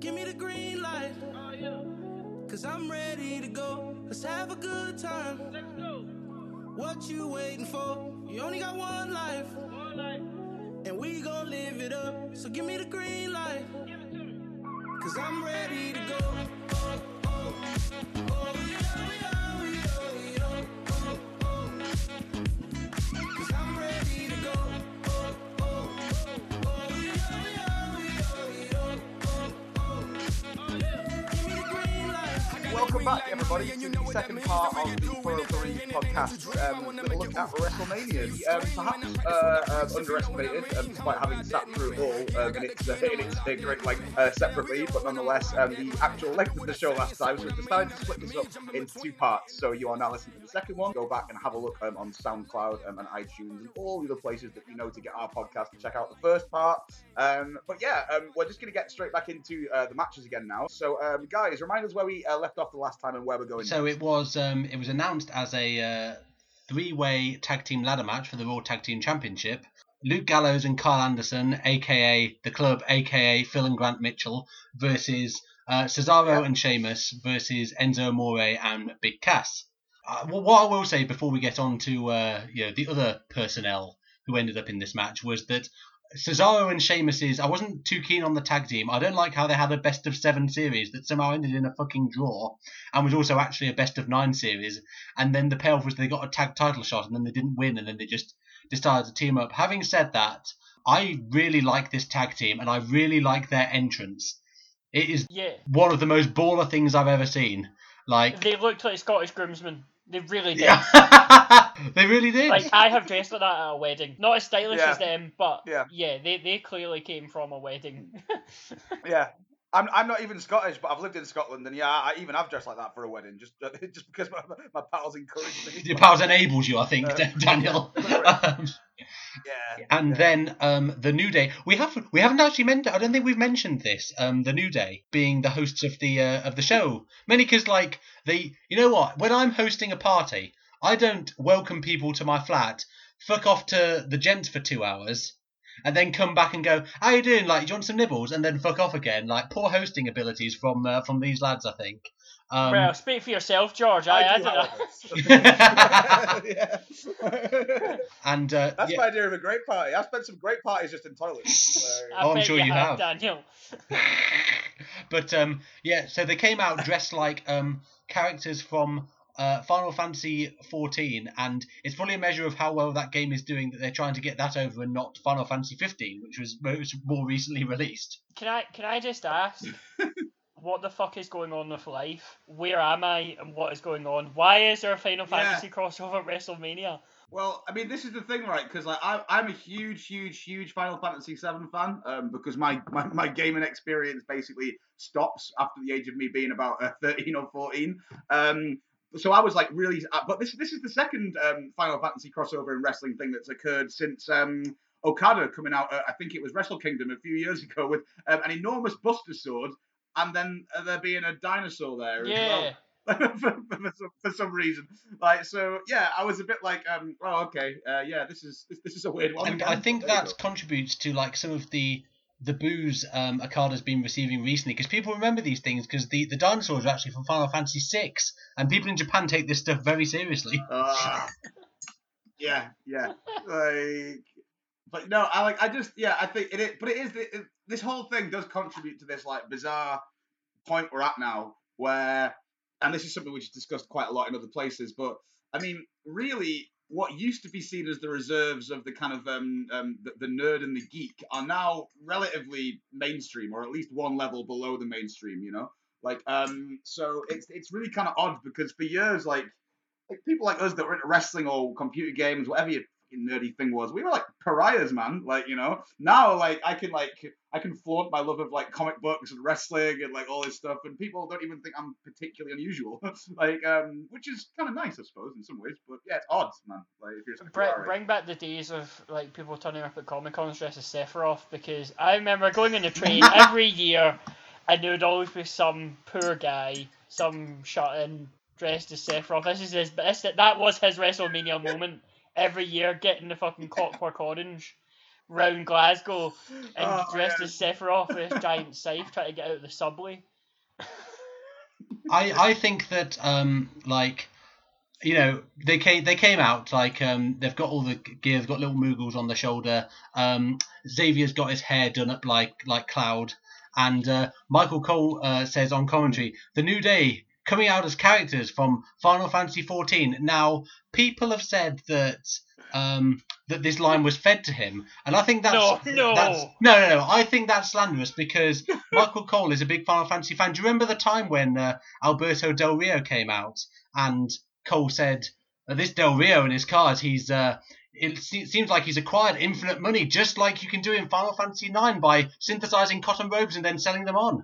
give me the green light. Cause I'm ready to go. Let's have a good time. Let's go. What you waiting for? You only got one life. One life. And we gon' live it up. So give me the green light. Give it to me. Cause I'm ready to go. Oh, oh, oh, oh yeah, yeah, yeah, light. Everybody, to the second part of the 403 podcast. Um, we're going to look at WrestleMania. Um, perhaps uh, um, underestimated, um, despite having sat through it all um, in its, uh, in its uh, great, like, uh, separately, but nonetheless, um, the actual length of the show last time. So we decided to split this up into two parts. So you are now listening to the second one. Go back and have a look um, on SoundCloud um, and iTunes and all the other places that you know to get our podcast to check out the first part. Um, but yeah, um, we're just going to get straight back into uh, the matches again now. So, um, guys, remind us where we uh, left off the last time and where we're going. So next. it was um, it was announced as a uh, three-way tag team ladder match for the Raw Tag Team Championship. Luke Gallows and Carl Anderson, aka the club, aka Phil and Grant Mitchell, versus uh, Cesaro Yeah. and Sheamus versus Enzo Amore and Big Cass. Uh, what I will say before we get on to uh, you know the other personnel who ended up in this match was that Cesaro and Sheamus's. I wasn't too keen on the tag team. I don't like how they had a best of seven series that somehow ended in a fucking draw, and was also actually a best of nine series. And then the payoff was they got a tag title shot, and then they didn't win, and then they just decided to team up. Having said that, I really like this tag team, and I really like their entrance. It is Yeah. one of the most baller things I've ever seen. Like, They looked like Scottish groomsmen. They really did. yeah, they really did. Like I have dressed like that at a wedding. Not as stylish Yeah. as them, but Yeah. they, they clearly came from a wedding. Yeah. I'm, I'm not even Scottish, but I've lived in Scotland, and yeah, I even have dressed like that for a wedding, just just because my, my pals encouraged me. Your powers enabled you, I think, Daniel. yeah. Um, Yeah. and yeah. then um, the New Day. We haven't we haven't actually mentioned. I don't think we've mentioned this. Um, the New Day being the hosts of the uh, of the show. Mainly because like they, you know what? When I'm hosting a party, I don't welcome people to my flat, fuck off to the gents for two hours. And then come back and go, how you doing? Like, do you want some nibbles? And then fuck off again. Like, poor hosting abilities from uh, from these lads, I think. Um, well, speak for yourself, George. I, I, do did have that. this. and uh, That's yeah, my idea of a great party. I've spent some great parties just in toilets. So- I Oh, I'm sure you have. Daniel. but um, yeah, so they came out dressed like um, characters from uh, Final Fantasy 14, and it's probably a measure of how well that game is doing that they're trying to get that over and not Final Fantasy 15, which was most more recently released. Can I can I just ask, what the fuck is going on with life? Where am I, and what is going on? Why is there a Final Yeah. Fantasy crossover at WrestleMania? Well, I mean, this is the thing, right? Because like, I, I'm a huge, huge, huge Final Fantasy VII fan. Um, because my, my my gaming experience basically stops after the age of me being about uh, 13 or 14. Um, so I was like really, uh, but this this is the second um, Final Fantasy crossover in wrestling thing that's occurred since um, Okada coming out. Uh, I think it was Wrestle Kingdom a few years ago with um, an enormous Buster Sword, and then uh, there being a dinosaur there as well Yeah. for, for, for, some, for some reason. Like so, yeah, I was a bit like, um, oh, okay, uh, yeah, this is this, this is a weird one. And again, I think there that contributes to like some of the the booze um, Okada's been receiving recently because people remember these things because the, the dinosaurs are actually from Final Fantasy 6 and people in Japan take this stuff very seriously. Ah. yeah, yeah, like, but no, I like, I just, yeah, I think it, but it is it, this whole thing does contribute to this like bizarre point we're at now where, and this is something which is discussed quite a lot in other places, but I mean, really, what used to be seen as the reserves of the kind of um, um the, the nerd and the geek are now relatively mainstream, or at least one level below the mainstream. You know, like um, so it's it's really kind of odd because for years, like like people like us that were into wrestling or computer games, whatever nerdy thing was, we were like pariahs, man. Like you know, now like I can like I can flaunt my love of like comic books and wrestling and like all this stuff, and people don't even think I'm particularly unusual. like um, which is kind of nice, I suppose, in some ways. But yeah, it's odd, man. Like if you're just Bring, bring back the days of like people turning up at Comic Cons dressed as Sephiroth because I remember going on the train every year and there would always be some poor guy, some shut in dressed as Sephiroth. This is his this, that was his WrestleMania moment every year getting the fucking clockwork orange. round Glasgow and Oh, dressed yeah. as Sephiroth with his giant scythe trying to get out of the subway. I I think that um like you know they came they came out like um they've got all the gear they've got little moogles on the shoulder um Xavier's got his hair done up like like Cloud and uh, Michael Cole uh, says on commentary the new day coming out as characters from Final Fantasy 14 now people have said that um that this line was fed to him and I think that's No, no. that's, no no no I think that's slanderous because Michael Cole is a big Final Fantasy fan do you remember the time when uh, Alberto Del Rio came out and Cole said, uh, "This Del Rio in his cards, he's uh, it seems like he's acquired infinite money, just like you can do in Final Fantasy IX by synthesizing cotton robes and then selling them on."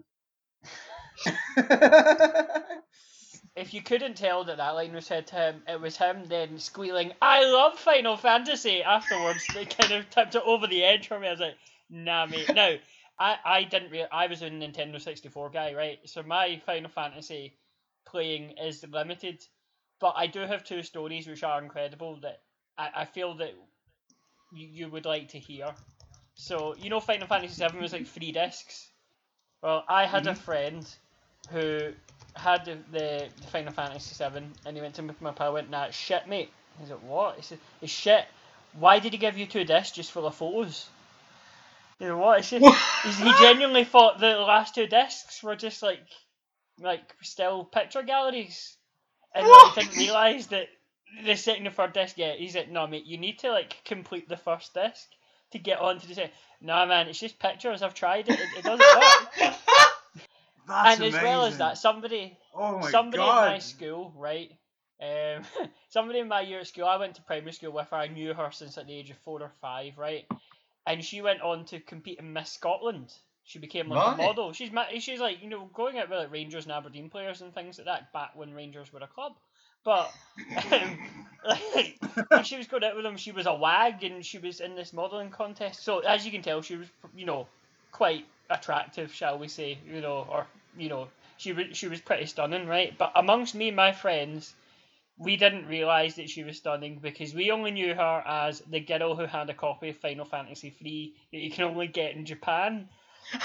If you couldn't tell that that line was said to him, um, it was him then squealing, "I love Final Fantasy." Afterwards, they kind of tipped it over the edge for me. I was like, "Nah, mate." Now, I I didn't rea- I was a Nintendo sixty four guy, right? So my Final Fantasy playing is limited, but I do have two stories which are incredible that I, I feel that you, you would like to hear. So you know, Final Fantasy Seven was like three discs. Well, I had a mm-hmm. friend who had the, the, the Final Fantasy Seven, and he went to me, my pal went, "Nah, it's shit, mate." He said, "What?" He said, "It's shit. Why did he give you two discs just full of photos?" You know what? It's just, he's- he genuinely thought the last two discs were just like like still picture galleries, and like, didn't realise that the second and third disc. Yeah, he said, "No, mate, you need to like complete the first disc to get on to the second. Nah, man, it's just pictures. I've tried it. It, it doesn't work. That's and as well as that, somebody oh my somebody god. in my school, right? Um, somebody in my year at school, I went to primary school with her. I knew her since at the age of four or five, right? And she went on to compete in Miss Scotland. She became like a model. She's she's like you know going out with like Rangers and Aberdeen players and things like that back when Rangers were a club. But um, like, when she was going out with them, she was a wag and she was in this modelling contest. So as you can tell, she was you know quite attractive, shall we say? You know, or you know, she was she was pretty stunning, right? But amongst me and my friends, we didn't realise that she was stunning because we only knew her as the girl who had a copy of Final Fantasy III that you can only get in Japan.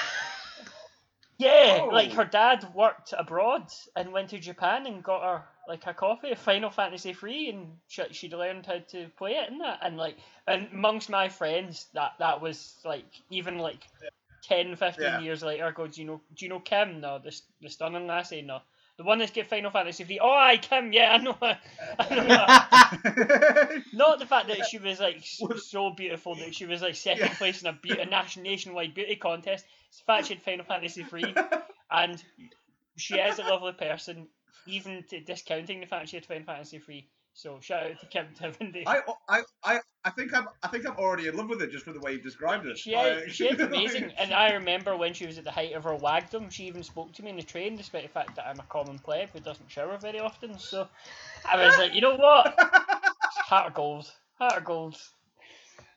Yeah, Oh. like her dad worked abroad and went to Japan and got her like a copy of Final Fantasy III and she, she'd learned how to play it and that and like and amongst my friends that that was like even like 10, 15 Yeah. years later go, do you know do you know Kim? No, the, the stunning lassie, no. The one that's get Final Fantasy III. Oh, I Kim, yeah, I know. her. I know her. Not the fact that she was like so beautiful that she was like second Yeah. place in a, be- a nation nationwide beauty contest. It's the fact she had Final Fantasy III, and she is a lovely person, even to discounting the fact she had Final Fantasy III. So shout out to Kim Tivendy. I, I, I, I think I'm, I think I'm already in love with it just for the way you've described it. She is, Like- she is amazing, and I remember when she was at the height of her wagdom, she even spoke to me in the train, despite the fact that I'm a common pleb who doesn't shower very often. So I was like, you know what? Heart of gold, heart of gold.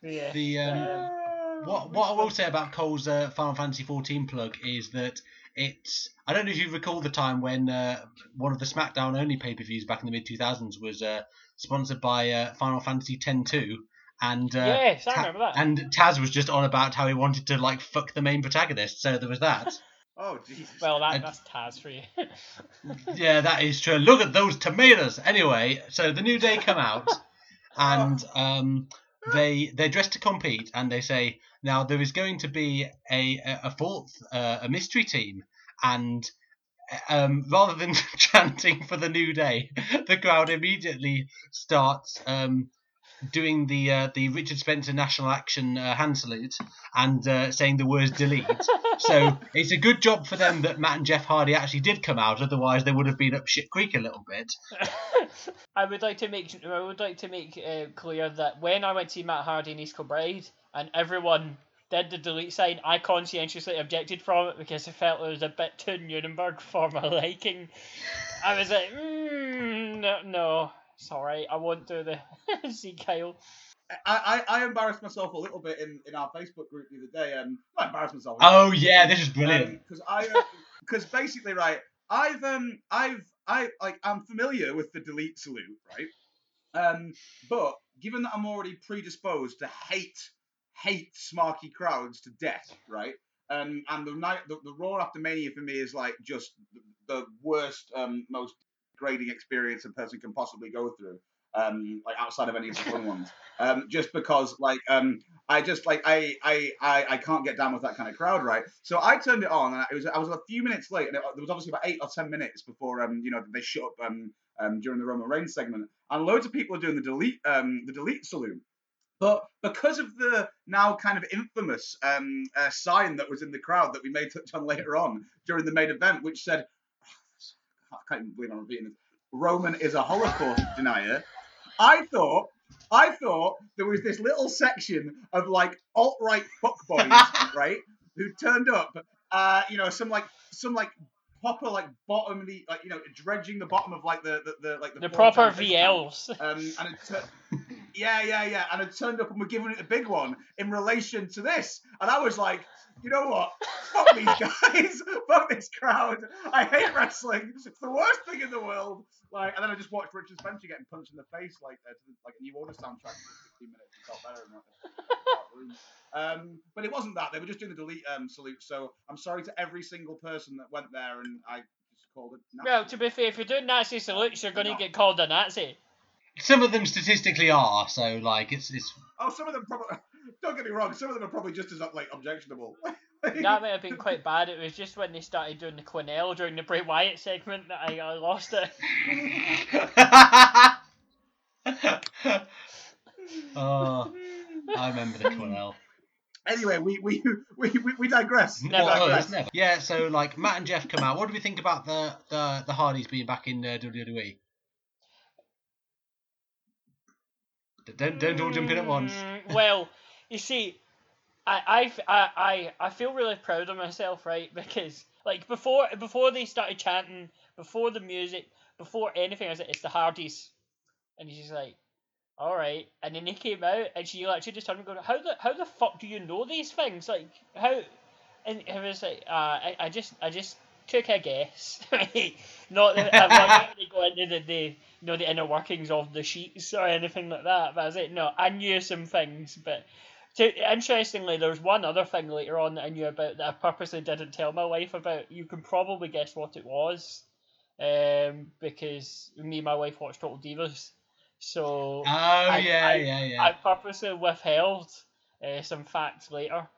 Yeah. The um, um, what what I will say about Cole's uh, Final Fantasy 14 plug is that it's I don't know if you recall the time when uh, one of the SmackDown only pay per views back in the mid 2000s was uh, sponsored by uh, Final Fantasy X-2 and uh, yes, I Ta- remember that. and Taz was just on about how he wanted to like fuck the main protagonist. So there was that. Oh Jesus. Well, that, And- that's Taz for you. yeah, that is true. Look at those tomatoes. Anyway, so the new day come out, and um, they they're dressed to compete, and they say now there is going to be a a, fourth uh, a mystery team, and um, rather than chanting for the new day, the crowd immediately starts um, doing the uh, the Richard Spencer National Action uh, hand salute and uh, saying the words delete. so it's a good job for them that Matt and Jeff Hardy actually did come out. Otherwise, they would have been up shit creek a little bit. I would like to make I would like to make uh, clear that when I went to see Matt Hardy in East Kilbride and everyone did the delete sign, I conscientiously objected from it because I felt it was a bit too Nuremberg for my liking. I was like, mm, no, no, sorry, I won't do the see Kyle. I, I, I embarrassed myself a little bit in, in our Facebook group the other day. Um, not embarrassed myself. Oh yeah, this is brilliant. because I because basically right I've um I've I like I'm familiar with the delete salute right um but given that I'm already predisposed to hate hate smarky crowds to death, right? Um, and the night, the, the Raw after Mania for me is like just the worst, um, most degrading experience a person can possibly go through. Um, like outside of any of the fun ones, um, just because like um, I just like I, I I I can't get down with that kind of crowd, right? So I turned it on, and it was I was a few minutes late, and it, there was obviously about eight or ten minutes before um you know they shut up um, um during the Roman Reigns segment, and loads of people are doing the delete um the delete salute. But because of the now kind of infamous um, uh, sign that was in the crowd that we may touch on later on during the main event, which said, I can't even believe I'm repeating this, Roman is a Holocaust denier. I thought, I thought there was this little section of like alt right fuckboys, right, who turned up, uh, you know, some like some like proper like bottom the like you know dredging the bottom of like the the, the like the, The proper times. VLs. Um, and it tu- yeah, yeah, yeah, and it turned up and we're giving it a big one in relation to this, and I was like, you know what? Fuck these guys, fuck this crowd. I hate wrestling. It's the worst thing in the world. Like, and then I just watched Richard Spencer getting punched in the face like uh, to the, like a New Order soundtrack for 15 minutes. It felt better in that, that room. Um, but it wasn't that. They were just doing the delete um, salute. So I'm sorry to every single person that went there, and I just called it. Nazi. Well, to be fair, if you're doing Nazi salutes, you're going to get called a Nazi. Some of them statistically are, so like it's it's Oh, some of them probably. Don't get me wrong. Some of them are probably just as like objectionable. That might have been quite bad. It was just when they started doing the Quinnell during the Bray Wyatt segment that I, I lost it. oh, I remember the Cornell. anyway, we we, we, we, we digress. Never. Well, digress. it's never. Yeah, so like Matt and Jeff come out. What do we think about the the, the Hardys being back in uh, WWE? Don't don't all jump in at once. Mm, well, you see, I, I I I feel really proud of myself, right? Because like before before they started chanting, before the music, before anything, I was like, it's the Hardys, and he's like, all right. And then they came out, and she actually just turned and go, how the how the fuck do you know these things? Like how? And it was like, uh, I I just I just took a guess? Not that I'm not going go into the, the you know the inner workings of the sheets or anything like that. But I was like, no, I knew some things, but. To, interestingly, there's one other thing later on that I knew about that I purposely didn't tell my wife about. You can probably guess what it was, um, because me and my wife watched Total Divas, so Oh I- yeah, I- yeah, yeah. I purposely withheld uh, some facts later,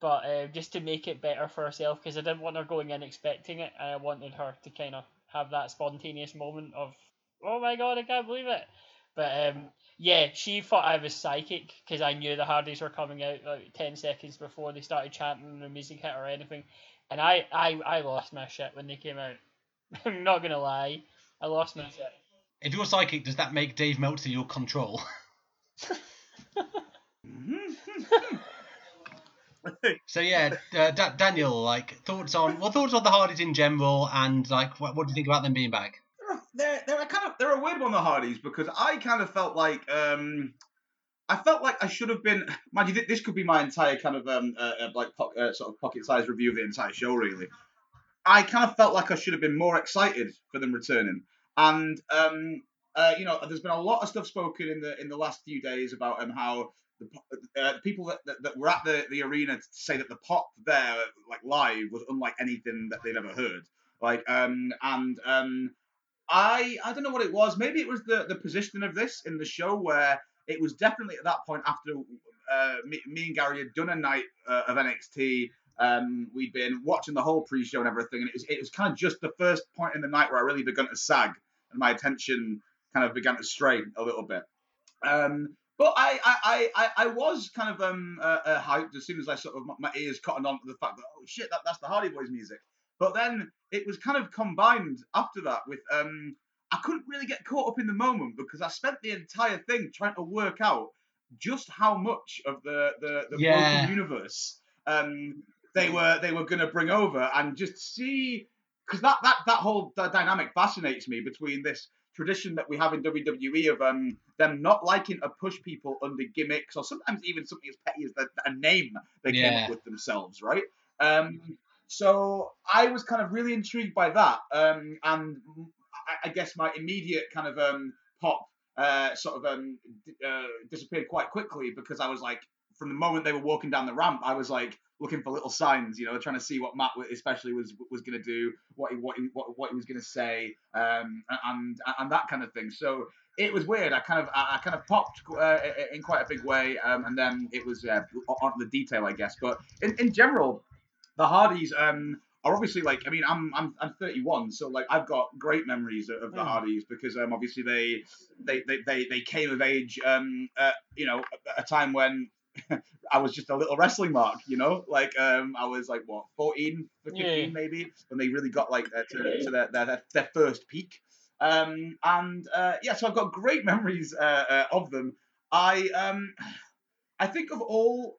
but uh, just to make it better for herself, because I didn't want her going in expecting it, and I wanted her to kind of have that spontaneous moment of, oh my god, I can't believe it. But um, yeah, she thought I was psychic because I knew the Hardys were coming out like ten seconds before they started chanting the music hit or anything, and I I, I lost my shit when they came out. I'm not gonna lie, I lost my shit. If you're psychic, does that make Dave Meltzer your control? So yeah, uh, Da- Daniel, like thoughts on well, thoughts on the Hardys in general, and like what, what do you think about them being back? They're they're a kind of they're a weird one the Hardys because I kind of felt like um I felt like I should have been mind you this could be my entire kind of um uh, uh, like po- uh, sort of pocket sized review of the entire show really. I kind of felt like I should have been more excited for them returning and um uh, you know there's been a lot of stuff spoken in the in the last few days about um how the uh, people that, that, that were at the, the arena say that the pop there like live was unlike anything that they've ever heard like um and um I I don't know what it was. Maybe it was the the positioning of this in the show where it was definitely at that point after uh, me, me and Gary had done a night uh, of NXT. Um, we'd been watching the whole pre-show and everything, and it was it was kind of just the first point in the night where I really began to sag and my attention kind of began to stray a little bit. Um, but I, I, I, I- was kind of um, uh, uh, hyped as soon as I sort of my, my ears cottoned on to the fact that oh shit that, that's the Hardy Boys music. But then it was kind of combined after that with um I couldn't really get caught up in the moment because I spent the entire thing trying to work out just how much of the the, the Yeah. broken universe um they were they were gonna bring over and just see because that, that that whole d- dynamic fascinates me between this tradition that we have in WWE of um them not liking to push people under gimmicks or sometimes even something as petty as the, a name they came up with themselves, right? Um, so I was kind of really intrigued by that, um, and I, I guess my immediate kind of um, pop uh, sort of um, d- uh, disappeared quite quickly because I was like, from the moment they were walking down the ramp, I was like looking for little signs, you know, trying to see what Matt especially was was going to do, what he what he, what, what he was going to say, um, and and that kind of thing. So it was weird. I kind of I, kind of popped uh, in quite a big way, um, and then it was uh, on the detail, I guess. But in, in general, the Hardys um, are obviously like I mean I'm I'm I'm 31, so like I've got great memories of, of the Mm. Hardys because um, obviously they they, they they they came of age um uh, you know at a time when. I was just a little wrestling mark, you know, like um, I was like what 14, 15 Yeah. maybe when they really got like uh, to, to their, their their first peak. Um, and uh, yeah, so I've got great memories uh, uh, of them. I um, I think of all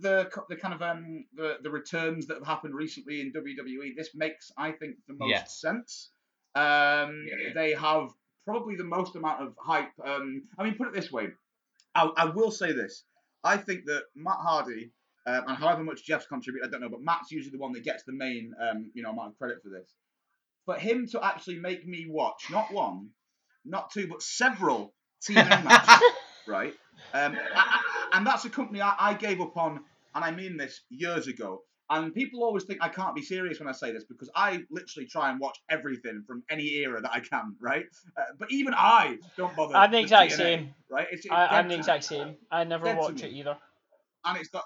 the the kind of um the, the returns that have happened recently in WWE, this makes I think the most sense. Um, they have probably the most amount of hype. Um, I mean, put it this way, I, I will say this: I think that Matt Hardy. Um, and however much Jeff's contributed, I don't know, but Matt's usually the one that gets the main, um, you know, amount of credit for this. For him to actually make me watch not one, not two, but several TNA matches, right? Um, I, and that's a company I, I gave up on, and I mean this years ago. And people always think I can't be serious when I say this because I literally try and watch everything from any era that I can, right? Uh, but even I don't bother. I'm the exact same. right? It's, it's I, I'm the me exact same. I never watch it either. and it's the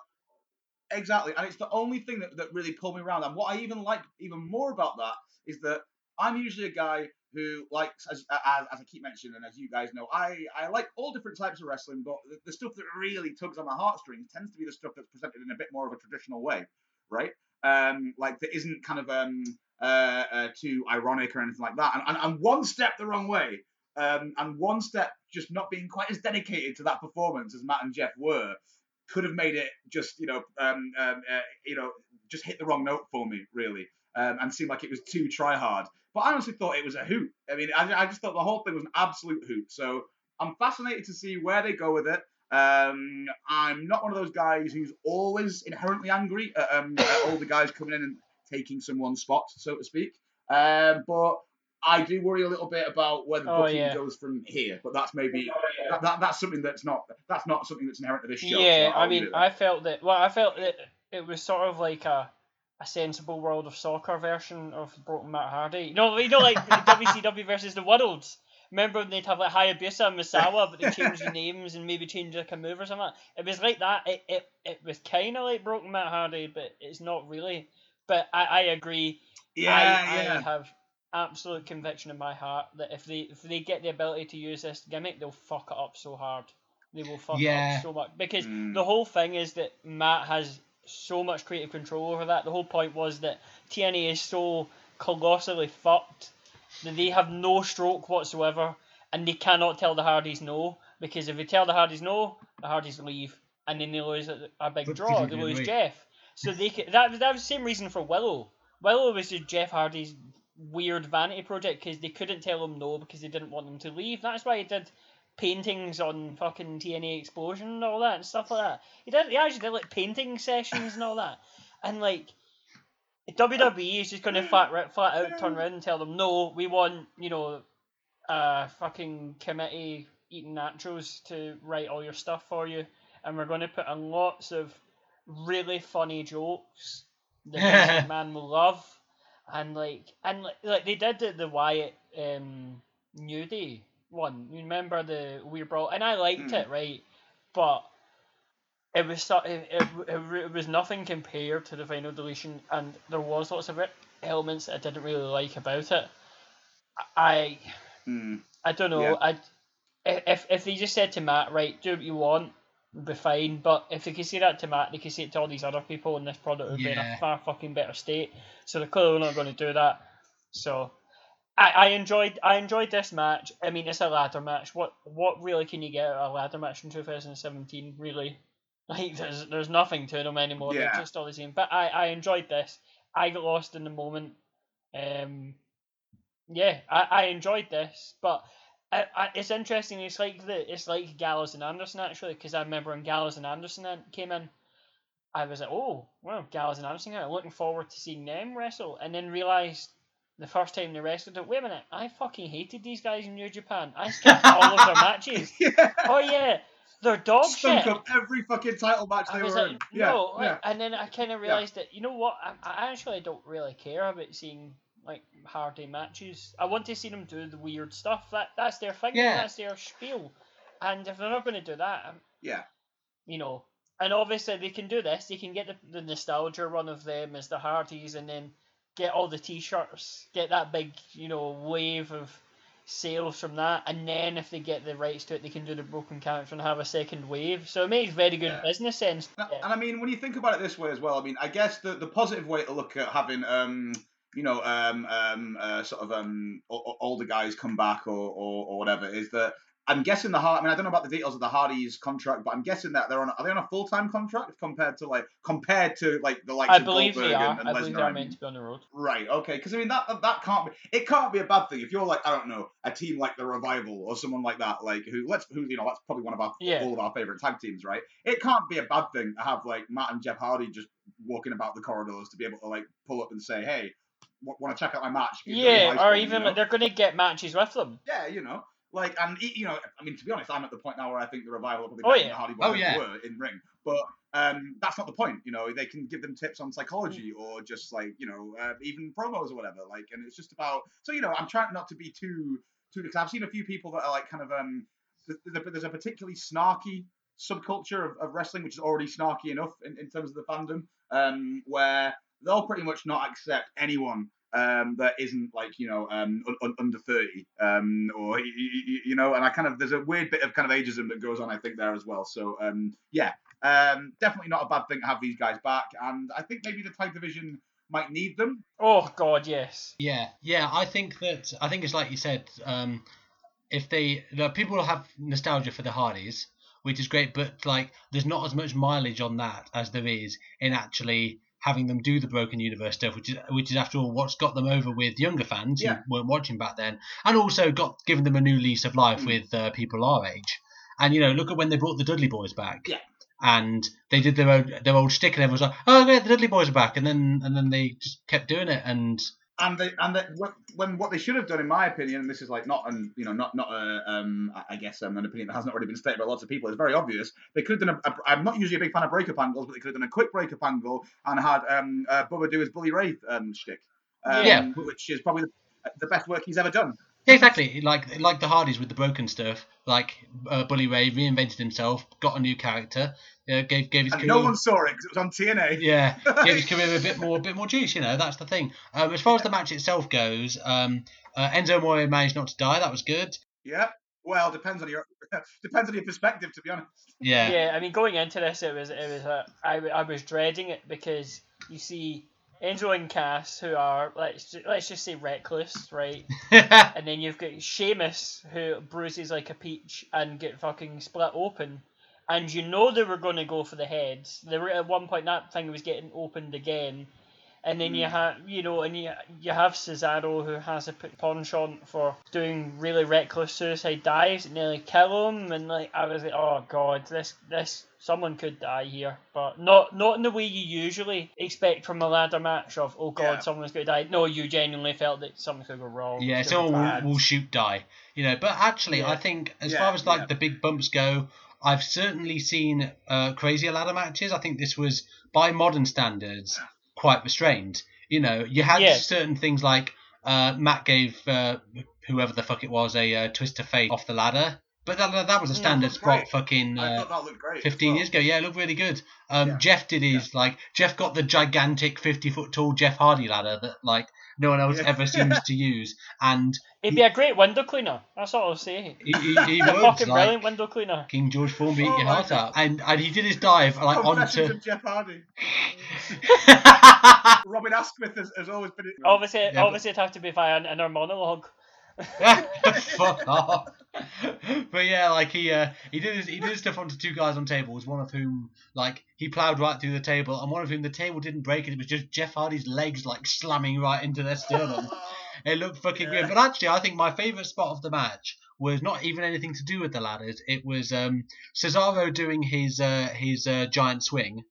exactly, and it's the only thing that, that really pulled me around. And what I even like even more about that is that I'm usually a guy who likes, as, as, as I keep mentioning, and as you guys know, I, I like all different types of wrestling, but the, the stuff that really tugs on my heartstrings tends to be the stuff that's presented in a bit more of a traditional way, right? Um, like that isn't kind of um uh, uh too ironic or anything like that, and, and, and one step the wrong way. Um, and one step just not being quite as dedicated to that performance as Matt and Jeff were could have made it just you know um, um uh, you know just hit the wrong note for me really um, and seemed like it was too try hard but I honestly thought it was a hoot I mean I, I just thought the whole thing was an absolute hoot so I'm fascinated to see where they go with it um, I'm not one of those guys who's always inherently angry at, um, at all the guys coming in and taking someone's spot so to speak um, but I do worry a little bit about where the Oh, booking yeah. goes from here, but that's maybe that, that, that's something that's not that's not something that's inherent to this show. Yeah, I mean. I felt that. Well, I felt that it was sort of like a a sensible World of Soccer version of Broken Matt Hardy. You know, you know, like WCW versus the Worlds. Remember when they'd have like Hayabusa and Misawa, but they changed the names and maybe changed like a move or something. It was like that. It it, it was kind of like Broken Matt Hardy, but it's not really. But I, I agree. yeah, I, yeah. I have absolute conviction in my heart that if they if they get the ability to use this gimmick, they'll fuck it up so hard. They will fuck it up so much because Mm. the whole thing is that Matt has so much creative control over that. The whole point was that TNA is so colossally fucked that they have no stroke whatsoever, and they cannot tell the Hardys no because if they tell the Hardys no, the Hardys leave, and then they lose a, big draw. They lose Jeff. So they could, that that was the same reason for Willow. Willow was just Jeff Hardy's weird vanity project because they couldn't tell him no because they didn't want him to leave. That's why he did paintings on fucking TNA Xplosion and all that and stuff like that. He did. He actually did like painting sessions and all that. And like WWE is just going to flat flat out turn around and tell them no, we want you know a fucking committee eating nachos to write all your stuff for you, and we're going to put in lots of really funny jokes that McMahon will love, and like and like, like they did the, the Wyatt um, New Day one. You remember the weird brawl, and I liked Mm. it, right? But it was so, it, it, it, it was nothing compared to the final deletion, and there was lots of elements that I didn't really like about it. I Mm. I don't know. Yeah. I if if they just said to Matt, right, do what you want, be fine. But if they could say that to Matt, they could say it to all these other people, and this product would be in a far fucking better state. So they're clearly not going to do that. So. I, I enjoyed I enjoyed this match. I mean, it's a ladder match. What what really can you get out of a ladder match in 2017? Really, like there's there's nothing to them anymore. They're Yeah. just all the same. But I, I enjoyed this. I got lost in the moment. Um, yeah, I, I enjoyed this, but I, I, it's interesting. It's like the it's like Gallows and Anderson actually, because I remember when Gallows and Anderson came in, I was like, oh, well, Gallows and Anderson, I'm looking forward to seeing them wrestle, and then realized the first time they wrestled, it, wait a minute, I fucking hated these guys in New Japan. I skipped all of their matches. Yeah. Oh yeah, They're dog stunk shit. up every fucking title match they were like, in. Yeah, no, like, yeah. and then I kind of realized that you know what? I, I actually don't really care about seeing like Hardy matches. I want to see them do the weird stuff. That that's their thing. Yeah. That's their spiel. And if they're not going to do that, um, Yeah. you know, and obviously they can do this. They can get the, the nostalgia run of them as the Hardys, and then get all the T-shirts, get that big, you know, wave of sales from that, and then if they get the rights to it, they can do the broken character and have a second wave. So it makes very good Yeah. business sense. And, Yeah. and I mean, when you think about it this way as well, I mean, I guess the, the positive way to look at having, um, you know, um, um, uh, sort of um, older guys come back or, or, or whatever is that I'm guessing the Hard. I mean, I don't know about the details of the Hardys contract, but I'm guessing that they're on. Are they on a full time contract compared to like compared to like the likes I of believe Goldberg they are. and, and I believe Lesnar they are meant to be on the road. Right. Okay. Because I mean that that can't be. It can't be a bad thing if you're like I don't know a team like the Revival or someone like that. Like who let's who you know that's probably one of our Yeah. all of our favorite tag teams, right? It can't be a bad thing to have like Matt and Jeff Hardy just walking about the corridors to be able to like pull up and say, hey, want to check out my match? Yeah, or one," you even know? they're going to get matches with them. yeah, you know. Like and e- you know, I mean, to be honest, I'm at the point now where I think the revival are probably Oh, better yeah. than the Hardy Oh, Boys yeah. were in ring, but um, that's not the point. You know, they can give them tips on psychology Mm. or just like you know, uh, even promos or whatever. Like, and it's just about. So you know, I'm trying not to be too too because I've seen a few people that are like kind of um, there's a, there's a particularly snarky subculture of, of wrestling which is already snarky enough in, in terms of the fandom, um, where they'll pretty much not accept anyone um, that isn't like you know um, un- un- under thirty, um, or y- y- y- you know, and I kind of there's a weird bit of kind of ageism that goes on, I think there as well. So um, yeah, um, definitely not a bad thing to have these guys back, and I think maybe the tag division might need them. Oh God, yes. Yeah, yeah. I think that I think it's like you said. Um, if they the people have nostalgia for the Hardys, which is great, but like there's not as much mileage on that as there is in actually having them do the broken universe stuff, which is which is after all what's got them over with younger fans Yeah. who weren't watching back then, and also got given them a new lease of life Mm. with uh, people our age. And you know, look at when they brought the Dudley Boys back. Yeah. And they did their own their old stick, and everyone was like, "Oh, yeah, the Dudley Boys are back!" And then and then they just kept doing it, and And they and they, when what they should have done, in my opinion, and this is like not an you know not not a um I- guess um, an opinion that hasn't already been stated by lots of people. It's very obvious. They could have done a, a. I'm not usually a big fan of breakup angles, but they could have done a quick breakup angle and had um uh, Bubba do his Bully Ray um shtick. Um, Yeah. which is probably the, the best work he's ever done. Yeah, exactly. Like like the Hardys with the broken stuff. Like uh, Bully Ray reinvented himself, got a new character, uh, gave gave his And career. no one saw it because it was on TNA. yeah, gave his career a bit more, a bit more juice. You know, that's the thing. Um, as far as the match itself goes, um, uh, Enzo Amore managed not to die. That was good. Yeah. Well, depends on your depends on your perspective, to be honest. Yeah, Yeah, I mean, going into this, it was it was uh, I, I was dreading it because you see Enzo and Cass who are let's ju- let's just say reckless, right? And then you've got Sheamus who bruises like a peach and get fucking split open. And you know they were going to go for the heads. They were at one point that thing was getting opened again. And then you Mm. have, you know, and you, you have Cesaro who has a put penchant for doing really reckless suicide dives and nearly kill him. And like I was like, oh god, this this someone could die here, but not not in the way you usually expect from a ladder match of oh god, Yeah. someone's going to die. No, you genuinely felt that something could go wrong. yeah. it's gonna Someone be will, bad. will shoot die. You know, but actually, Yeah. I think as Yeah, far as like yeah. the big bumps go, I've certainly seen uh, crazier ladder matches. I think this was by modern standards quite restrained. You know, you had Yeah. certain things like uh, Matt gave uh, whoever the fuck it was a uh, twist of fate off the ladder, but that, that was a standard that's spot fucking uh, thought that great. 15 well. years ago. Yeah, it looked really good. Um, Yeah. Jeff did his like Jeff got the gigantic 50 foot tall Jeff Hardy ladder that like no one else Yeah. ever seems to use, and It'd be a great window cleaner. That's all I'll say. he, he, he a would fucking like brilliant window cleaner. King George Formby eat Oh your heart God. out, and and he did his dive like Confessions onto. Jeff Hardy. Robin Asquith has, has always been. Obviously, Yeah, but- obviously, it'd have to be via an inner monologue. Fuck off. But yeah, like he uh, he did his, he did his stuff onto two guys on tables, one of whom like he ploughed right through the table, and one of whom the table didn't break, and it was just Jeff Hardy's legs like slamming right into their sternum. It looked fucking Yeah. good. But actually, I think my favourite spot of the match was not even anything to do with the ladders. It was um, Cesaro doing his uh, his uh, giant swing,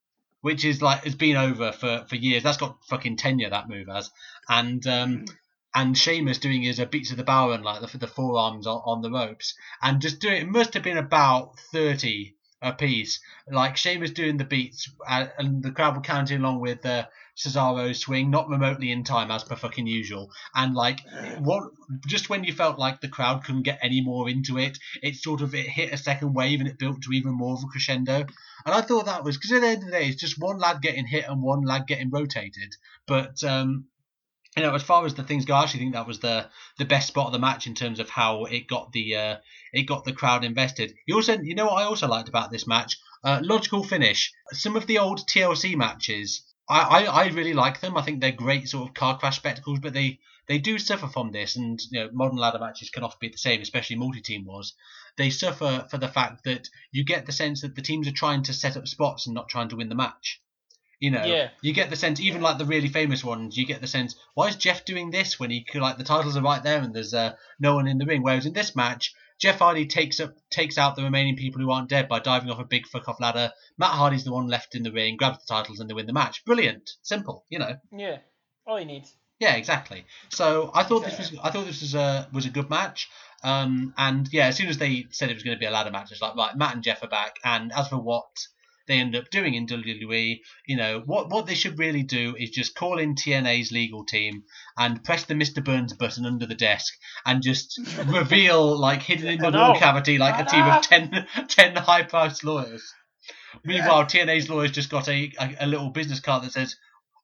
which is like has been over for, for years. That's got fucking tenure that move has, and um, and Sheamus doing his uh, beats of the Bodhrán like the, the forearms on, on the ropes, and just doing it must have been about thirty a piece. Like Sheamus doing the beats, uh, and the crowd were counting along with uh, Cesaro's swing, not remotely in time as per fucking usual. And like what, just when you felt like the crowd couldn't get any more into it, it sort of it hit a second wave and it built to even more of a crescendo. And I thought that was because at the end of the day, it's just one lad getting hit and one lad getting rotated. But um, you know, as far as the things go, I actually think that was the the best spot of the match in terms of how it got the uh, it got the crowd invested. You also, you know, what I also liked about this match, uh, logical finish. Some of the old TLC matches, I, I, I really like them. I think they're great sort of car crash spectacles, but they they do suffer from this, and you know, modern ladder matches can often be the same, especially multi-team was. They suffer for the fact that you get the sense that the teams are trying to set up spots and not trying to win the match. You know, Yeah. you get the sense, even like the really famous ones, you get the sense, why is Jeff doing this when he could, like, the titles are right there and there's uh, no one in the ring? Whereas in this match, Jeff Hardy takes up takes out the remaining people who aren't dead by diving off a big fuck off ladder. Matt Hardy's the one left in the ring, grabs the titles, and they win the match. Brilliant, simple, you know. Yeah, all you need. Yeah, exactly. So I thought this was I thought this was a was a good match. Um, and yeah, as soon as they said it was going to be a ladder match, it's like right, Matt and Jeff are back. And as for what they end up doing in WWE, you know, what what they should really do is just call in TNA's legal team and press the Mr. Burns button under the desk and just reveal like hidden in the no. wall cavity like a team of 10, 10 high priced lawyers. Meanwhile, TNA's lawyers just got a, a, a little business card that says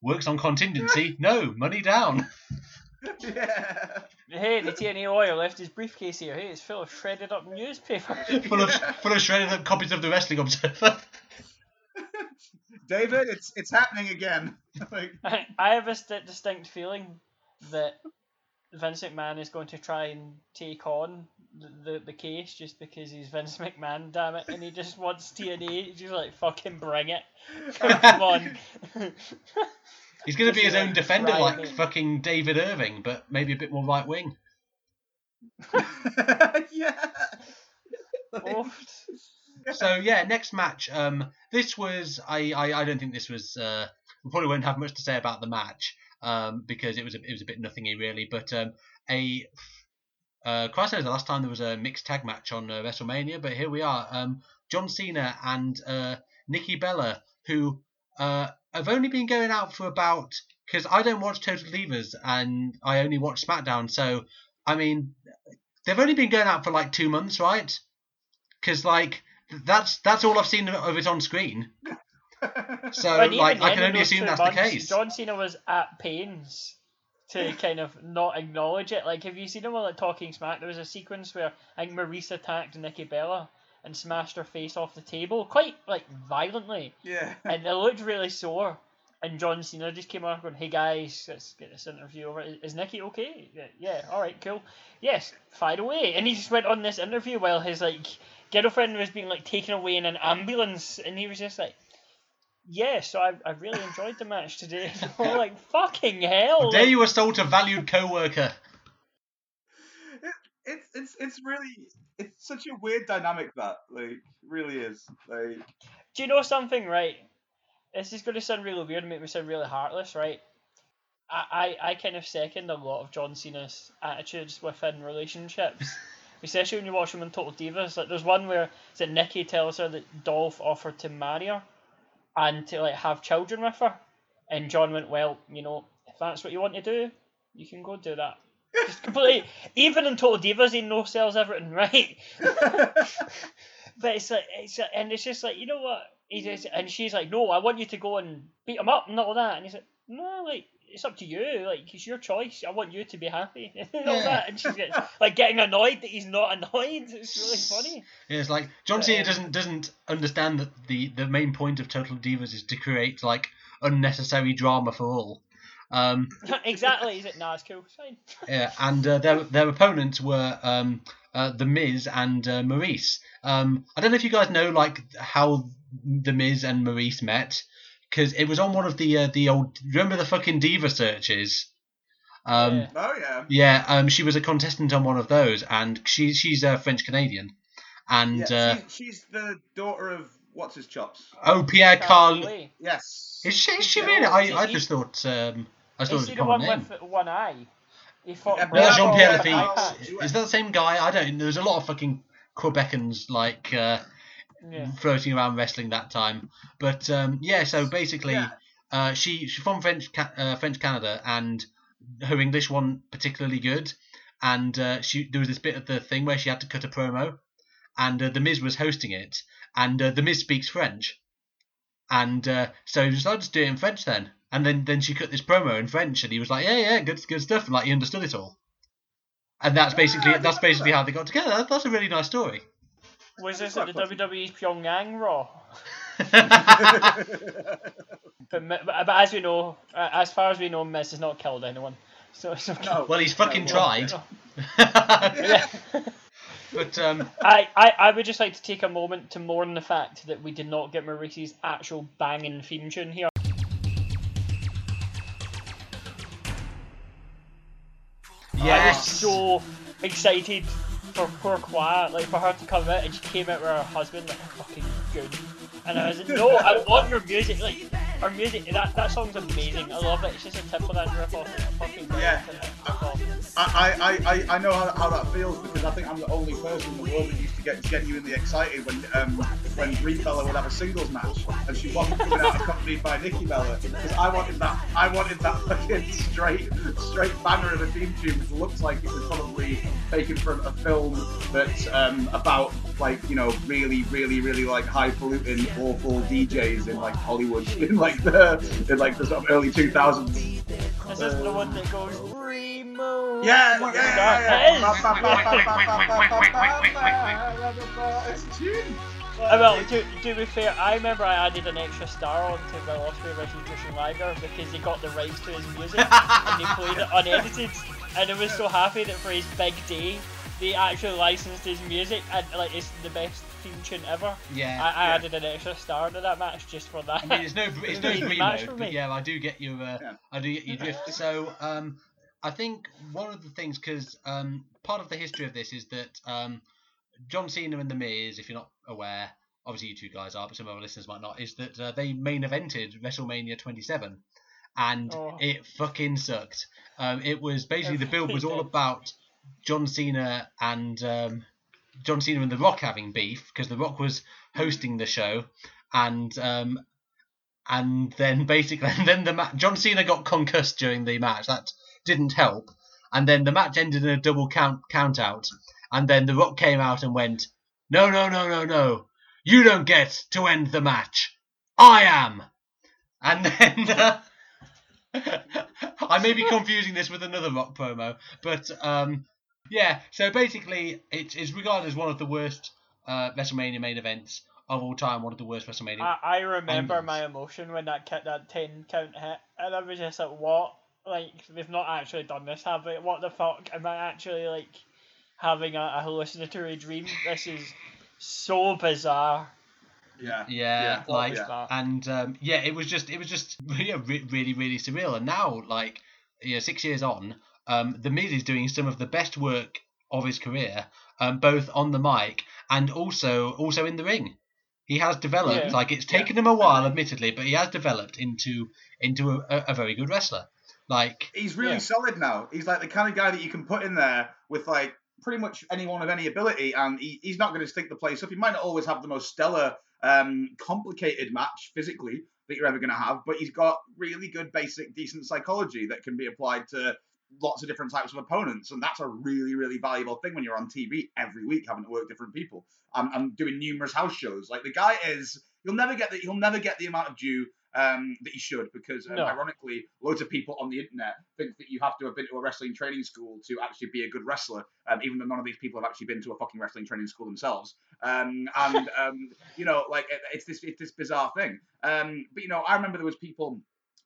works on contingency. No, money down. yeah. Hey, the TNA lawyer left his briefcase here. Hey, it's full of shredded up newspaper. full of full of shredded up copies of the Wrestling Observer. David, it's it's happening again. like, I, I have a st- distinct feeling that Vince McMahon is going to try and take on the, the, the case just because he's Vince McMahon, damn it, and he just wants TNA. He's just like, fucking bring it. Come on. He's going to be his own defender, Right, like mate. fucking David Irving, but maybe a bit more right wing. yeah. So yeah, next match. Um, this was I, I I don't think this was. Uh, we probably won't have much to say about the match. Um, because it was a, it was a bit nothingy really. But um, a uh, Christ knows the last time there was a mixed tag match on uh, WrestleMania, but here we are. Um, John Cena and uh, Nikki Bella, who uh, have only been going out for about because I don't watch Total Divas and I only watch SmackDown, so I mean they've only been going out for like two months, right? Because like that's that's all I've seen of it on screen. So like I can only assume that's months, the case. John Cena was at pains to kind of not acknowledge it. Like, have you seen him on like Talking Smack? There was a sequence where I think Maryse attacked Nikki Bella and smashed her face off the table quite like violently, yeah. and it looked really sore. And John Cena just came out going, "Hey guys, let's get this interview over. Is, is Nikki okay? Yeah, yeah, all right, cool. Yes, fire away." And he just went on this interview while his like girlfriend was being like taken away in an ambulance, and he was just like, "Yeah, so I, I really enjoyed the match today." Like, "Fucking hell!" Dare like- you assault a valued co-worker? It's it's it's really it's such a weird dynamic that like really is like Do you know something, right? This is going to sound really weird and make me sound really heartless, right? I, I, I kind of second a lot of John Cena's attitudes within relationships. Especially when you watch him in Total Divas. Like there's one where that Nikki tells her that Dolph offered to marry her and to like have children with her. And John went, Well, you know, if that's what you want to do, you can go do that. Just completely even in Total Divas he no sells everything, right? But it's like it's like, and it's just like you know what? He just and she's like no I want you to go and beat him up and all that. And he's like no like it's up to you. Like it's your choice. I want you to be happy. And all Yeah. that. And she's getting, like getting annoyed that he's not annoyed. It's really funny. Yeah, It's like John Cena um, doesn't doesn't understand that the the main point of Total Divas is to create like unnecessary drama for all. Um, exactly Is it? nah it's cool it's fine yeah, and uh, their their opponents were um, uh, the Miz and uh, Maryse. Um, I don't know if you guys know like how the Miz and Maryse met because it was on one of the uh, the old remember the fucking diva searches. Um, Yeah. oh yeah Yeah, um, she was a contestant on one of those, and she she's a French Canadian, and yeah uh, she, she's the daughter of what's his chops oh Pierre Carl. Yes Is she? Is she Yeah, really? I, I just thought um, I just thought it is was he a the one name. with one eye He fought Yeah, Bravo, Jean Pierre Bravo. Lafitte. Bravo. Is that the same guy? I don't. There's a lot of fucking Quebecans like uh, Yeah. floating around wrestling that time. But um, yeah, so basically, Yeah. uh, she she's from French uh, French Canada, and her English wasn't particularly good. And uh, she there was this bit of the thing where she had to cut a promo, and uh, the Miz was hosting it, and uh, the Miz speaks French, and uh, so he was like, "I'll just do it in French then." And then, then she cut this promo in French, and he was like, "Yeah, yeah, good, good stuff," and like he understood it all. And that's basically that's basically that. how they got together. That- That's a really nice story. Was this at the funny. WWE's Pyongyang Raw? But, but, but as we know, uh, as far as we know, Miz has not killed anyone. So it's okay. no. well, he's fucking No, tried. Yeah. but um, I, I, I would just like to take a moment to mourn the fact that we did not get Maryse's actual banging theme tune here. I was so excited for poor Quiet, like for her to come out and she came out with her husband like fucking good. And I was like, no, I want your music, like her music. That that song's amazing. I love it. It's just a Timbaland riff off. Fucking. Yeah. I, I, I, I know how, how that feels because I think I'm the only person in the world that used to get genuinely excited when um, when Brie Bella would have a singles match and she wasn't coming out accompanied by Nikki Bella because I wanted that I wanted that fucking straight straight banger of a theme tune which looks like it was probably taken from a film that's um, about like you know really really really like highfalutin awful DJs in like Hollywood in like the in like the sort of early 2000s. This isn't the one that goes remove. Yeah, yeah, yeah, It is. yeah. It's a tune. Uh, well, to, to be fair, I remember I added an extra star onto Will Ospreay versus Jushin Liger because they got the rights to his music and he played it unedited. And I was so happy that for his big day, they actually licensed his music and like it's the best theme tune ever. yeah. I, I Yeah. added an extra star to that match just for that. I mean, it's no, it's no It's match mode, for but me. yeah, I do get your, uh, Yeah. I do get your drift. So, um, I think one of the things, because um, part of the history of this is that um, John Cena and The Miz, if you're not aware, obviously you two guys are, but some of our listeners might not, is that uh, they main evented WrestleMania 27, and Oh. it fucking sucked. Um, it was basically the build was all about John Cena and um, John Cena and The Rock having beef because The Rock was hosting the show, and um, and then basically, and then the match, John Cena got concussed during the match. That didn't help, and then the match ended in a double count count out, and then The Rock came out and went, "No, no, no, no, no, you don't get to end the match. I am." And then. Uh, I may be confusing this with another Rock promo, but um, yeah. So basically, it is regarded as one of the worst uh, WrestleMania main events of all time. One of the worst WrestleMania. I, I remember Angles. my emotion when that ki- that ten count hit, and I was just like, "What? Like they've not actually done this, have they? What the fuck? Am I actually like having a, a hallucinatory dream? This is so bizarre." Yeah. Yeah, Yeah, like yeah. and um, yeah, it was just it was just yeah, re- really really surreal. And now, like you know, six years on, um, the Miz is doing some of the best work of his career, um, both on the mic and also also in the ring. He has developed Yeah. like it's taken him a while, admittedly, but he has developed into into a, a, a very good wrestler. Like He's really Yeah. solid now. He's like the kind of guy that you can put in there with like pretty much anyone of any ability, and he, he's not going to stink the place up. He might not always have the most stellar, um, complicated match physically that you're ever going to have, but he's got really good, basic, decent psychology that can be applied to lots of different types of opponents, and that's a really, really valuable thing when you're on TV every week having to work different people. I'm, I'm doing numerous house shows. Like the guy is, you'll never get the, he'll never get the amount of due um, that he should because um, No. ironically, loads of people on the internet think that you have to have been to a wrestling training school to actually be a good wrestler, um, even though none of these people have actually been to a fucking wrestling training school themselves. Um, and um, you know, like it, it's this it's this bizarre thing. Um, but you know, I remember there was people.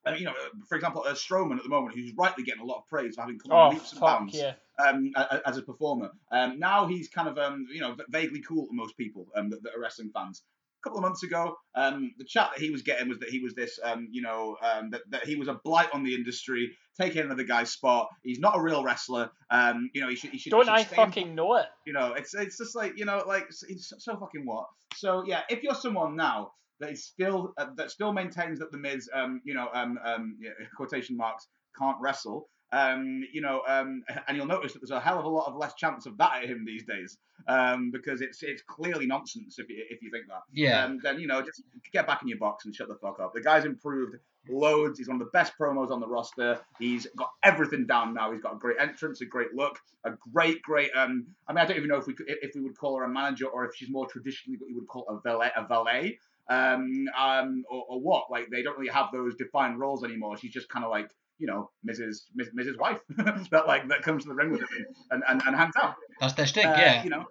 Uh, you know, for example, uh, Strowman at the moment, who's rightly getting a lot of praise for having come Oh leaps and bounds yeah! um, as a performer. Um, now he's kind of, um, you know, vaguely cool to most people um, that, that are wrestling fans. A couple of months ago, um, the chat that he was getting was that he was this, um, you know, um, that, that he was a blight on the industry, taking another guy's spot. He's not a real wrestler. Um, you know, he should. He should Don't should I stay in- fucking know it? you know, it's it's just like you know, like it's, it's so fucking what. So yeah, if you're someone now that is still uh, that still maintains that the Miz, um, you know, um, um, yeah, quotation marks can't wrestle, Um, you know, um, and you'll notice that there's a hell of a lot of less chance of that at him these days, um, because it's it's clearly nonsense if you, if you think that. Yeah. Um, then you know, just get back in your box and shut the fuck up. The guy's improved loads. He's one of the best promos on the roster. He's got everything down now. He's got a great entrance, a great look, a great, great. Um, I mean, I don't even know if we could, if we would call her a manager or if she's more traditionally what you would call a valet, a valet, um, um, or, or what. Like they don't really have those defined roles anymore. She's just kind of like you know Mrs. Ms- Mrs. Wife that like that comes to the ring with him and, and, and hangs out. That's their stick, Uh, yeah. You know,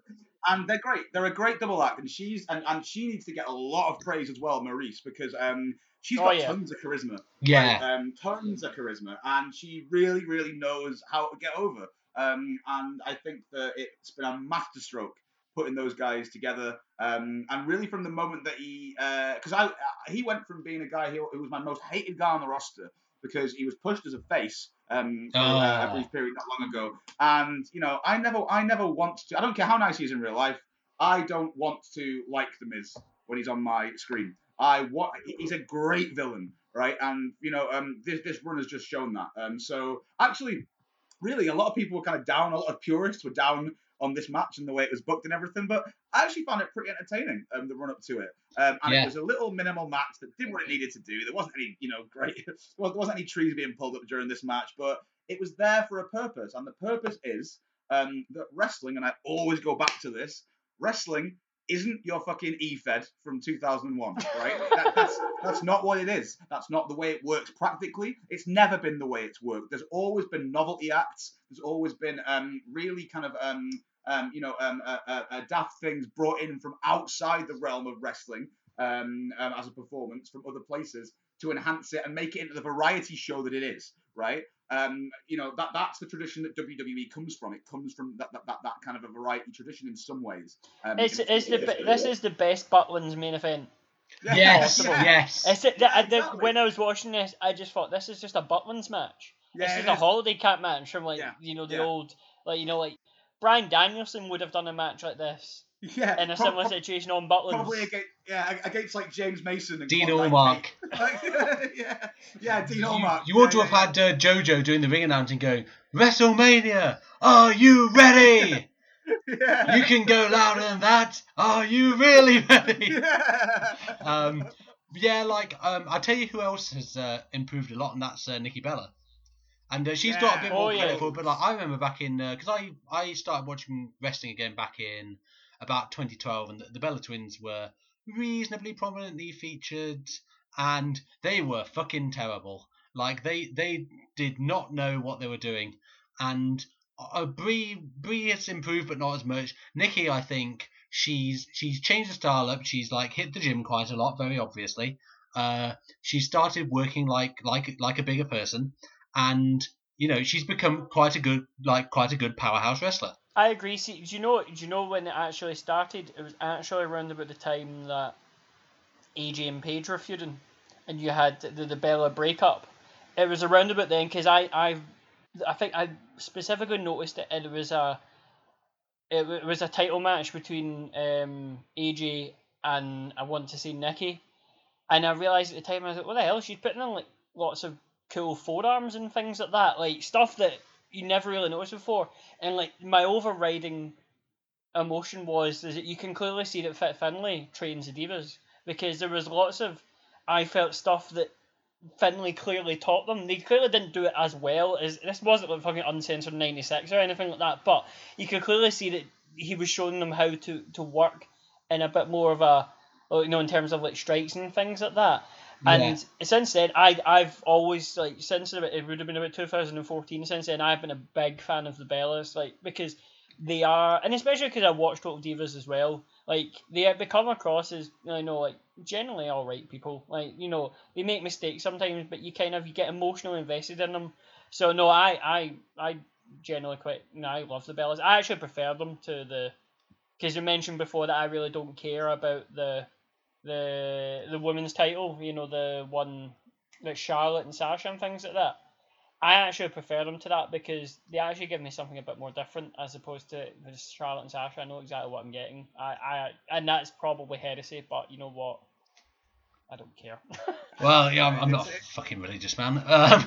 and they're great. They're a great double act, and she's and, and she needs to get a lot of praise as well, Maryse, because um she's Oh, got yeah. tons of charisma. yeah. Um, tons of charisma, and she really, really knows how to get over. Um, and I think that it's been a masterstroke putting those guys together. Um, and really from the moment that he, because I, he went from being a guy who, who was my most hated guy on the roster because he was pushed as a face um, for uh, Ah. a brief period not long ago. And you know, I never, I never want to. I don't care how nice he is in real life. I don't want to like the Miz when he's on my screen. I want. He's a great villain, right? And you know, um, this this run has just shown that. Um, so actually, really, a lot of people were kind of down. A lot of purists were down on this match and the way it was booked and everything. But I actually found it pretty entertaining. Um, the run up to it. Um, and Yeah. it was a little minimal match that did what it needed to do. There wasn't any, you know, great. Well, there wasn't any trees being pulled up during this match, but it was there for a purpose. And the purpose is um, that wrestling, and I always go back to this, wrestling isn't your fucking E-Fed from 2001, right? that, that's, that's not what it is. That's not the way it works practically. It's never been the way it's worked. There's always been novelty acts. There's always been um, really kind of, um, um, you know, um, uh, uh, uh, daft things brought in from outside the realm of wrestling um, um, as a performance from other places to enhance it and make it into the variety show that it is, right? Um, you know that that's the tradition that WWE comes from. It comes from that that, that, that kind of a variety tradition in some ways. Um, It's, it's the be- this is the best Butlins main event. Yes, possible. yes. It's the, the, the, exactly. when I was watching this, I just thought this is just a Butlins match. Yeah, this is a holiday camp match from like Yeah, you know the yeah. old like you know like Brian Danielson would have done a match like this yeah, in a similar prob- situation on Butlins. Probably against yeah against like James Mason and Dean Klondike Allmark. Like, yeah, yeah, Dean You, Allmark. you ought to have yeah, had uh, JoJo doing the ring announcing going, WrestleMania, are you ready? yeah. You can go louder than that. Are you really ready? yeah. um, yeah, like um, I tell you who else has uh, improved a lot, and that's uh, Nikki Bella. And uh, she's got a bit more Oh, yeah. for but like I remember back in because I I started watching wrestling again back in about 2012, and the, the Bella twins were reasonably prominently featured, and they were fucking terrible. Like they they did not know what they were doing, and uh, Brie Brie has improved, but not as much. Nikki, I think she's she's changed the style up. She's like hit the gym quite a lot, very obviously. Uh, she started working like like like a bigger person, and you know she's become quite a good like quite a good powerhouse wrestler. I agree. See, do you know? Do you know when it actually started? It was actually around about the time that AJ and Paige were feuding, and you had the, the Bella breakup. It was around about then because I I I think I specifically noticed it. It was a it, it was a title match between um, AJ and I want to say Nikki, and I realized at the time I was like, what the hell? She's putting on like lots of cool forearms and things like that, like stuff that you never really noticed before. And like my overriding emotion was is that you can clearly see that Fit Finley trains the divas because there was lots of I felt stuff that Finley clearly taught them. They clearly didn't do it as well as this wasn't like fucking uncensored ninety six or anything like that, but you could clearly see that he was showing them how to, to work in a bit more of a you know, in terms of like strikes and things like that. And since then, I I've always like since it would have been about 2014. Since then, I've been a big fan of the Bellas, like because they are, and especially because I watched Total Divas as well. Like they they come across as you know like generally all right people. Like you know they make mistakes sometimes, but you kind of you get emotionally invested in them. So no, I I I generally quite you know, I love the Bellas. I actually prefer them to the because you mentioned before that I really don't care about the the the women's title. You know the one that Charlotte and Sasha and things like that. I actually prefer them to that because they actually give me something a bit more different as opposed to just Charlotte and Sasha. I know exactly what I'm getting. I, I and that's probably heresy, but you know what? I don't care. Well, yeah, I'm, I'm not a fucking religious man. Um,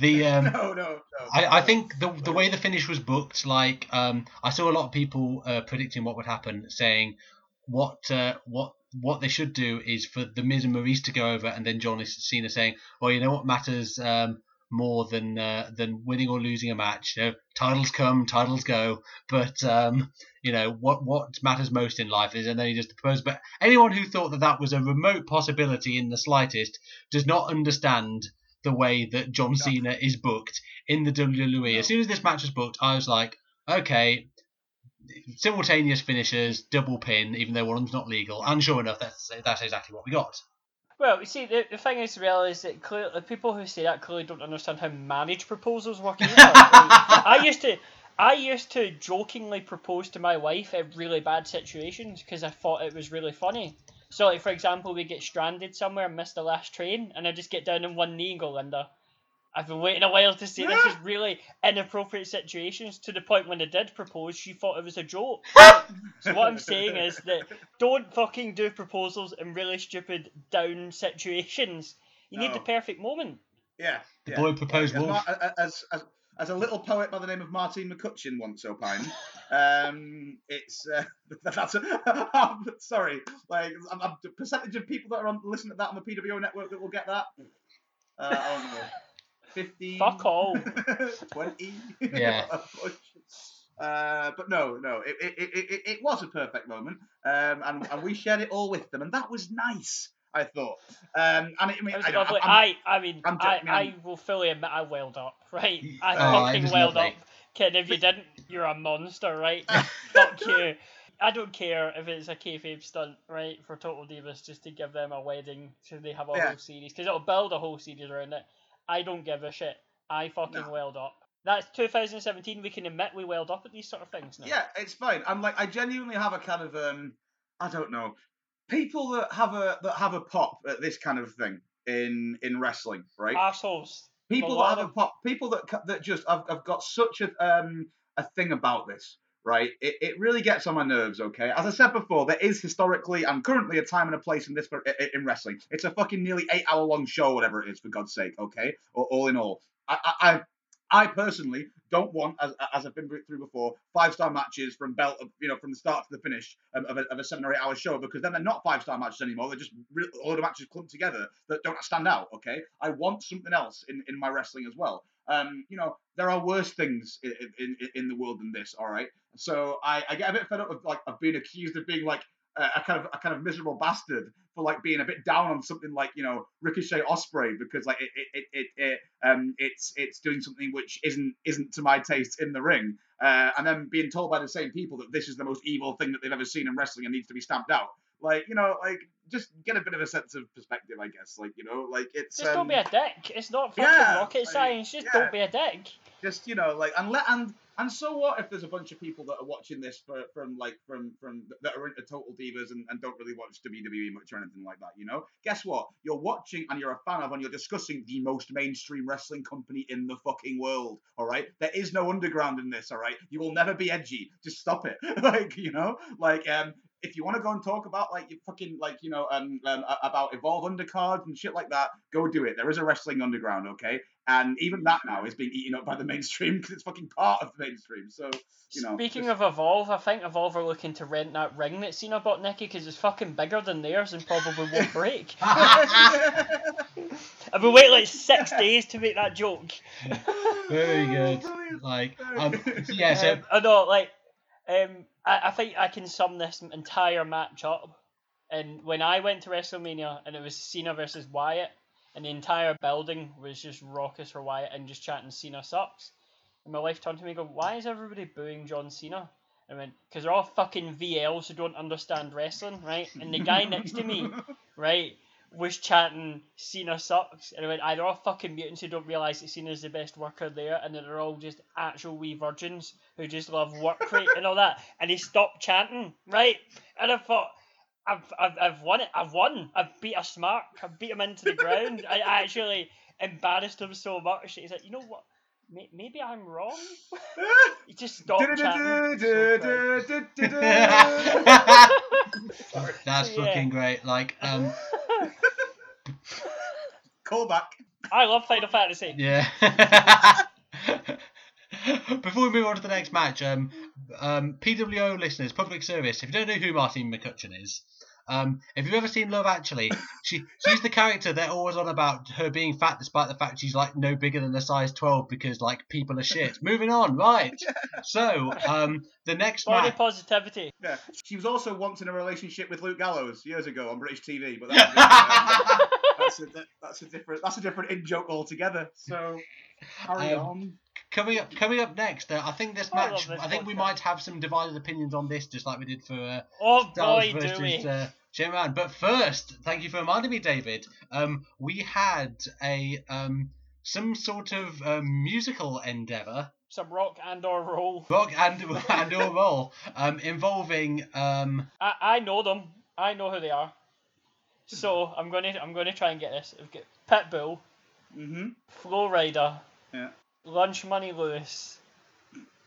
the um, no, no, no. I, I think the the way the finish was booked, like um, I saw a lot of people uh, predicting what would happen, saying what uh, what what they should do is for the Miz and Maryse to go over, and then John is Cena saying, "Well, you know what matters um, more than uh, than winning or losing a match. You know, titles come, titles go, but um, you know what what matters most in life is." And then he just proposed. But anyone who thought that that was a remote possibility in the slightest does not understand the way that John Cena is booked in the WWE. As soon as this match was booked, I was like, okay, simultaneous finishers, double pin, even though one of them's not legal. And sure enough, that's that's exactly what we got. Well, you see, the, the thing is, really, is that clear, the people who say that clearly don't understand how marriage proposals work either. I used to, I used to jokingly propose to my wife in really bad situations because I thought it was really funny. So, like for example, we get stranded somewhere and miss the last train, and I just get down on one knee and go, Linda, I've been waiting a while to say this is really inappropriate situations to the point when I did propose, she thought it was a joke. so what I'm saying is that don't fucking do proposals in really stupid down situations. You need the perfect moment. Yeah. The yeah. boy proposed as, as, as, as a little poet by the name of Martine McCutcheon once opined, um, it's uh, that's a, I'm sorry, like I'm, I'm, the percentage of people that are on listening to that on the PWO network that will get that. Uh, I fifteen. Fuck all. Twenty. Yeah. Uh, but no, no, it, it, it, it, it was a perfect moment, um, and, and we shared it all with them, and that was nice. I thought, um, and it, I mean, It was I, lovely. I'm- I, I mean, I'm I, joking, I I'm- will fully admit I welled up, right? I Oh, fucking was welled lovely. up. Kid, if you didn't, you're a monster, right? Fuck you. I don't care if it's a kayfabe stunt, right, for Total Divas, just to give them a wedding so they have a Yeah. whole series, because it'll build a whole series around it. I don't give a shit. I fucking No. welled up. That's 2017. We can admit we welled up at these sort of things now. Yeah, it's fine. I'm like, I genuinely have a kind of um, I don't know, people that have a that have a pop at this kind of thing in in wrestling, right? Assholes. people that have a pop, people that that just I've, I've got such a um a thing about this, right? It, it really gets on my nerves. Okay, as I said before, there is historically and currently a time and a place in this for, in wrestling. It's a fucking nearly eight hour long show, whatever it is, for God's sake. Okay, all in all, I I. I personally don't want, as, as I've been through before, five star matches from belt, you know, from the start to the finish of, a, of a seven or eight hour show because then they're not five star matches anymore. They're just re- a load of matches clumped together that don't stand out. Okay, I want something else in, in my wrestling as well. Um, you know, there are worse things in, in, in the world than this. All right, so I, I get a bit fed up with like of being accused of being like a, kind of a kind of miserable bastard for like being a bit down on something like you know Ricochet Ospreay because like it it, it, it, it um it's it's doing something which isn't isn't to my taste in the ring uh, and then being told by the same people that this is the most evil thing that they've ever seen in wrestling and needs to be stamped out like you know like just get a bit of a sense of perspective I guess like you know like it's Just um, don't be a dick. It's not fucking yeah, rocket like, science. Just yeah. don't be a dick. just you know like and let and and so what if there's a bunch of people that are watching this for, from like from from that are into total divas and, and don't really watch WWE much or anything like that you know guess what you're watching and you're a fan of and you're discussing the most mainstream wrestling company in the fucking world all right there is no underground in this all right you will never be edgy just stop it like you know like um if you want to go and talk about like you fucking like you know um, um about evolve undercards and shit like that go do it there is a wrestling underground okay and even that now is being eaten up by the mainstream because it's fucking part of the mainstream. So you know. Speaking just- of Evolve, I think Evolve are looking to rent that ring that Cena bought Nikki because it's fucking bigger than theirs and probably won't break. I've been waiting like six days to make that joke. Very good. Like, um, yeah. So Um, I know, like, um, I, I think I can sum this entire match up. And when I went to WrestleMania and it was Cena versus Wyatt, and the entire building was just raucous for Wyatt and just chanting Cena sucks. And my wife turned to me and go, Why is everybody booing John Cena? I went, Because they're all fucking VLs who don't understand wrestling, right? And the guy next to me, right, was chanting Cena sucks. And I went, "Aye, they're all fucking mutants who don't realise that Cena's the best worker there and that they're all just actual wee virgins who just love work rate and all that. And he stopped chanting, right? And I thought, I've, I've, I've won it. I've won. I've beat a smart. I've beat him into the ground. I actually embarrassed him so much. that He's like, you know what? Maybe I'm wrong. He just stopped chanting. That's fucking great. Like, um, Callback. I love Final Fantasy. Yeah. Before we move on to the next match, um, um, PWO listeners, public service, if you don't know who Martine McCutcheon is, um, if you've ever seen Love Actually, she she's the character they're always on about her being fat despite the fact she's like no bigger than a size 12 because like people are shit. Moving on, right. So, um, the next Body match. positivity. Yeah. She was also once in a relationship with Luke Gallows years ago on British TV, but that's, um, that's, a, that's a different that's a different in joke altogether. So carry Um, on. Coming up, coming up next, uh, I think this I match. this I think we might have some divided opinions on this, just like we did for uh, Oh Styles boy, versus uh, Shane McMahon. But first, thank you for reminding me, David. Um, we had a um, some sort of um, musical endeavour, Some rock and or roll. rock and and or roll, um, involving um, I, I know them. I know who they are. So I'm gonna I'm gonna try and get this. We've got Pitbull, hmm Flo Rida, Yeah. Lunch Money Lewis,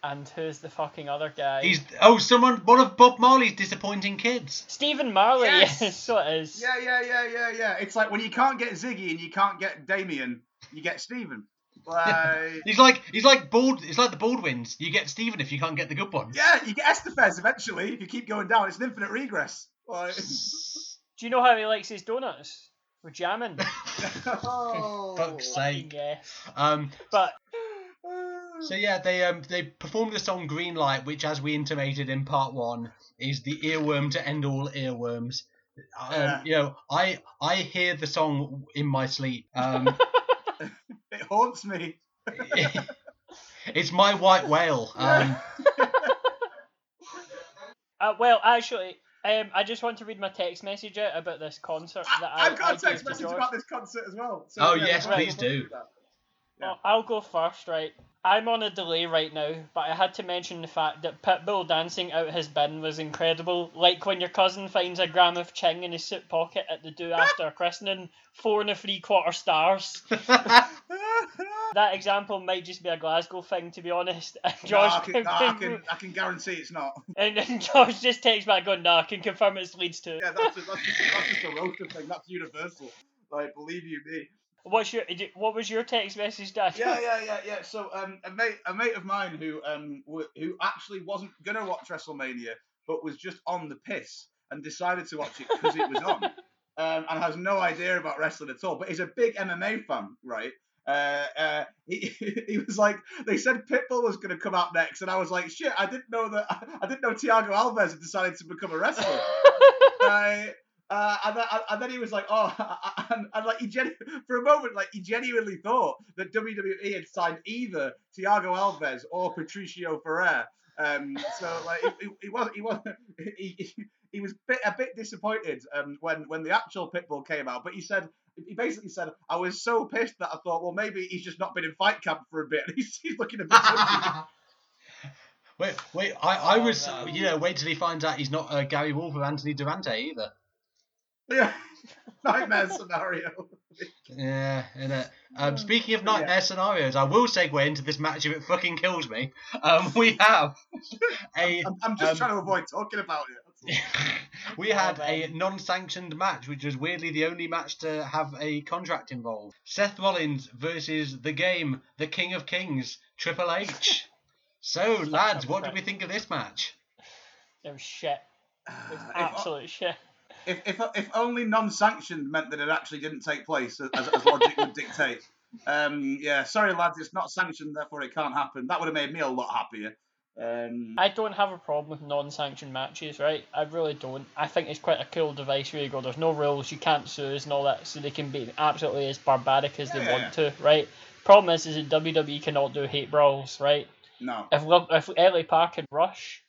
and who's the fucking other guy? he's oh someone one of Bob Marley's disappointing kids. Stephen Marley. Yes! Yes, so it is. Yeah, yeah, yeah, yeah, yeah. It's like when you can't get Ziggy and you can't get Damian, you get Stephen. Like, He's like he's like bald. It's like the Baldwins. You get Stephen if you can't get the good ones. yeah, you get Estefez eventually if you keep going down. It's an infinite regress. Like, Do you know how he likes his donuts? With jamming. oh, Fuck's sake. Um, But So yeah, they um they performed the song Green Light, which, as we intimated in part one, is the earworm to end all earworms. Um, Yeah. You know, I I hear the song in my sleep. Um, it haunts me. it's my white whale. Um, uh, well, actually, um, I just want to read my text message out about this concert that I, I've got I a text gave to message about this concert as well. So, Oh, yeah, yes, please do. that. Well, I'll go first, right? I'm on a delay right now, but I had to mention the fact that Pitbull dancing out his bin was incredible. Like when your cousin finds a gram of ching in his suit pocket at the do after a christening, four and a three quarter stars. That example might just be a Glasgow thing, to be honest. And No, George I, can, no, I, can, I can guarantee it's not. and, and George just takes back going, nah, I can confirm it's Leeds too. Yeah, that's, a, that's, just, that's just a roaster thing. That's universal. Like, believe you me. What's your what was your text message, Dad? Yeah, yeah, yeah, yeah. So, um, a mate, a mate of mine who, um, w- who actually wasn't gonna watch WrestleMania, but was just on the piss and decided to watch it because it was on, um, and has no idea about wrestling at all. But he's a big MMA fan, right? Uh, uh, he, he was like, they said Pitbull was gonna come out next, and I was like, shit, I didn't know that. I didn't know Thiago Alves had decided to become a wrestler. right? Uh, and, then, and then he was like, "Oh," and, and like he genu- for a moment, like he genuinely thought that WWE had signed either Thiago Alves or Patricio Freire. Um, so like he, he, he was he was he, he, he was bit, a bit disappointed um, when when the actual Pitbull came out. But he said he basically said, "I was so pissed that I thought, well, maybe he's just not been in fight camp for a bit. He's, he's looking a bit." wait, wait. I, I Oh, was no. you know wait till he finds out he's not uh, Gary Wolfe or Anthony Durante either. Yeah, nightmare scenario. Yeah, innit? Um, speaking of But yeah. nightmare scenarios, I will segue into this match if it fucking kills me. Um, we have a I'm, I'm just Um, trying to avoid talking about it. We had Oh, a non-sanctioned match, which was weirdly the only match to have a contract involved. Seth Rollins versus the game, the King of Kings, Triple H. So, lads, what did we think of this match? It was shit. It was absolute shit. If, if, if only non-sanctioned meant that it actually didn't take place as, as logic would dictate. Um, yeah, sorry lads, it's not sanctioned, therefore it can't happen. That would have made me a lot happier. Um, I don't have a problem with non-sanctioned matches, right? I really don't. I think it's quite a cool device where you go, there's no rules, you can't sue us and all that, so they can be absolutely as barbaric as they Yeah, want to, right? Problem is, is that WWE cannot do hate brawls, right? no. If if LA Park and Rush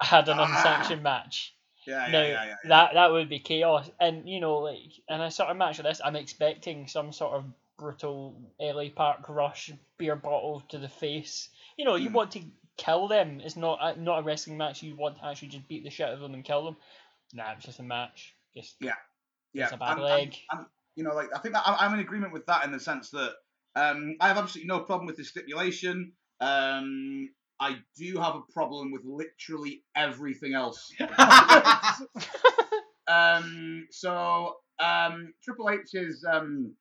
had an Ah. unsanctioned match, Yeah, yeah, no, yeah, yeah, yeah. that that would be chaos. And you know, like, in a sort of match this, I'm expecting some sort of brutal LA Park Rush beer bottle to the face. You know, you Hmm. want to kill them. It's not a, not a wrestling match. You want to actually just beat the shit out of them and kill them. Nah, it's just a match. Just Yeah, it's a bad and- leg. and- and, you know, like I think that I'm, I'm in agreement with that in the sense that um, I have absolutely no problem with the stipulation. Um, I do have a problem with literally everything else. Um, so um, Triple H's um,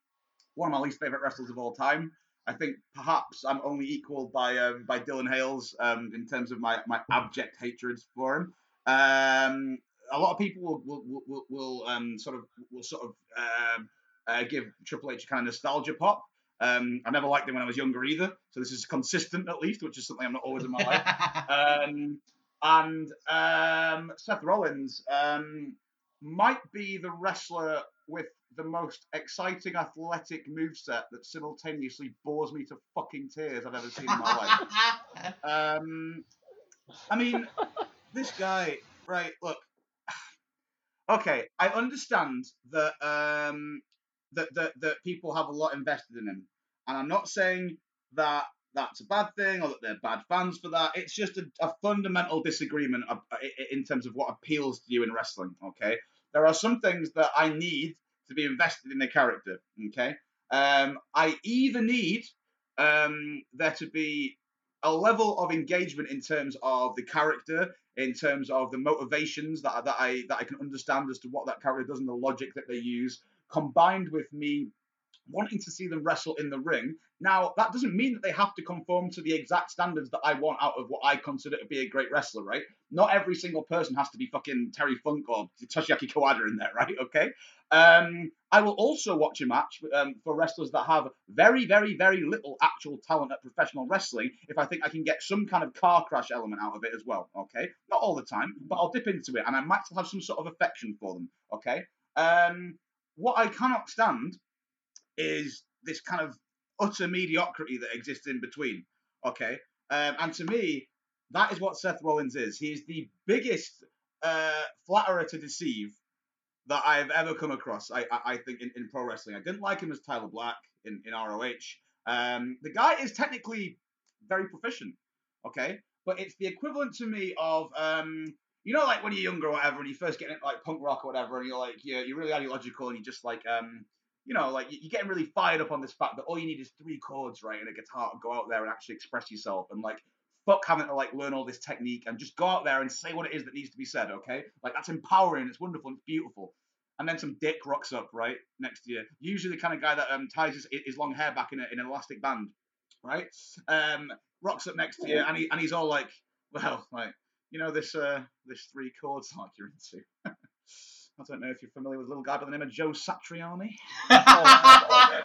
one of my least favorite wrestlers of all time. I think perhaps I'm only equaled by um, by Dylan Hales um, in terms of my, my abject hatred for him. Um, a lot of people will will, will, will, will um, sort of will sort of um, uh, give Triple H a kind of nostalgia pop. Um, I never liked him when I was younger either, so this is consistent at least, which is something I'm not always in my life. Um, and um, Seth Rollins um, might be the wrestler with the most exciting athletic moveset that simultaneously bores me to fucking tears I've ever seen in my life. Um, I mean, this guy, right? Look, okay, I understand that um, that that that people have a lot invested in him, and I'm not saying that that's a bad thing or that they're bad fans for that. It's just a, a fundamental disagreement i- in terms of what appeals to you in wrestling. Okay, there are some things that I need to be invested in the character. Okay, um, I either need um, there to be a level of engagement in terms of the character, in terms of the motivations that that I that I can understand as to what that character does and the logic that they use, combined with me wanting to see them wrestle in the ring. Now, that doesn't mean that they have to conform to the exact standards that I want out of what I consider to be a great wrestler, right? Not every single person has to be fucking Terry Funk or Toshiaki Kawada in there, right? Okay. Um, I will also watch a match um, for wrestlers that have very, very, very little actual talent at professional wrestling if I think I can get some kind of car crash element out of it as well. Okay. Not all the time, but I'll dip into it and I might still have some sort of affection for them. Okay. Um, what I cannot stand is this kind of utter mediocrity that exists in between. Okay, um, and to me, that is what Seth Rollins is. He is the biggest uh, flatterer to deceive that I've ever come across. I, I, I think in, in pro wrestling, I didn't like him as Tyler Black in in ROH. Um, the guy is technically very proficient. Okay, but it's the equivalent to me of um, you know, like when you're younger or whatever, and you first get into like punk rock or whatever, and you're like, you're, you're really ideological, and you just like, um, you know, like you- you're getting really fired up on this fact that all you need is three chords, right, and a guitar to go out there and actually express yourself, and like, fuck having to like learn all this technique and just go out there and say what it is that needs to be said, okay? Like that's empowering, it's wonderful, it's beautiful. And then some dick rocks up right next to you. Usually the kind of guy that um, ties his, his long hair back in, a, in an elastic band, right? Um, rocks up next to you, and he and he's all like, well, like you know this uh this three chords like you're into. I don't know if you're familiar with a little guy by the name of Joe Satriani.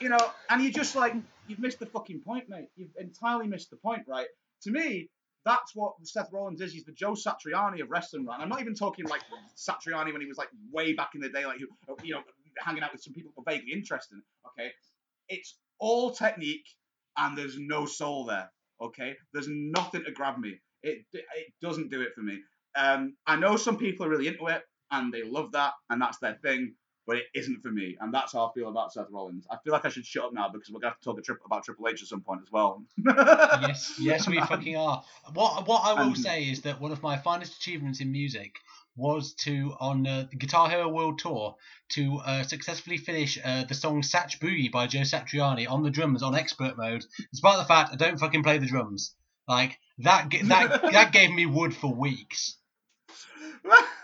you know, and you're just like you've missed the fucking point, mate. You've entirely missed the point, right? To me, that's what Seth Rollins is. He's the Joe Satriani of wrestling, right? I'm not even talking like Satriani when he was like way back in the day, like you you know, hanging out with some people who are vaguely interesting. Okay, it's all technique and there's no soul there. Okay, there's nothing to grab me. It it doesn't do it for me. Um, I know some people are really into it and they love that and that's their thing, but it isn't for me. And that's how I feel about Seth Rollins. I feel like I should shut up now because we're gonna have to talk a trip about Triple H at some point as well. yes, yes, we fucking are. What what I will And- say is that one of my finest achievements in music was to on uh, the Guitar Hero World Tour to uh, successfully finish uh, the song "Satch Boogie" by Joe Satriani on the drums on expert mode, despite the fact I don't fucking play the drums. Like that that that gave me wood for weeks.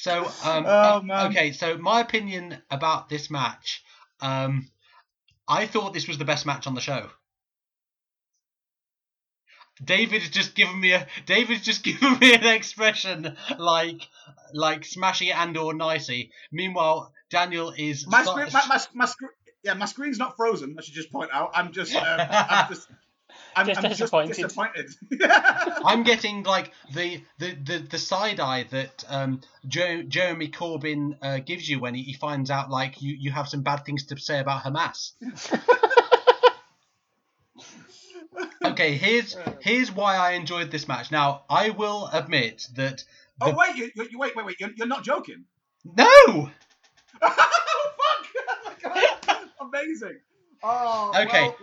So um, Oh, uh, okay, so my opinion about this match, um, I thought this was the best match on the show. David has just given me a David's just given me an expression like like smashing and or nicey. Meanwhile, Daniel is my my, my, my screen, yeah, my screen's not frozen. I should just point out. I'm just, um, I'm just, I'm Just I'm disappointed. Just disappointed. I'm getting like the the, the, the side eye that um, Joe, Jeremy Corbyn uh, gives you when he, he finds out like you, you have some bad things to say about Hamas. okay, here's here's why I enjoyed this match. Now I will admit that oh the, wait, you, you, wait, wait, wait. You're, you're not joking. no. oh fuck! Oh my god! Amazing. Oh. Okay. well,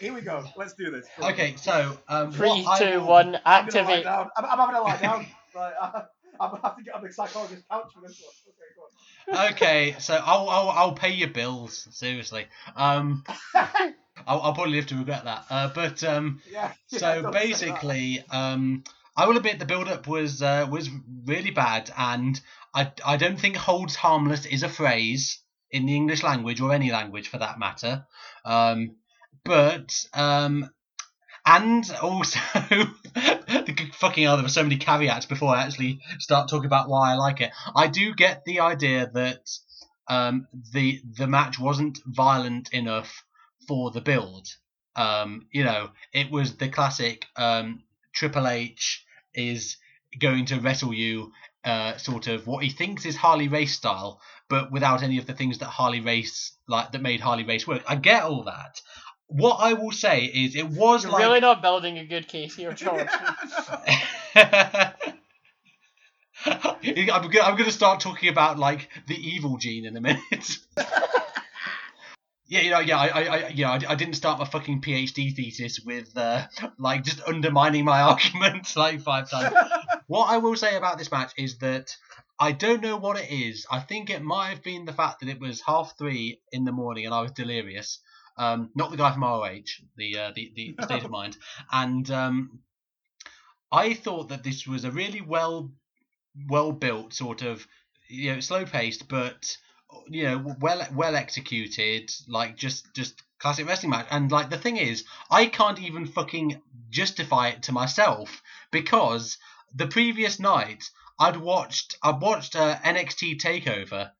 here we go. Let's do this. Okay, so um, Three, what I two, will- one, I'm gonna lie activate. down. I'm, I'm having to lie down. Right, I, I'm gonna have to get on the psychologist couch for this one. Okay, go on. Okay, so I'll, I'll I'll pay your bills seriously. Um, I'll, I'll probably live to regret that. Uh, but um, Yeah. yeah, so don't say that. basically, um, I will admit the build-up was uh, was really bad, and I I don't think "holds harmless" is a phrase. in the English language or any language for that matter. Um, but um, and also the fucking hell, there were so many caveats before I actually start talking about why I like it. I do get the idea that um, the the match wasn't violent enough for the build. Um, you know, it was the classic um, Triple H is going to wrestle you, uh, sort of what he thinks is Harley Race style, but without any of the things that Harley Race like that made Harley Race work. I get all that. What I will say is, it was You're like really not building a good case here, George. I'm gonna, I'm gonna start talking about like the evil gene in a minute. yeah, you know, yeah, I, I, I you know, I, I didn't start my fucking PhD thesis with uh, like just undermining my arguments like five times. what I will say about this match is that I don't know what it is. I think it might have been the fact that it was half three in the morning and I was delirious. Um, not the guy from ROH, the uh, the, the state of mind, and um, I thought that this was a really well well built sort of you know slow paced but you know well well executed like just just classic wrestling match. And like the thing is I can't even fucking justify it to myself because the previous night I'd watched I'd watched uh, NXT Takeover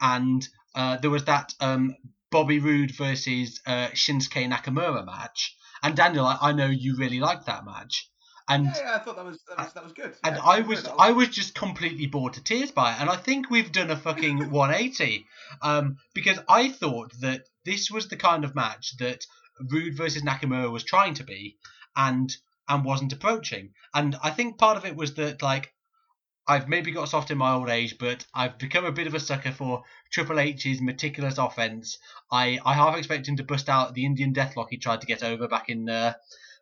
and uh, there was that um, Bobby Roode versus uh, Shinsuke Nakamura match. And Daniel I, I know you really liked that match. And yeah, yeah, I thought that was that was, that was good. and Yeah, I was I was just completely bored to tears by it, and I think we've done a fucking 180, um, because I thought that this was the kind of match that Roode versus Nakamura was trying to be, and and wasn't approaching, and I think part of it was that like I've maybe got soft in my old age, but I've become a bit of a sucker for Triple H's meticulous offense. I I half expect him to bust out the Indian Deathlock he tried to get over back in. Uh,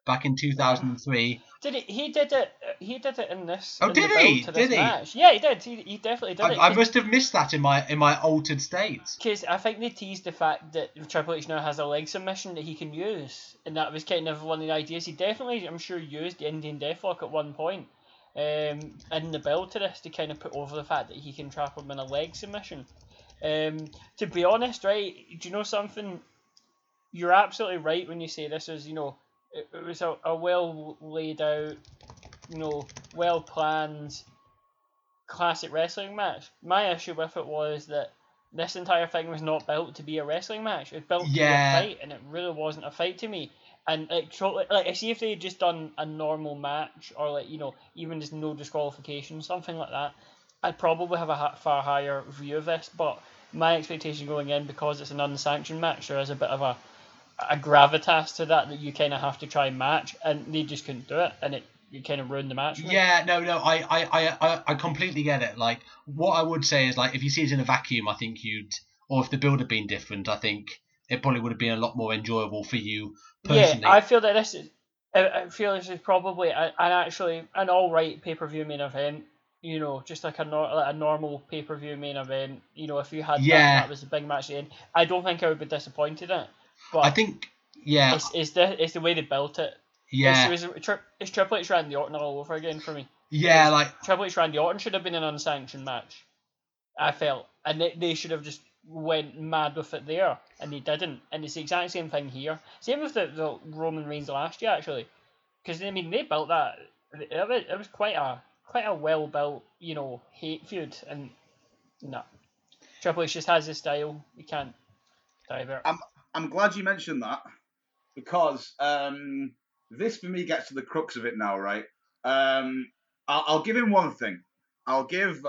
Back in 2003, Did he? He did it. He did it in this. Oh, in did he? Did he? Match. Yeah, he did. He, he definitely did I, it. I must have missed that in my in my altered state. Because I think they teased the fact that Triple H now has a leg submission that he can use, and that was kind of one of the ideas. He definitely, I'm sure, used the Indian Deathlock at one point um, in the build to this to kind of put over the fact that he can trap him in a leg submission. Um, to be honest, right? Do you know something? You're absolutely right when you say this is, you know, it, it was a, a well laid out, you know, well planned classic wrestling match. My issue with it was that this entire thing was not built to be a wrestling match. It was built Yeah. to be a fight, and it really wasn't a fight to me. And like, totally, like I see if they had just done a normal match, or like you know, even just no disqualification, something like that, I'd probably have a ha- far higher view of this. But my expectation going in, because it's an unsanctioned match, there is a bit of a a gravitas to that that you kind of have to try and match, and they just couldn't do it, and it you kind of ruined the match. Yeah, no, no, I, I, I- I completely get it. Like, what I would say is, like, if you see it in a vacuum, I think you'd, or if the build had been different, I think it probably would have been a lot more enjoyable for you personally. Yeah, I feel that this is. I, feel this is probably an actually an all right pay per view main event. You know, just like a nor- like a normal pay per view main event. You know, if you had that, Yeah. that was a big match at the end. I don't think I would be disappointed in it. But I think, yeah, it's, it's the it's the way they built it. yeah, It's, it was, tri- it's Triple H Randy Orton all over again for me. yeah, like, Triple H Randy Orton should have been an unsanctioned match. I felt, and they, they should have just went mad with it there, and they didn't. And it's the exact same thing here. Same with the, the Roman Reigns last year actually, because I mean they built that. It was, it was quite a quite a well built you know hate feud, and no, Triple H just has his style. You can't divert. I'm glad you mentioned that because um, this for me gets to the crux of it now, right? Um, I'll, I'll give him one thing. I'll give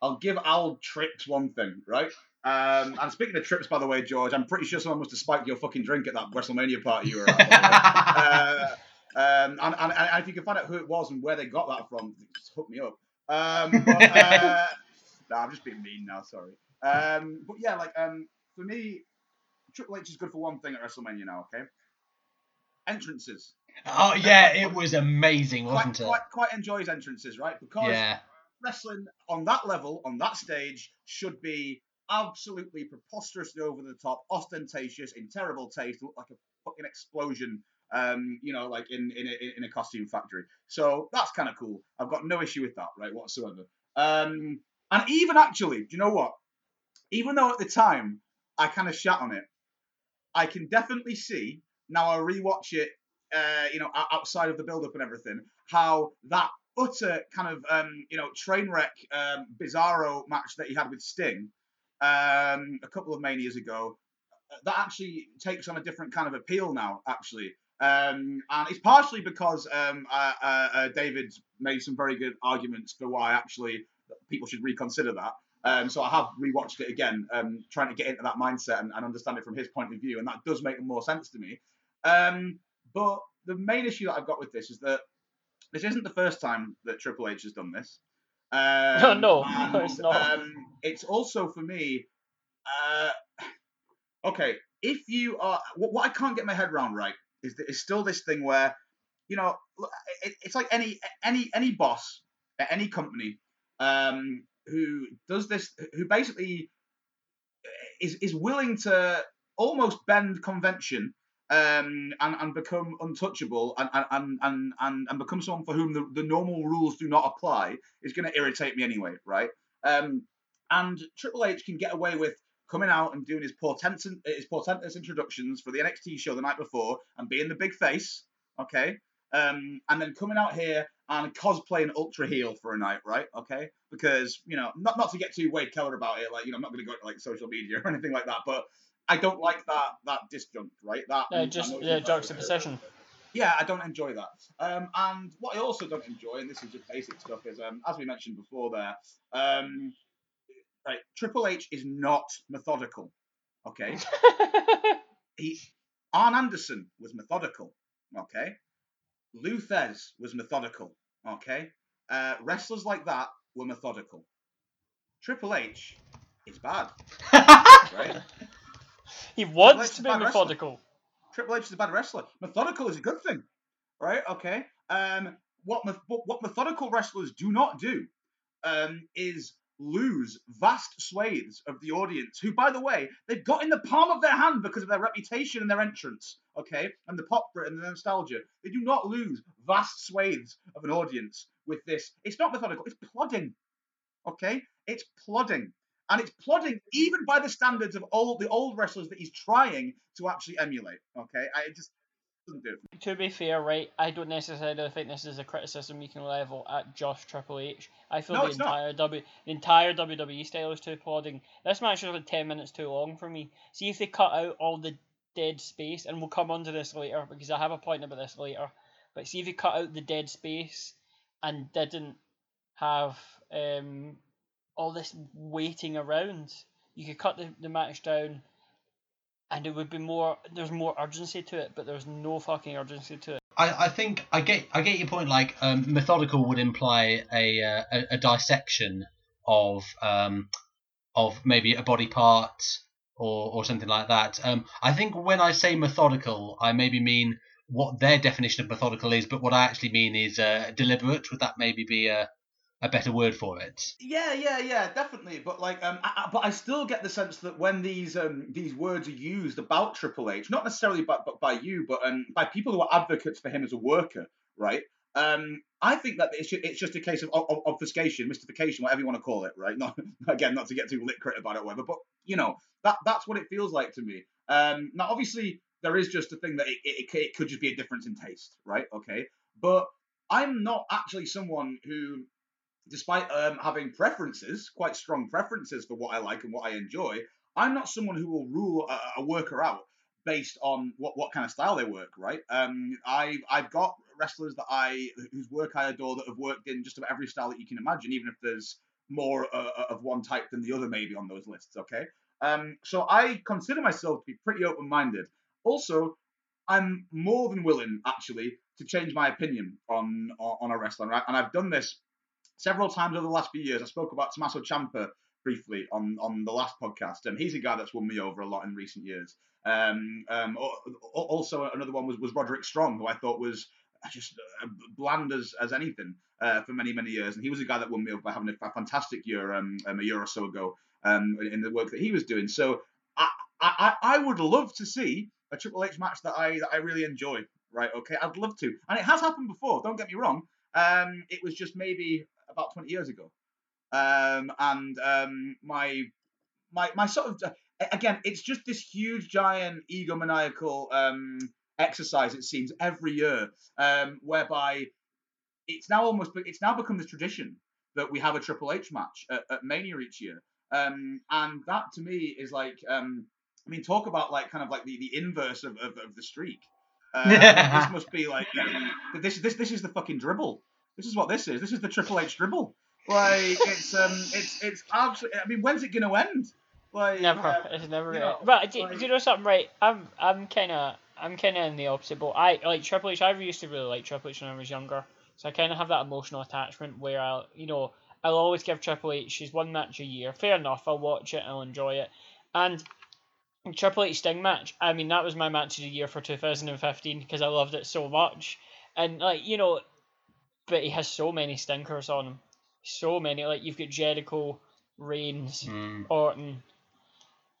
I'll give Al Trips one thing, right? Um, and speaking of trips, by the way, George, I'm pretty sure someone must have spiked your fucking drink at that WrestleMania party you were at. by the way. uh, um, and, and, and if you can find out who it was and where they got that from, just hook me up. Um, but, uh, nah, I'm just being mean now. Sorry. Um, but yeah, like um, for me, Triple H is good for one thing at WrestleMania now. Okay, entrances. oh, yeah, it was amazing, wasn't Quite, it? quite, quite enjoys entrances, right? Because Yeah, wrestling on that level, on that stage, should be absolutely preposterously over the top, ostentatious, in terrible taste, look like a fucking explosion. Um, you know, like in in a, in a costume factory. So that's kind of cool. I've got no issue with that, right, whatsoever. Um, and even actually, do you know what? Even though at the time I kind of shat on it. I can definitely see now. I rewatch it, uh, you know, outside of the build-up and everything, how that utter kind of um, you know train wreck um, bizarro match that he had with Sting um, a couple of manias ago uh, that actually takes on a different kind of appeal now actually um, and it's partially because um, uh, uh, uh, David made some very good arguments for why actually people should reconsider that um, so I have rewatched it again, um, trying to get into that mindset and, and understand it from his point of view, and that does make more sense to me. Um, but the main issue that I've got with this is that this isn't the first time that Triple H has done this. Um, No, no, and, it's not. Um, it's also for me. Uh, okay, if you are, what, what I can't get my head around right is that it's still this thing where, you know, it, it's like any any any boss at any company um, who does this, who basically is is willing to almost bend convention um, and, and become untouchable and, and, and, and, and become someone for whom the, the normal rules do not apply is going to irritate me anyway, right? Um, and Triple H can get away with coming out and doing his portentous, his portentous introductions for the NXT show the night before and being the big face, okay? Um, and then coming out here and cosplaying ultra heel for a night, right? Okay, because you know, not not to get too Wade Keller about it, like you know, I'm not going to go to like social media or anything like that, but I don't like that that disjunct, right? That Uh, just the juxtaposition. yeah, I don't enjoy that. Um, and what I also don't enjoy, and this is just basic stuff, is um, as we mentioned before there, um, right, Triple H is not methodical. Okay, he Arn Anderson was methodical. Okay, Lou Thesz was methodical. Okay, uh, wrestlers like that were methodical. Triple H is bad, right? He wants to be bad wrestler. methodical. Triple H is a bad wrestler. Methodical is a good thing, right? Okay. Um, what meth- what methodical wrestlers do not do um, is lose vast swathes of the audience, who, by the way, they've got in the palm of their hand because of their reputation and their entrance, okay, and the pop and the nostalgia. They do not lose vast swathes of an audience with this. It's not methodical. It's plodding, okay. It's plodding. And it's plodding even by the standards of all the old wrestlers that he's trying to actually emulate. Okay, I just doesn't do it. To be fair, right, I don't necessarily think this is a criticism you can level at just Triple H. I feel No, the it's not. entire W the entire WWE style is too plodding. This match is like ten minutes too long for me. See if they cut out all the dead space, and we'll come on to this later because I have a point about this later. But see if they cut out the dead space and didn't have um all this waiting around. You could cut the, the match down and it would be more there's more urgency to it, but there's no fucking urgency to it. I, I think I get I get your point. Like um, methodical would imply a, uh, a a dissection of um, of maybe a body part or or something like that. Um, I think when I say methodical, I maybe mean what their definition of methodical is, but what I actually mean is uh, deliberate. Would that maybe be a a better word for it? Yeah, yeah, yeah, definitely. But like, um, I, I, but I still get the sense that when these um these words are used about Triple H, not necessarily by but by you, but um by people who are advocates for him as a worker, right? Um, I think that it's just, it's just a case of, obfuscation, mystification, whatever you want to call it, right? Not again, not to get too litcrit about it, or whatever. But you know, that that's what it feels like to me. Um, now obviously there is just a thing that it, it, it could just be a difference in taste, right? Okay, but I'm not actually someone who despite um, having preferences, quite strong preferences for what I like and what I enjoy, I'm not someone who will rule a, a worker out based on what, what kind of style they work, right? Um, I've I've got wrestlers that I whose work I adore that have worked in just about every style that you can imagine, even if there's more uh, of one type than the other maybe on those lists. Okay, um, so I consider myself to be pretty open-minded. Also, I'm more than willing actually to change my opinion on on, on a wrestler, right? And I've done this several times over the last few years. I spoke about Tommaso Ciampa briefly on, on the last podcast. Um, he's a guy that's won me over a lot in recent years. Um, um, al- al- also, another one was, was Roderick Strong, who I thought was just uh, bland as, as anything uh, for many, many years. And he was a guy that won me over by having a, a fantastic year um, um, a year or so ago um, in the work that he was doing. So I, I, I would love to see a Triple H match that I, that I really enjoy. Right, okay, I'd love to. And it has happened before, don't get me wrong. Um, it was just maybe about 20 years ago. Um, and um, my my my sort of again, it's just this huge, giant, egomaniacal um, exercise. It seems every year, um, whereby it's now almost it's now become this tradition that we have a Triple H match at, at Mania each year, um, and that to me is like, um, I mean, talk about like kind of like the, the inverse of, of, of the streak. Uh, this must be like this this this is the fucking dribble. This is what this is. This is the Triple H dribble. Like it's um it's it's absolutely. I mean, when's it gonna end? Like Never. uh, it's never. you gonna- know, but do, like- do you know something? Right. I'm. I'm kind of. I'm kind of in the opposite boat. I like Triple H. I used to really like Triple H when I was younger, so I kind of have that emotional attachment where I'll, you know, I'll always give Triple H his one match a year. Fair enough. I'll watch it. I'll enjoy it. And Triple H Sting match. I mean, that was my match of the year for 2015 because I loved it so much. And like you know, but he has so many stinkers on him. So many. Like you've got Jericho, Reigns, Mm. Orton.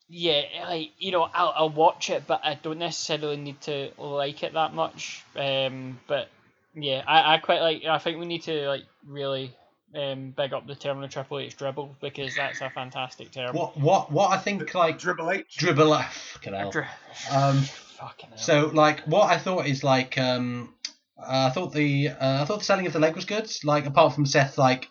Yeah, like you know, I'll, I'll watch it, but I don't necessarily need to like it that much. Um, but yeah, I, I quite like. I think we need to like really um big up the term of Triple H dribble because that's a fantastic term. What what what I think like Dribble H. dribble. Fucking hell. Dri- Um, Fucking hell. So like what I thought is like um uh, I thought the uh, I thought the selling of the leg was good. Like apart from Seth, like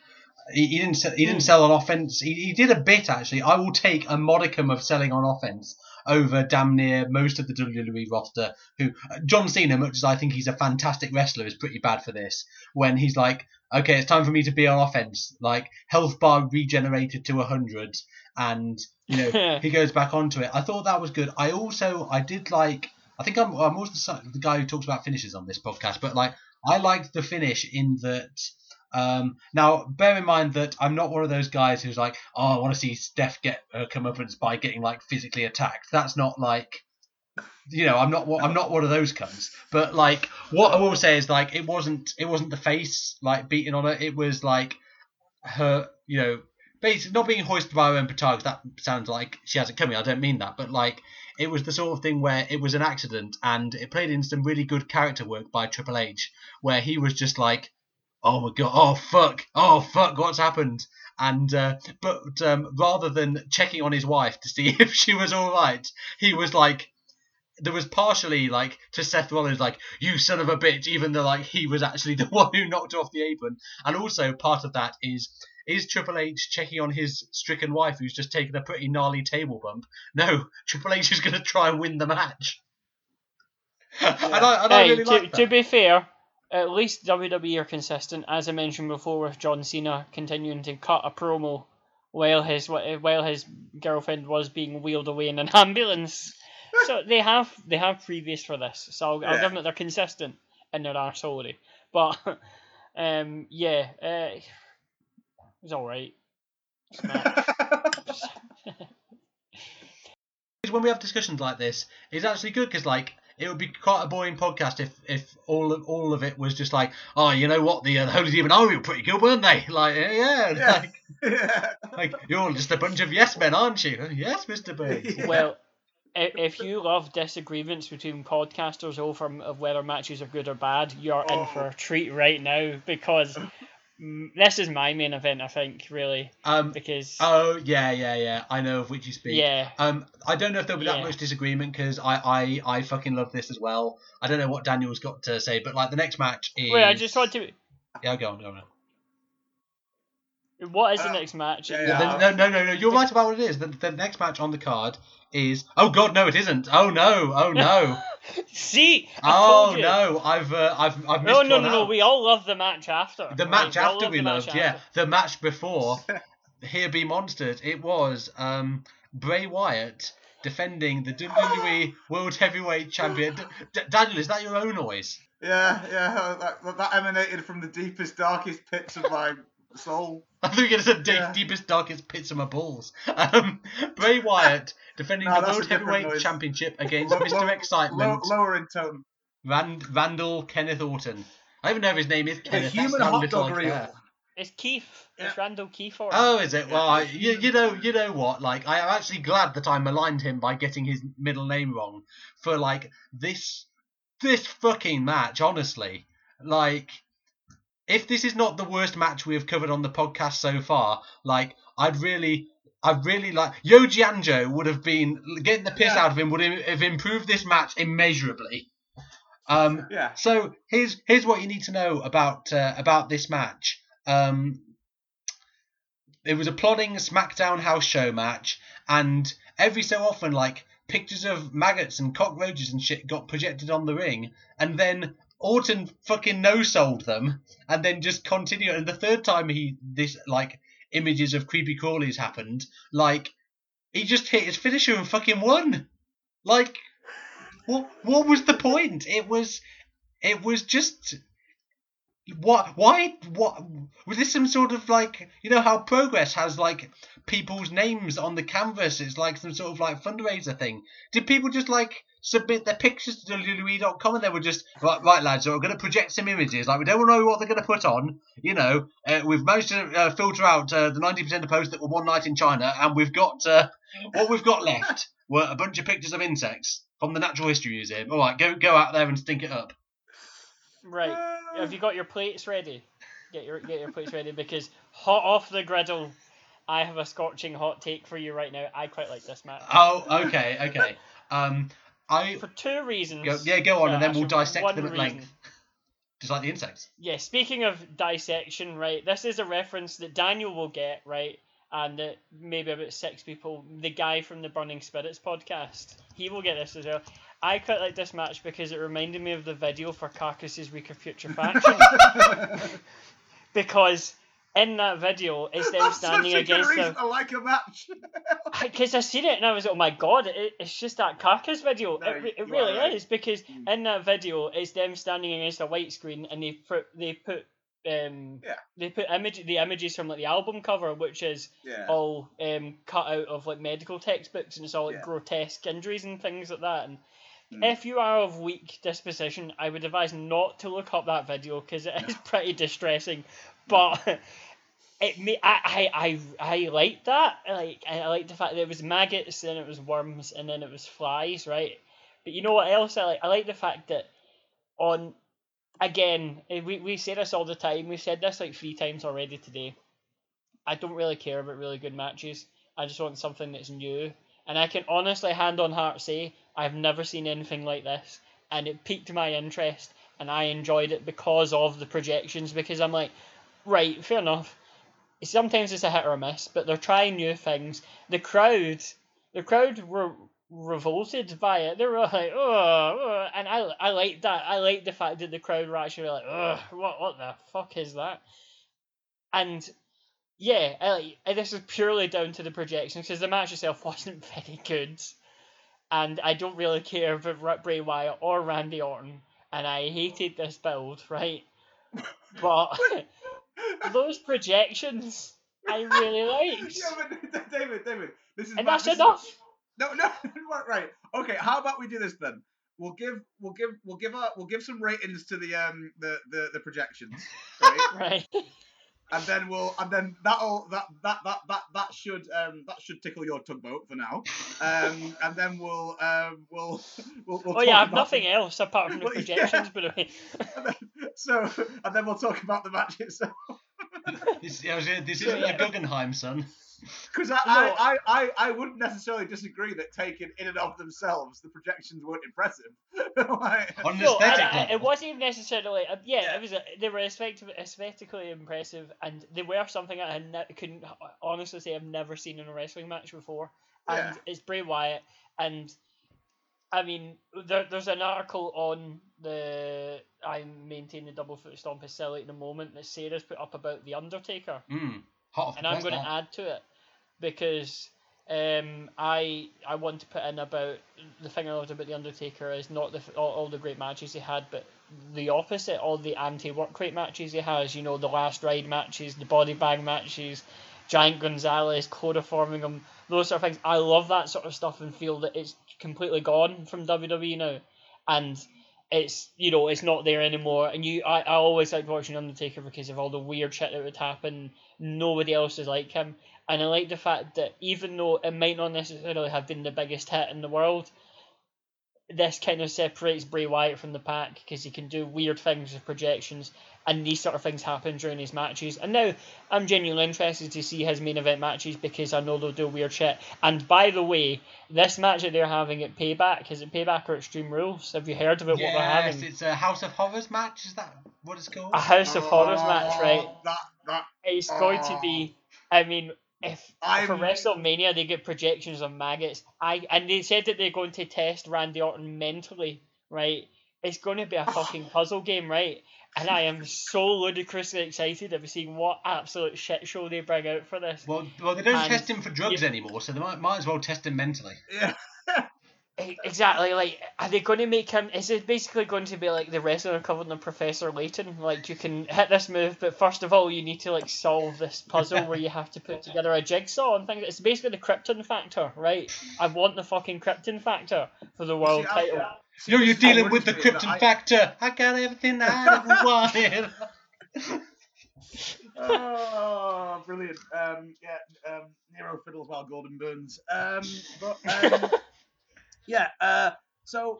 he, he didn't se- he didn't sell on offense. He, he did a bit actually. I will take a modicum of selling on offense over damn near most of the WWE roster. Who John Cena, much as I think he's a fantastic wrestler, is pretty bad for this. When he's like, okay, it's time for me to be on offense. Like health bar regenerated to hundred, and you know he goes back onto it. I thought that was good. I also I did like. I think I'm I'm always the, the guy who talks about finishes on this podcast, but like I liked the finish in that. Um, now, bear in mind that I'm not one of those guys who's like, oh, I want to see Steph get her comeuppance by getting like physically attacked. That's not like, you know, I'm not I'm not one of those cunts. But like, what I will say is like, it wasn't it wasn't the face like beating on her. It was like her, you know, basically not being hoisted by her own petard. That sounds like she has it coming. I don't mean that, but like it was the sort of thing where it was an accident, and it played in some really good character work by Triple H, where he was just like, "Oh my god, oh fuck, oh fuck, what's happened?" And uh, but um, rather than checking on his wife to see if she was all right, he was like. There was partially like to Seth Rollins like you son of a bitch, even though like he was actually the one who knocked off the apron, and also part of that is is Triple H checking on his stricken wife who's just taken a pretty gnarly table bump? No, Triple H is going to try and win the match. and I, and I hey, really to, like to be fair, at least WWE are consistent, as I mentioned before, with John Cena continuing to cut a promo while his while his girlfriend was being wheeled away in an ambulance. So they have they have previous for this, so I'll, I'll Yeah. give them that they're consistent in their arseholery. But um, yeah, uh, it was all right. when we have discussions like this, it's actually good because like it would be quite a boring podcast if if all of all of it was just like, oh, you know what, the, uh, the Holy Demon Army were pretty good, weren't they? Like, yeah, yeah, Yeah. Like, yeah. like you're all just a bunch of yes men, aren't you? Yes, Mister Burns. Yeah. Well, i- if you love disagreements between podcasters over of whether matches are good or bad, you're in for a treat right now because this is my main event, I think, really, Um. because Oh yeah, yeah, yeah. I know of which you speak. yeah, Um, I don't know if there'll be that much disagreement because I, I, I fucking love this as well. I don't know what Daniel's got to say, but like the next match is. wait, I just want to. Yeah, go on, go on. What is the Uh, next match? yeah, Yeah, yeah. the- no, no, no, no. You're right about what it is. The, the next match on the card is. Oh God, no, it isn't. Oh no, oh no, See, I oh told you. no. I've, uh, I've, I've missed No, no, one no, no. We all love the match after. The right? match all after love we the match loved, yeah. The match before, Here Be Monsters. It was um, Bray Wyatt defending the WWE World Heavyweight Champion. D- D- Daniel, is that your own noise? Yeah, yeah, that, that emanated from the deepest, darkest pits of my soul. I think it's the deep, Yeah. deepest, darkest pits of my balls. Um, Bray Wyatt defending No, the World Heavyweight noise. Championship against Mr. low- Excitement, Low, lower in tone. Rand- Randall Kenneth Orton. I don't even know if his name is The human hot dog I reel. care. It's Keith. It's Randall Keith. Or Oh, is it? Well, I, you, you know, you know what? Like, I am actually glad that I maligned him by getting his middle name wrong for like this, this fucking match. Honestly, like, if this is not the worst match we have covered on the podcast so far, like, I'd really, I really like Yoji Anjo would have been getting the piss Yeah. out of him would have improved this match immeasurably. Um, Yeah. so here's here's what you need to know about uh, about this match. Um, it was a plodding SmackDown house show match, and every so often, like pictures of maggots and cockroaches and shit got projected on the ring, and then Orton fucking no sold them, and then just continued. And the third time he this like images of creepy crawlies happened, like he just hit his finisher and fucking won. Like what what was the point? It was it was just what why what was this some sort of like you know how progress has like people's names on the canvas it's like some sort of like fundraiser thing did people just like submit their pictures to wwe.com and they were just right, right lads so we're going to project some images like we don't know what they're going to put on you know uh, we've managed to uh, filter out uh, the 90% of posts that were one night in china and we've got uh, what we've got left were a bunch of pictures of insects from the natural history museum all right go go out there and stink it up Right. Have you got your plates ready? Get your get your plates ready because hot off the griddle, I have a scorching hot take for you right now. I quite like this match oh okay okay um i for two reasons. Go, yeah, go on, No, and then we'll dissect them at reason. length, just like the insects. Yeah, speaking of dissection, right, this is a reference that Daniel will get, right, and that maybe about six people, the guy from the Burning Spirits podcast, he will get this as well. I quite like this match because it reminded me of the video for Carcass's Reek of Putrefaction. because in that video, it's them That's standing such a good against reason the. to like a match. Because I seen it and I was, oh my god, it, it's just that Carcass video. No, it it really right. is because Mm. in that video, it's them standing against a white screen and they put they put um Yeah. they put image the images from like the album cover, which is Yeah. all um cut out of like medical textbooks and it's all like Yeah. grotesque injuries and things like that. And Mm. if you are of weak disposition, I would advise not to look up that video because it is pretty distressing. But it me I, I I I like that. Like I like the fact that it was maggots, then it was worms, and then it was flies, right? But you know what else I like? I like the fact that on again eh, we we say this all the time. We've said this like three times already today. I don't really care about really good matches. I just want something that's new. And I can honestly, hand on heart, say I've never seen anything like this, and it piqued my interest, and I enjoyed it because of the projections. Because I'm like, right, fair enough. Sometimes it's a hit or a miss, but they're trying new things. The crowd, the crowd were revolted by it. They were like, oh, oh," and I, I like that. I like the fact that the crowd were actually like, oh, what, what the fuck is that? And yeah, I and this is purely down to the projections because the match itself wasn't very good, and I don't really care about Ra- Bray Wyatt or Randy Orton, and I hated this build, right? But those projections I really liked, yeah, but David, David, this is and my- that's is- enough. No, no, right. Okay, how about we do this then? We'll give, we'll give, we'll give, a, we'll give some ratings to the um the the, the projections, right? Right. And then we'll, and then that'll that that that that that should um that should tickle your tugboat for now. Um, and then we'll um we'll we'll. we'll Oh yeah, I talk have about nothing else apart from the Well, yeah. projections, by the way. And then, so, and then we'll talk about the match itself. This, this isn't your Guggenheim, son. Because I, No. I, I, I, I wouldn't necessarily disagree that taken in and of themselves, the projections weren't impressive. like, No, I- I- it wasn't even necessarily. Uh, yeah, Yeah. it was. A, they were aesthetically impressive, and they were something I ne- couldn't honestly say I've never seen in a wrestling match before. And Yeah. it's Bray Wyatt, and I mean, there, there's an article on the I maintain the double foot stomp is silly at the moment that Sarah's put up about the Undertaker Mm, hot and I'm going to add to it because um, I I want to put in about the thing I loved about the Undertaker is not the all, all the great matches he had, but the opposite, all the anti-work rate matches he has. You know, the last ride matches, the body bag matches, Giant Gonzalez, chloroforming him, those sort of things. I love that sort of stuff and feel that it's completely gone from WWE now, and it's you know it's not there anymore. And you, I, I always liked watching Undertaker because of all the weird shit that would happen. Nobody else is like him, and I like the fact that even though it might not necessarily have been the biggest hit in the world, this kind of separates Bray Wyatt from the pack because he can do weird things with projections, and these sort of things happen during his matches. And now I'm genuinely interested to see his main event matches because I know they'll do weird shit. And by the way, this match that they're having at Payback is it Payback or Extreme Rules? Have you heard of it? what they're yes, having? it's a House of Horrors match. Is that what it's called? A House of Horrors match, oh, right? Oh, That that It's going to be. I mean, if for I'm- WrestleMania they get projections of maggots, I and they said that they're going to test Randy Orton mentally, right? It's going to be a fucking puzzle game, right? And I am so ludicrously excited of seeing what absolute shit show they bring out for this. Well, well, they don't And- test him for drugs anymore, so they might, might as well test him mentally. yeah. Exactly, like, are they going to make him? Is it basically going to be like the wrestler covered in Professor Layton? Like, you can hit this move, but first of all, you need to like solve this puzzle where you have to put together a jigsaw and things. It's basically the Krypton factor, right? I want the fucking Krypton factor for the world See, title. See, You know, you're dealing with the Krypton I- factor. I got everything I ever wanted. oh, brilliant. Um, yeah, um, Nero fiddles while Gordon burns. Um, but um, yeah, uh, so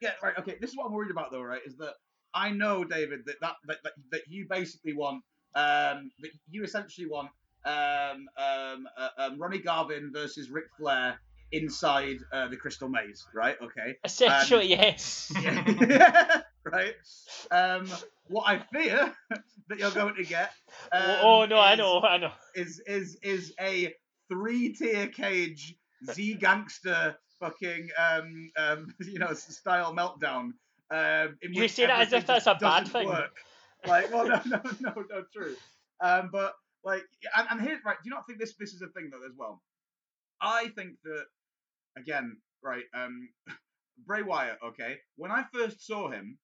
yeah, right. Okay, this is what I'm worried about though, right? Is that I know, David, that that that, that, that you basically want, um, that you essentially want, um, um, uh, um, Ronnie Garvin versus Ric Flair inside uh, the Crystal Maze, right? Okay. Essentially, yes. Yeah. right. Um, what I fear that you're going to get. Um, oh no, I know, I know. Is is is a three tier cage Z gangster fucking um um you know style meltdown. Um, You see that as if that's a bad thing. Work. Like, well, no, no, no, no, true. Um, but like, and, and here, right? Do you not think this this is a thing though as well? I think that again, right? Um, Bray Wyatt. Okay, when I first saw him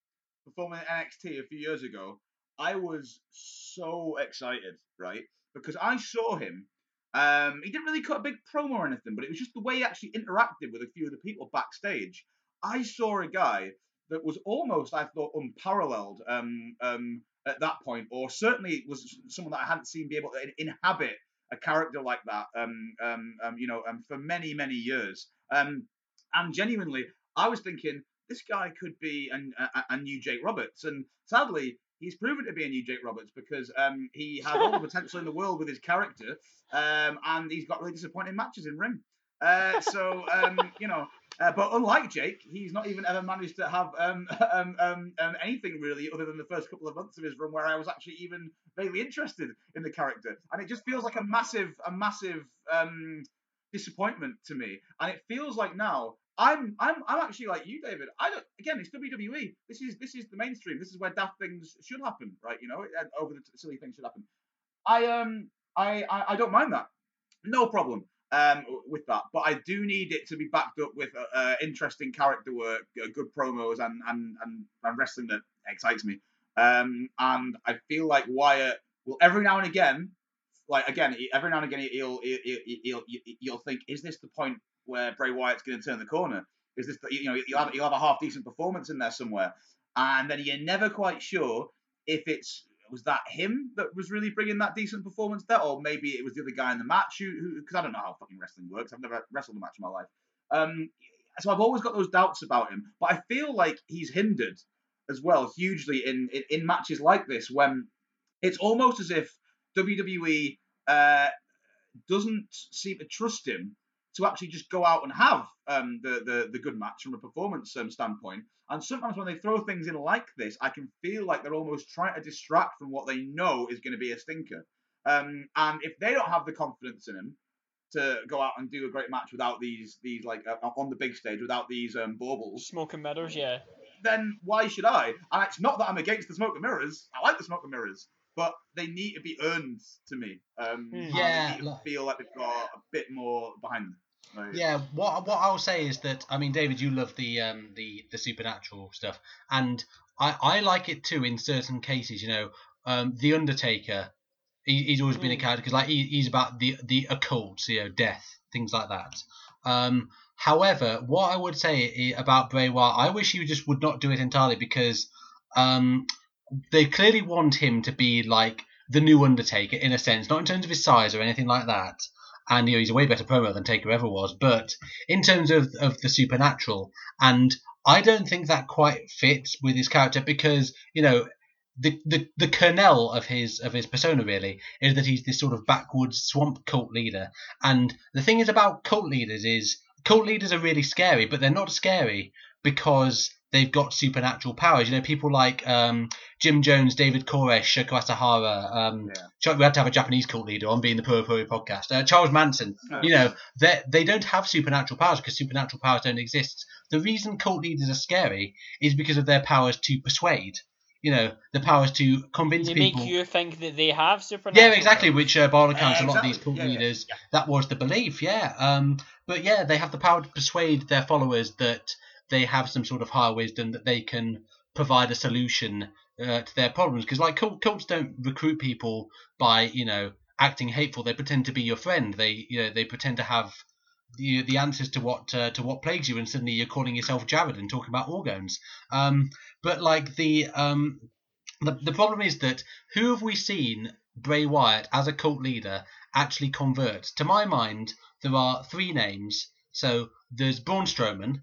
performing at NXT a few years ago, I was so excited, right? Because I saw him. Um, he didn't really cut a big promo or anything, but it was just the way he actually interacted with a few of the people backstage. I saw a guy that was almost, I thought, unparalleled um, um, at that point, or certainly was someone that I hadn't seen be able to inhabit a character like that, um, um, um, you know, for many, many years. And genuinely, I was thinking this guy could be a new Jake Roberts, and sadly, he's proven to be a new Jake Roberts because um, he has all the potential in the world with his character, um, and he's got really disappointing matches in ring. Uh, so um, you know, uh, but unlike Jake, he's not even ever managed to have um, um, um, um, anything really other than the first couple of months of his run, where I was actually even vaguely interested in the character, and it just feels like a massive, a massive um, disappointment to me. And it feels like now I'm, I'm, I'm actually like you, David. I don't. Again, it's WWE. This is, this is the mainstream. This is where daft things should happen, right? You know, over the t- silly things should happen. I um, I, I, I don't mind that. No problem um, with that. But I do need it to be backed up with uh, uh, interesting character work, uh, good promos, and, and, and, and wrestling that excites me. Um, and I feel like Wyatt will every now and again, like again, every now and again, he'll he'll, he'll, he'll, you'll think, is this the point where Bray Wyatt's going to turn the corner? Is this, you know, you'll have, you'll have a half decent performance in there somewhere, and then you're never quite sure if it's was that him that was really bringing that decent performance there, or maybe it was the other guy in the match who, because I don't know how fucking wrestling works. I've never wrestled a match in my life. Um, so I've always got those doubts about him, but I feel like he's hindered as well hugely in in, in matches like this when it's almost as if WWE uh, doesn't seem to trust him to actually just go out and have um, the, the the good match from a performance um, standpoint. And sometimes when they throw things in like this, I can feel like they're almost trying to distract from what they know is going to be a stinker. Um, and if they don't have the confidence in him to go out and do a great match without these these like uh, on the big stage without these um, baubles, Smoke and mirrors, yeah. then why should I? And it's not that I'm against the smoke and mirrors. I like the smoke and mirrors, but they need to be earned to me. Um, Hmm. Yeah, they need to like- feel like they've got a bit more behind them. Like, Yeah, what what I'll say is that I mean, David, you love the um the the supernatural stuff, and I I like it too in certain cases. You know, um, the Undertaker, he, he's always been a Mm. character because like he, he's about the the occult, you know, death, things like that. Um, however, what I would say about Bray Wyatt, I wish he just would not do it entirely because um they clearly want him to be like the new Undertaker in a sense, not in terms of his size or anything like that and you know he's a way better promo than Taker ever was. But in terms of of the supernatural, and I don't think that quite fits with his character because you know the, the the kernel of his of his persona really is that he's this sort of backwoods swamp cult leader. And the thing is about cult leaders is cult leaders are really scary, but they're not scary because they've got supernatural powers. You know, people like um, Jim Jones, David Koresh, Shoko Asahara. Um, Yeah. We had to have a Japanese cult leader on being the Puro Puro podcast. Uh, Charles Manson. You know, they they don't have supernatural powers because supernatural powers don't exist. The reason cult leaders are scary is because of their powers to persuade. You know, the powers to convince They people. make you think that they have supernatural. Yeah, exactly. powers. Which uh, by all accounts, Uh, a lot of these cult Yeah, yeah, leaders, that was the belief. Yeah. Um. But yeah, they have the power to persuade their followers that they have some sort of higher wisdom that they can provide a solution uh, to their problems. Because like cult, cults don't recruit people by you know acting hateful. They pretend to be your friend. They you know they pretend to have the the answers to what uh, to what plagues you, and suddenly you're calling yourself Jared and talking about organs. Um. But like the um. The, the problem is that who have we seen Bray Wyatt as a cult leader actually convert? To my mind, there are three names. So there's Braun Strowman,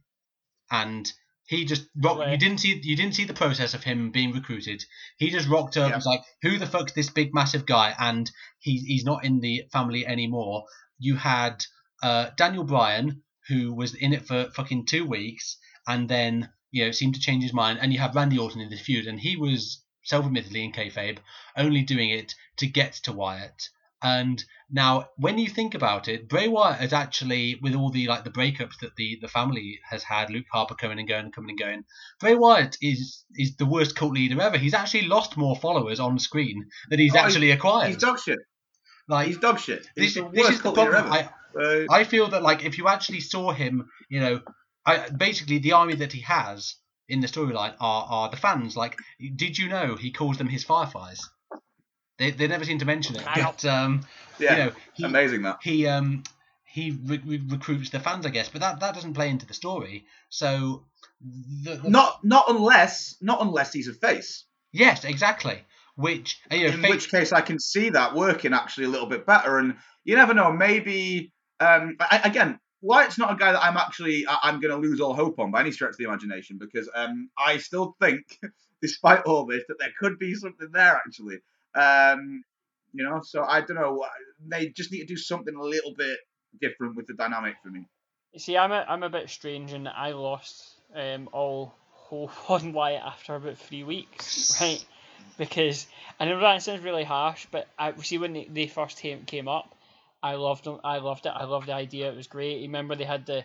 and he just rocked. You didn't see you didn't see the process of him being recruited. He just rocked up. Yeah. and Was like, who the fuck's this big massive guy? And he's he's not in the family anymore. You had uh, Daniel Bryan, who was in it for fucking two weeks, and then you know seemed to change his mind. And you have Randy Orton in the feud, and he was self-admittedly in kayfabe, only doing it to get to Wyatt. And now, when you think about it, Bray Wyatt has actually, with all the like the breakups that the, the family has had, Luke Harper coming and going, coming and going, Bray Wyatt is is the worst cult leader ever. He's actually lost more followers on screen than he's Oh, he's- actually acquired. He's dog shit. like He's dog shit. He's this, this is the problem. I, I feel that like if you actually saw him, you know, I, basically the army that he has in the storyline are are the fans. Like, did you know he calls them his fireflies? They they never seem to mention it, but um, yeah, you know, he, amazing that. he um he re- re- recruits the fans, I guess, but that that doesn't play into the story. So the, the- Not not unless not unless he's a face. yes, exactly. Which you know, in fake- which case I can see that working actually a little bit better. And you never know, maybe um, I, again, Wyatt's not a guy that I'm actually I, I'm going to lose all hope on by any stretch of the imagination because um, I still think, despite all this, that there could be something there actually. Um, you know, so I don't know. They just need to do something a little bit different with the dynamic for me. You see, I'm a, I'm a bit strange in that I lost um, all hope on Wyatt after about three weeks, right? Because I know that sounds really harsh, but I see when they, they first came, came up, I loved them. I loved it. I loved the idea. It was great. You remember they had the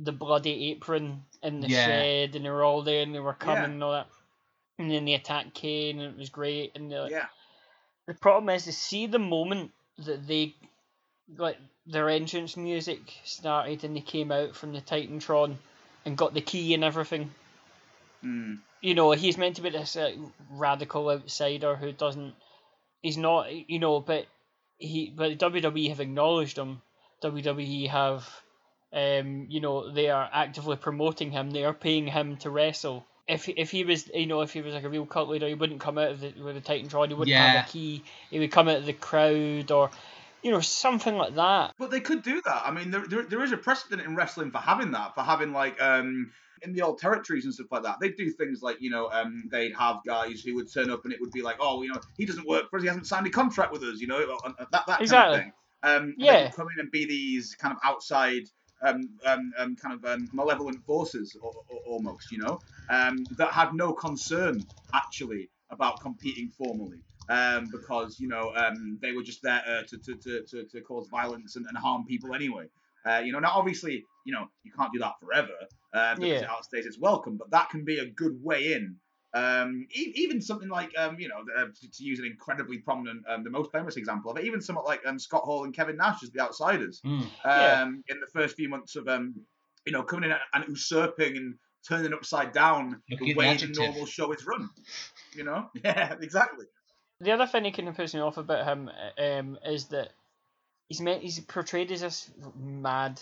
the bloody apron in the Yeah. shed, and they were all there, and they were coming Yeah. and all that. And then they attacked Kane, and it was great. And they're like, Yeah, the problem is to see the moment that they like their entrance music started and they came out from the Titantron and got the key and everything. Mm. You know, he's meant to be this uh, radical outsider who doesn't. He's not, you know, but he, but WWE have acknowledged him. WWE have, um, you know, they are actively promoting him. They are paying him to wrestle. If if he was, you know, if he was like a real cult leader, he wouldn't come out of the with the Titantron. He wouldn't Yeah. have a key. He would come out of the crowd or, you know, something like that. But they could do that. I mean, there, there, there is a precedent in wrestling for having that, for having like um in the old territories and stuff like that. They do things like you know um they'd have guys who would turn up and it would be like, oh, you know, he doesn't work for us, he hasn't signed a contract with us, you know, and- and that that Exactly. kind of thing. Um, they Yeah. come in and be these kind of outside. Um, um, um, kind of um, malevolent forces, or, or, almost, you know, um, that had no concern actually about competing formally um, because you know um, they were just there uh, to, to, to, to, to cause violence and, and harm people anyway. Uh, you know, now obviously, you know, you can't do that forever uh, because Yeah. it outstays its welcome, but that can be a good way in. Um, e- even something like, um, you know, uh, to, to use an incredibly prominent, um, the most famous example of it, even somewhat like um, Scott Hall and Kevin Nash as the outsiders Mm. um, Yeah. in the first few months of, um, you know, coming in and usurping and turning upside down Look the at the way the normal show is run. You know? Yeah, exactly. The other thing that kind of puts me off about him um, is that he's meant he's portrayed as this mad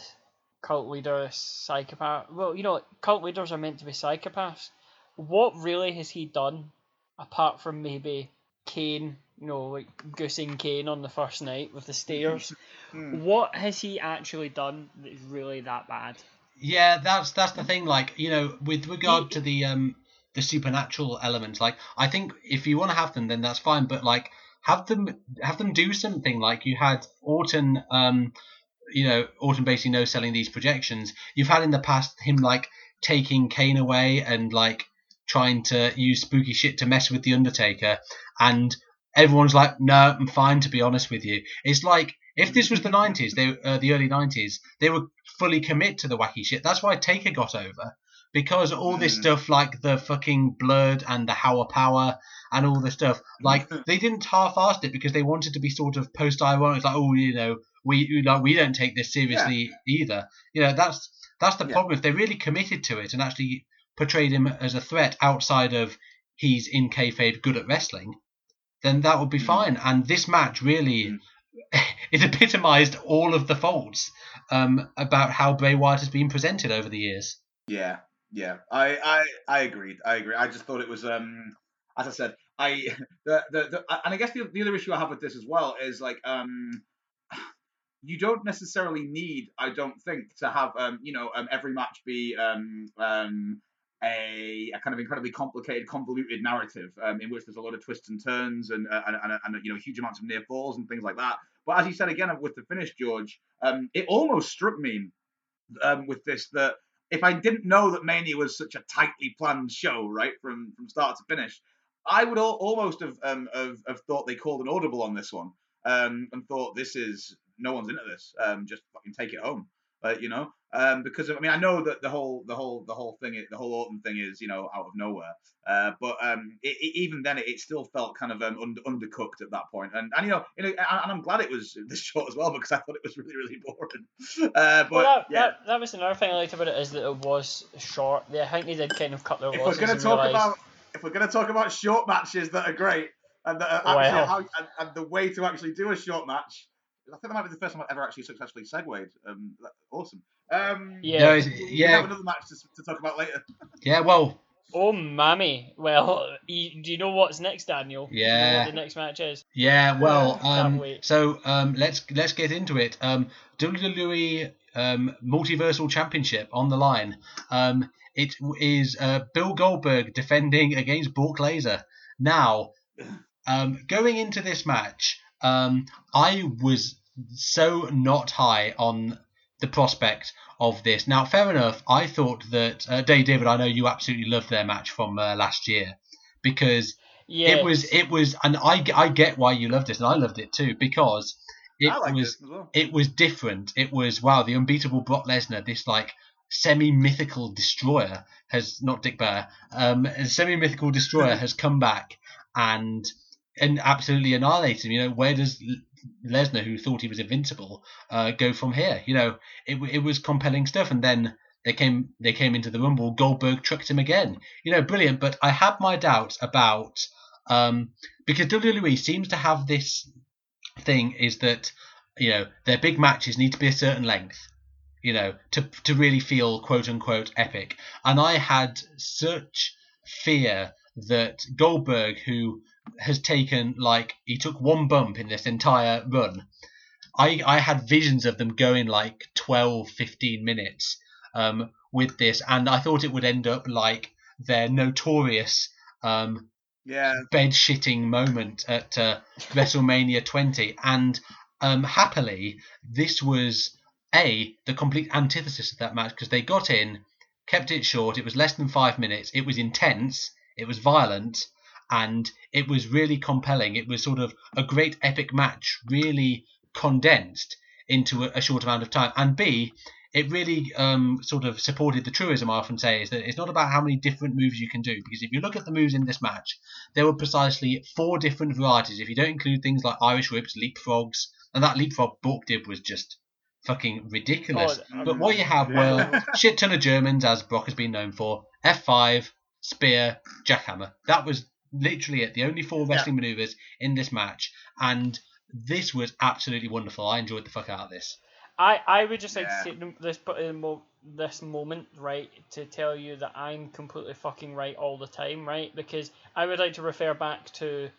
cult leader, psychopath. Well, you know, cult leaders are meant to be psychopaths. What really has he done apart from maybe Kane? You know, like goosing Kane on the first night with the stairs. Hmm. What has he actually done that is really that bad? Yeah, that's that's the thing. Like you know, with regard to the um the supernatural elements, like I think if you want to have them, then that's fine. But like have them have them do something. Like you had Orton, um, you know, Orton basically no selling these projections. You've had in the past him like taking Kane away and like trying to use spooky shit to mess with the Undertaker, and everyone's like, no, I'm fine to be honest with you. It's like if this was the 90s, they uh, the early 90s, they would fully commit to the wacky shit. That's why Taker got over because all this Mm. stuff like the fucking blood and the Howard power and all this stuff, like they didn't half-assed it because they wanted to be sort of post-ironic, It's like oh, you know, we like we don't take this seriously either. You know, that's that's the Yeah. problem. If they really committed to it and actually portrayed him as a threat outside of he's in kayfabe good at wrestling, then that would be Mm. fine. And this match really Mm. it epitomised all of the faults um, about how Bray Wyatt has been presented over the years. Yeah, yeah, I, I, I agreed. I agree. I just thought it was, um, as I said, I, the, the, the and I guess the, the other issue I have with this as well is like, um, you don't necessarily need, I don't think, to have, um, you know, um, every match be, um, um, a, a kind of incredibly complicated, convoluted narrative um, in which there's a lot of twists and turns and, uh, and, and, you know huge amounts of near falls and things like that. But as you said again with the finish, George, um, it almost struck me um, with this that if I didn't know that Mania was such a tightly planned show, right, from from start to finish, I would al- almost have, um, have have thought they called an audible on this one, um, and thought this is no one's into this, um, just fucking take it home, uh, you know, um, because I mean I know that the whole the whole the whole thing the whole Orton thing is you know out of nowhere, uh, but um, it, it, even then it, it still felt kind of um, under, undercooked at that point, and and you know, you know and, I'm glad it was this short as well because I thought it was really really boring, uh, but well, that, yeah. that, that was another thing I liked about it is that it was short. They, I think they did kind of cut their losses. if we're going to talk realised- about if we're going to talk about short matches that are great and that are Well. actually how, and, and the way to actually do a short match, I think that might be the first time I've ever actually successfully segued. Um, awesome. Um, Yeah. No, it's- we yeah, have another match to, to talk about later. yeah. Well, Oh, mammy. Well, you, do you know what's next, Daniel? Do you know Yeah. what the next match is? Yeah, well, um, so um, let's let's get into it. Um, WWE um, Multiversal Championship on the line. Um, it is uh, Bill Goldberg defending against Brock Lesnar. Now, um, going into this match, um, I was so not high on the prospect of this. Now, fair enough. I thought that uh, Dave David. I know you absolutely loved their match from uh, last year because Yeah. it was it was and I, I get why you loved it and I loved it too because it like was this well. it was different it was wow the unbeatable Brock Lesnar this like semi mythical destroyer has not Dick Bear um a semi mythical destroyer has come back and and absolutely annihilate him you know where does Lesnar who thought he was invincible uh, go from here you know it, it was compelling stuff and then they came they came into the rumble Goldberg trucked him again you know brilliant but I had my doubts about um, because WWE seems to have this thing is that you know their big matches need to be a certain length, you know, to to really feel quote unquote epic. And I had such fear that Goldberg, who has taken like he took one bump in this entire run, I I had visions of them going like 12, 15 minutes um, with this, and I thought it would end up like their notorious um, Yeah, bed shitting moment at uh, WrestleMania 20, and um, happily, this was a the complete antithesis of that match because they got in, kept it short. It was less than five minutes. It was intense. It was violent, and it was really compelling. It was sort of a great epic match, really condensed into a, a short amount of time. And B, it really um, sort of supported the truism I often say is that it's not about how many different moves you can do because if you look at the moves in this match, there were precisely four different varieties. If you don't include things like Irish whips, leapfrogs, and that leapfrog Bork did was just fucking ridiculous. Oh, but what you have were shit ton of Germans, as Brock has been known for. F5, spear, jackhammer. That was literally it. The only four wrestling maneuvers in this match, and this was absolutely wonderful. I enjoyed the fuck out of this. I, I would just like Yeah. to take this but in mo- this moment right to tell you that I'm completely fucking right all the time right because I would like to refer back to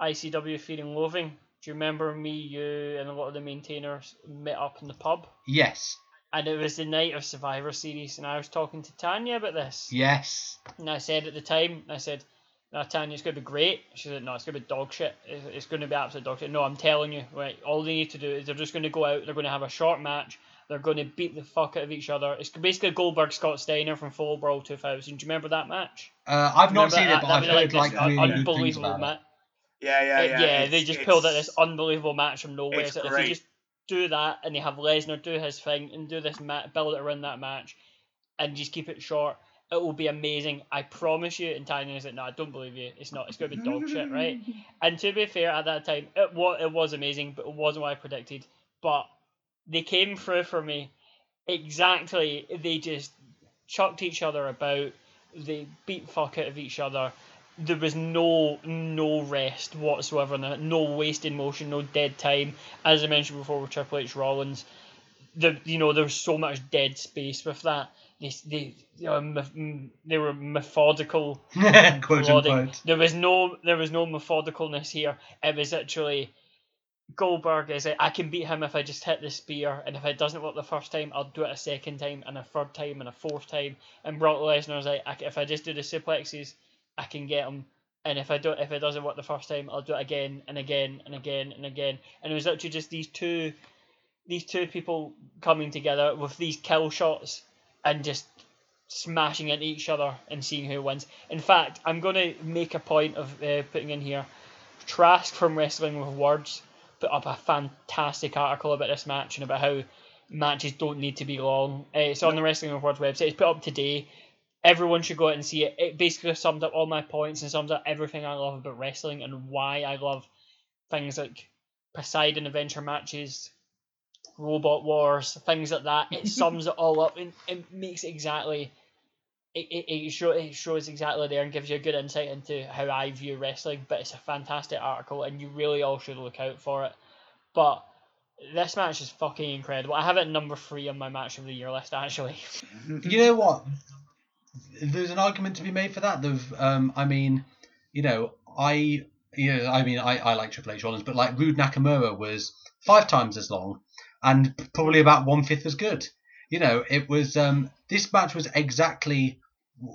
ICW Fear and Loathing. Do you remember me, you, and a lot of the maintainers met up in the pub? Yes. and it was the night of Survivor Series, and I was talking to Tanya about this, Yes. and I said at the time, I said, "No, Tanya, it's going to be great." She said, "No, it's going to be dog shit. It's, it's going to be absolute dog shit." No, I'm telling you, right? All they need to do is they're just going to go out. They're going to have a short match. They're going to beat the fuck out of each other. It's basically Goldberg Scott Steiner from Fall Brawl 2000. Do you remember that match? Uh, I've not Remember seen that- it, but that I've was heard this like un- really good things unbelievable about it. match. Yeah, yeah, Uh, yeah. yeah, they it's- just pulled out this unbelievable match from nowhere. it's So if great. they just do that and they have Lesnar do his thing and do this ma- build it around that match and just keep it short, it will be amazing. I promise you. And Tanya is like, no, I don't believe you. It's not. It's going to be dog shit, right? And to be fair, at that time, it was it was amazing, but it wasn't what I predicted. But they came through for me exactly. They just chucked each other about. They beat fuck out of each other. There was no no rest whatsoever, no, no wasted motion, no dead time. As I mentioned before with Triple H Rollins, the you know there was so much dead space with that. They they you know, meth- they were methodical There was no there was no methodicalness here. It was actually Goldberg is like, I can beat him if I just hit the spear, and if it doesn't work the first time, I'll do it a second time, and a third time, and a fourth time. And Brock Lesnar's like, I, if I just do the suplexes, I can get him. And if I don't, if it doesn't work the first time, I'll do it again and again and again and again. And it was actually just these two, these two people coming together with these kill shots and just smashing into each other and seeing who wins. In fact, I'm going to make a point of uh, putting in here. Trask from Wrestling with Words put up a fantastic article about this match and about how matches don't need to be long. Uh, it's on the Wrestling with Words website. It's put up today. Everyone should go out and see it. It basically sums up all my points and sums up everything I love about wrestling and why I love things like Poseidon adventure matches, Robot Wars, things like that. It sums it all up and it makes it exactly. It, it, it, show, it shows exactly there and gives you a good insight into how I view wrestling. But it's a fantastic article and you really all should look out for it. But this match is fucking incredible. I have it number three on my match of the year list actually. You know what? There's an argument to be made for that. There's, um, I mean, you know, I, you know, I mean, I, I like Triple H Rollins, but like Roode Nakamura was five times as long and probably about one fifth as good. You know, it was um, this match was exactly.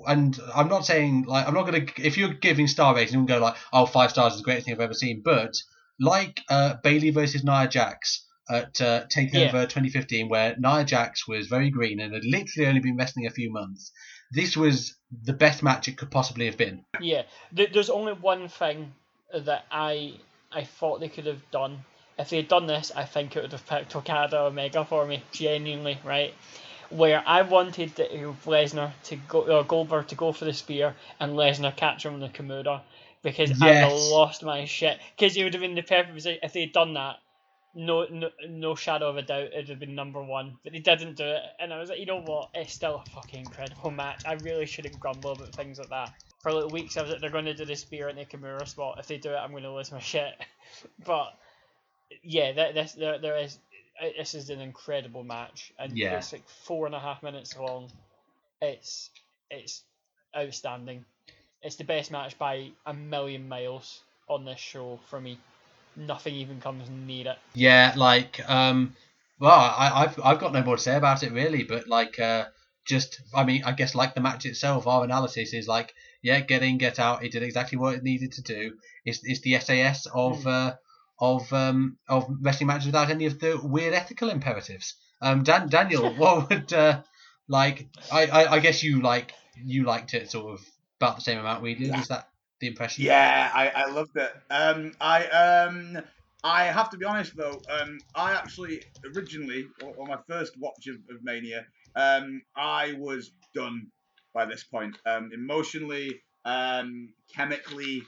And I'm not saying like I'm not gonna if you're giving star ratings, you can go like oh five stars is the greatest thing I've ever seen. But like uh, Bayley versus Nia Jax at uh, Takeover 2015, where Nia Jax was very green and had literally only been wrestling a few months, this was the best match it could possibly have been. Yeah, there's only one thing that I I thought they could have done. If they had done this, I think it would have picked Okada Omega for me, genuinely, right? Where I wanted the, uh, Lesnar to go, uh, Goldberg to go for the spear and Lesnar catch him on the Kimura because I'd have lost my shit. Because it would have been the perfect position if they had done that. No, no, no shadow of a doubt, it'd have been number one. But they didn't do it, and I was like, you know what? It's still a fucking incredible match. I really shouldn't grumble about things like that. For like weeks, I was like, they're going to do the spear in the Kimura spot. If they do it, I'm going to lose my shit. but yeah, that this there there is this is an incredible match, and Yeah. it's like four and a half minutes long. It's it's outstanding. It's the best match by a million miles on this show for me. Nothing even comes near it. Yeah, like um, well, I, I've I've got no more to say about it really, but like uh, just I mean, I guess like the match itself, our analysis is like, yeah, get in, get out. It did exactly what it needed to do. It's it's the SAS of Hmm. uh, of um of wrestling matches without any of the weird ethical imperatives. Um, Dan Daniel, what would uh, like I, I I guess you like you liked it sort of about the same amount we did. Yeah. Is that the impression? Yeah, I, I loved it. Um, I um, I have to be honest though. Um, I actually originally, on my first watch of, of Mania, um, I was done by this point. Um, emotionally, um, chemically,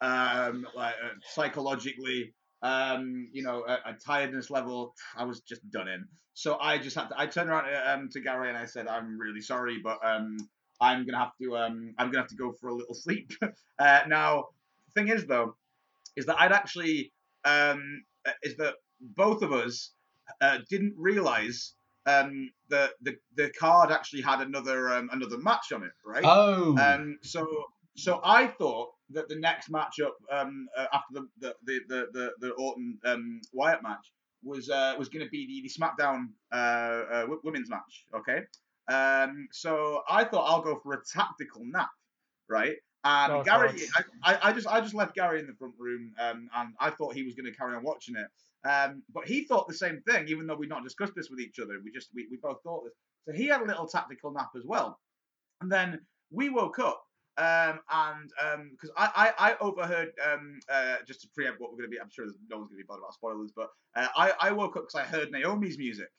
um, like uh, psychologically, um, you know, a, a tiredness level. I was just done in. So I just had to. I turned around uh, um, to Gary and I said, "I'm really sorry, but um, I'm gonna have to. Um, I'm gonna have to go for a little sleep." uh, now, thing is though, is that I'd actually um, is that both of us uh, didn't realize um, that the the card actually had another um, another match on it, right? Oh. Um, so so I thought that the next matchup um, uh, after the the the the, the, the Orton um, Wyatt match was uh, was going to be the, the SmackDown uh, uh, women's match. Okay, um, so I thought I'll go for a tactical nap, right? And Oh, Gary, I, I, just I just left Gary in the front room, um, and I thought he was going to carry on watching it. Um, but he thought the same thing, even though we'd not discussed this with each other. We just we, we both thought this. So he had a little tactical nap as well. And then we woke up, um, and because I, I I overheard um, uh, just to preempt what we're going to be. I'm sure no one's going to be bothered about spoilers, but uh, I I woke up because I heard Naomi's music.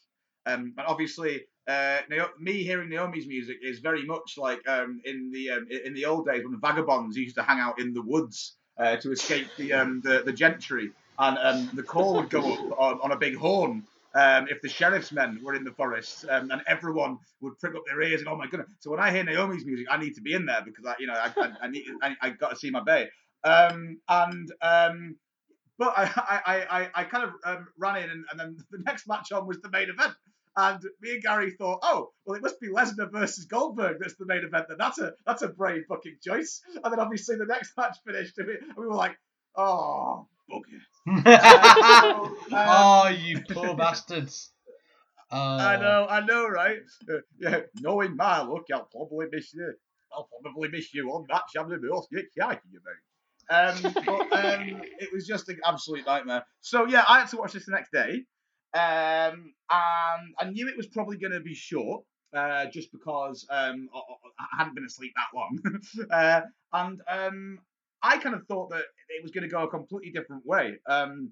Um, and obviously, uh, me hearing Naomi's music is very much like um, in the um, in the old days when the vagabonds used to hang out in the woods uh, to escape the um, the, the gentry, and um, the call would go up on, on a big horn um, if the sheriff's men were in the forest, um, and everyone would prick up their ears and oh my goodness. So when I hear Naomi's music, I need to be in there because I, you know, I, I, I need, I, I got to see my bay. Um, and um, but I, I, I, I- kind of um, ran in, and, and then the next match on was the main event. And me and Gary thought, oh, well, it must be Lesnar versus Goldberg that's the main event. Then that's a that's a brave fucking choice. And then obviously the next match finished, and we, and we were like, oh, bugger. Oh, you poor bastards. Oh. I know, I know, right? Uh, yeah, knowing my luck, I'll probably miss you. I'll probably miss you on that Champion Most exciting about. Um, but um, it was just an absolute nightmare. So yeah, I had to watch this the next day, um, and I knew it was probably going to be short, uh, just because um, I, I- I hadn't been asleep that long, uh, and um, I kind of thought that it was going to go a completely different way. Um,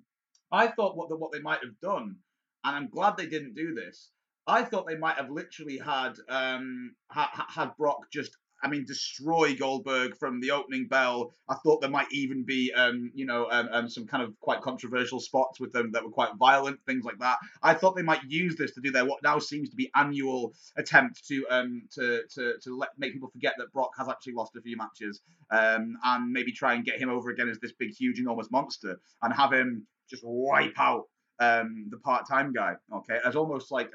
I thought what the, what they might have done and I'm glad they didn't do this. I thought they might have literally had um ha- ha- had Brock just I mean destroy Goldberg from the opening bell. I thought there might even be um you know um, um some kind of quite controversial spots with them that were quite violent things like that. I thought they might use this to do their what now seems to be annual attempt to um to to to let make people forget that Brock has actually lost a few matches um and maybe try and get him over again as this big huge enormous monster and have him just wipe out um, the part-time guy. Okay, as almost like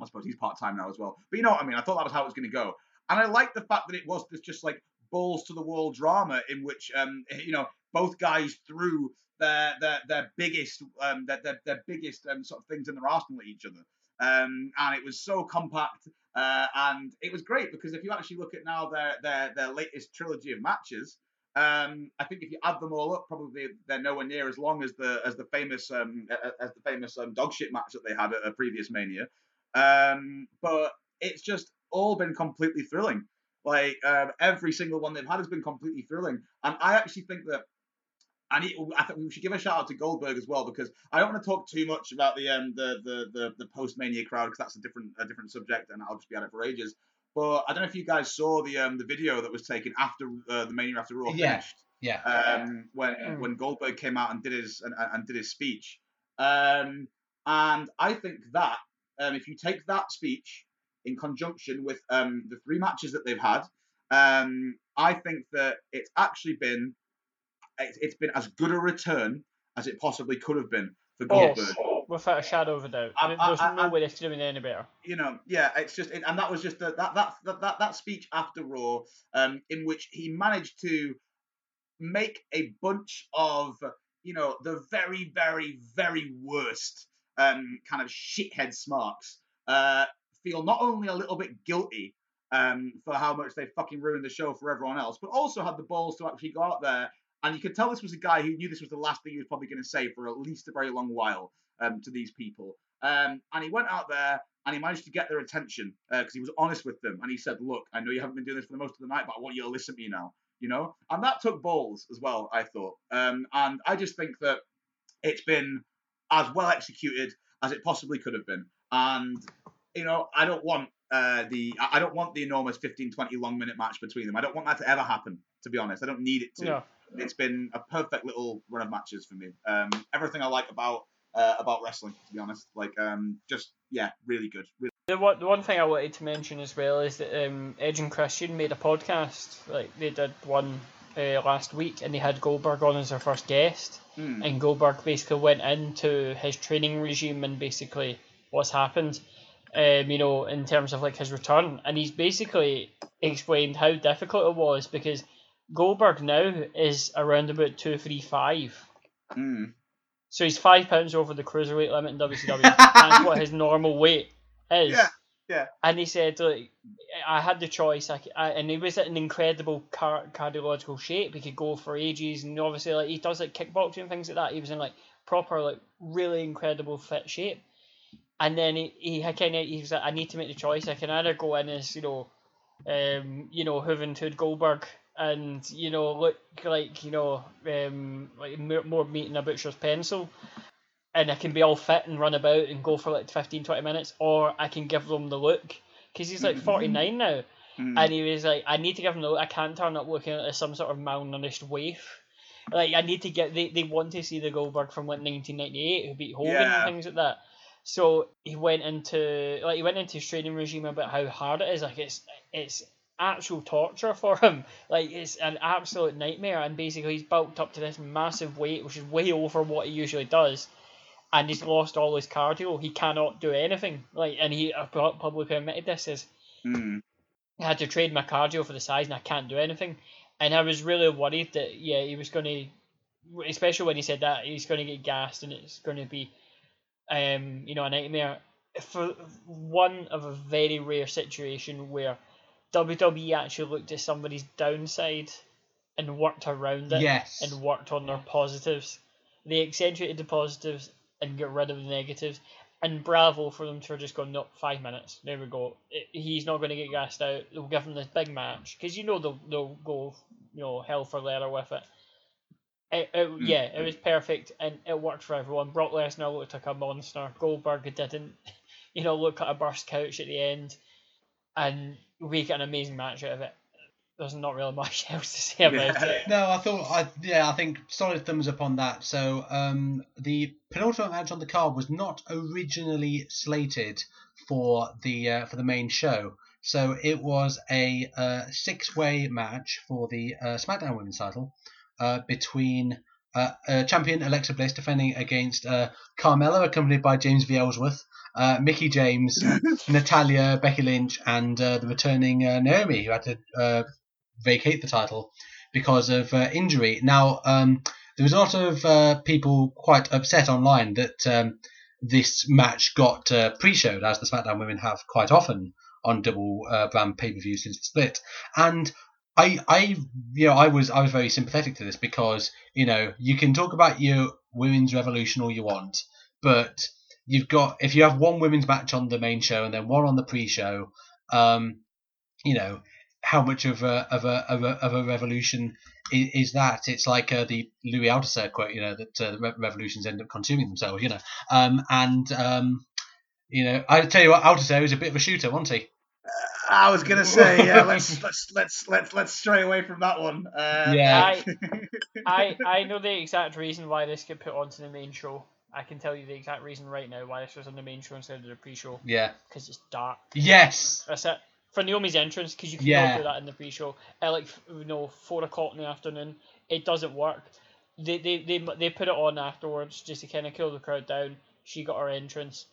I suppose he's part-time now as well. But you know what I mean. I thought that was how it was going to go, and I like the fact that it was this just like balls to the wall drama in which um, you know both guys threw their their their biggest um, their, their, their biggest um, sort of things in their arsenal at each other. Um, and it was so compact, uh, and it was great because if you actually look at now their their their latest trilogy of matches, um, I think if you add them all up, probably they're nowhere near as long as the as the famous um, as the famous um, dog shit match that they had at a previous Mania. Um, but it's just all been completely thrilling. Like um, every single one they've had has been completely thrilling, and I actually think that. I need. I think we should give a shout out to Goldberg as well because I don't want to talk too much about the um the the the, the post Mania crowd because that's a different a different subject and I'll just be at it for ages. But I don't know if you guys saw the um the video that was taken after uh, the Mania after Raw Yeah. finished Yeah. um, when Mm. when Goldberg came out and did his and, and did his speech. Um, and I think that um, if you take that speech in conjunction with um, the three matches that they've had, um, I think that it's actually been it's, it's been as good a return as it possibly could have been for Goldberg. without a shadow of a doubt. I- I- There's I- no way could have been any better. you know, yeah, it's just, and that was just the, that, that that that that speech after Raw, um, in which he managed to make a bunch of, you know, the very, very, very worst, um, kind of shithead smarks, uh, feel not only a little bit guilty, um, for how much they fucking ruined the show for everyone else, but also had the balls to actually go out there. And you could tell this was a guy who knew this was the last thing he was probably going to say for at least a very long while um, to these people. Um, and he went out there and he managed to get their attention because he was honest with them and he said, "Look, I know you haven't been doing this for the most of the night, but I want you to listen to me now." You know, and that took balls as well. I thought, um, and I just think that it's been as well executed as it possibly could have been. And you know, I don't want uh, the I don't want the enormous 15, 20 long minute match between them. I don't want that to ever happen. To be honest, I don't need it to. No. It's been a perfect little run of matches for me. Um, everything I like about uh, about wrestling, to be honest, like um, just yeah, really good. Really The one, the one thing I wanted to mention as well is that um, Edge and Christian made a podcast. Like they did one uh, last week, and they had Goldberg on as their first guest. Hmm. And Goldberg basically went into his training regime and basically what's happened. Um, you know, in terms of like his return, and he's basically explained how difficult it was because Goldberg now is around about two three five. Mm. So he's five pounds over the cruiserweight limit in WCW. That's what his normal weight is. Yeah, yeah. And he said, like, I had the choice, I, I- and he was in incredible car- cardiological shape. He could go for ages, and obviously, like, he does like kickboxing and things like that. He was in like proper, like, really incredible fit shape. And then he, he kind of, he was like, I need to make the choice. I can either go in as, you know, um, you know, Juventud Goldberg and, you know, look like, you know, um, like more, more meat in a butcher's pencil and I can be all fit and run about and go for like 15, 20 minutes, or I can give them the look. Because he's like 49 now. Mm. And he was like, I need to give him the look. I can't turn up looking like some sort of malnourished waif. Like, I need to get, they, they want to see the Goldberg from like 1998 who beat Hogan Yeah. and things like that. So he went into, like, he went into his training regime about how hard it is. Like, it's, it's actual torture for him. Like, it's an absolute nightmare. And basically, he's bulked up to this massive weight, which is way over what he usually does and he's lost all his cardio. He cannot do anything. Like, and he pu- publicly admitted this is Mm. I had to trade my cardio for the size, and I can't do anything. And I was really worried that yeah, he was going to, especially when he said that he's going to get gassed and it's going to be, um, you know, a nightmare. For one of a very rare situation where WWE actually looked at somebody's downside and worked around it Yes. and worked on their positives. They accentuated the positives and got rid of the negatives. And bravo for them to just go, no, five minutes. There we go. It, he's not going to get gassed out. They'll give him this big match because you know they'll they'll go, you know, hell for leather with it. It, it, Yeah, it was perfect and it worked for everyone. Brock Lesnar looked like a monster. Goldberg didn't, you know, look at a burst couch at the end, and we get an amazing match out of it. There's not really much else to say about Yeah. it. No, I thought, I yeah, I think solid thumbs up on that. So, um, the penultimate match on the card was not originally slated for the uh, for the main show. So it was a uh, six-way match for the uh, SmackDown Women's title uh, between uh, uh, champion Alexa Bliss defending against uh, Carmella, accompanied by James V. Ellsworth, uh, Mickie James, Natalya, Becky Lynch, and uh, the returning uh, Naomi, who had to uh, vacate the title because of uh, injury. Now, um, there was a lot of uh, people quite upset online that um, this match got uh, pre-showed, as the SmackDown women have quite often on double uh, brand pay-per-view since the split. And I, I, you know, I was, I was very sympathetic to this because, you know, you can talk about your women's revolution all you want, but you've got if you have one women's match on the main show and then one on the pre-show, um, you know, how much of a of a of a, of a revolution is, is that? It's like uh, the Louis Althusser quote, you know, that uh, revolutions end up consuming themselves, you know. Um, and um, you know, I tell you what, Althusser was a bit of a shooter, wasn't he? I was gonna say, yeah, let's let's let's let's let's stray away from that one. Uh, Yeah. I I know the exact reason why this get put onto the main show. I can tell you the exact reason right now why this was on the main show instead of the pre-show. Yeah. Because it's dark. Yes. That's it. For Naomi's entrance, because you can Yeah. not do that in the pre-show. At like f- you know four o'clock in the afternoon, it doesn't work. They they they they put it on afterwards just to kind of cool the crowd down. She got her entrance.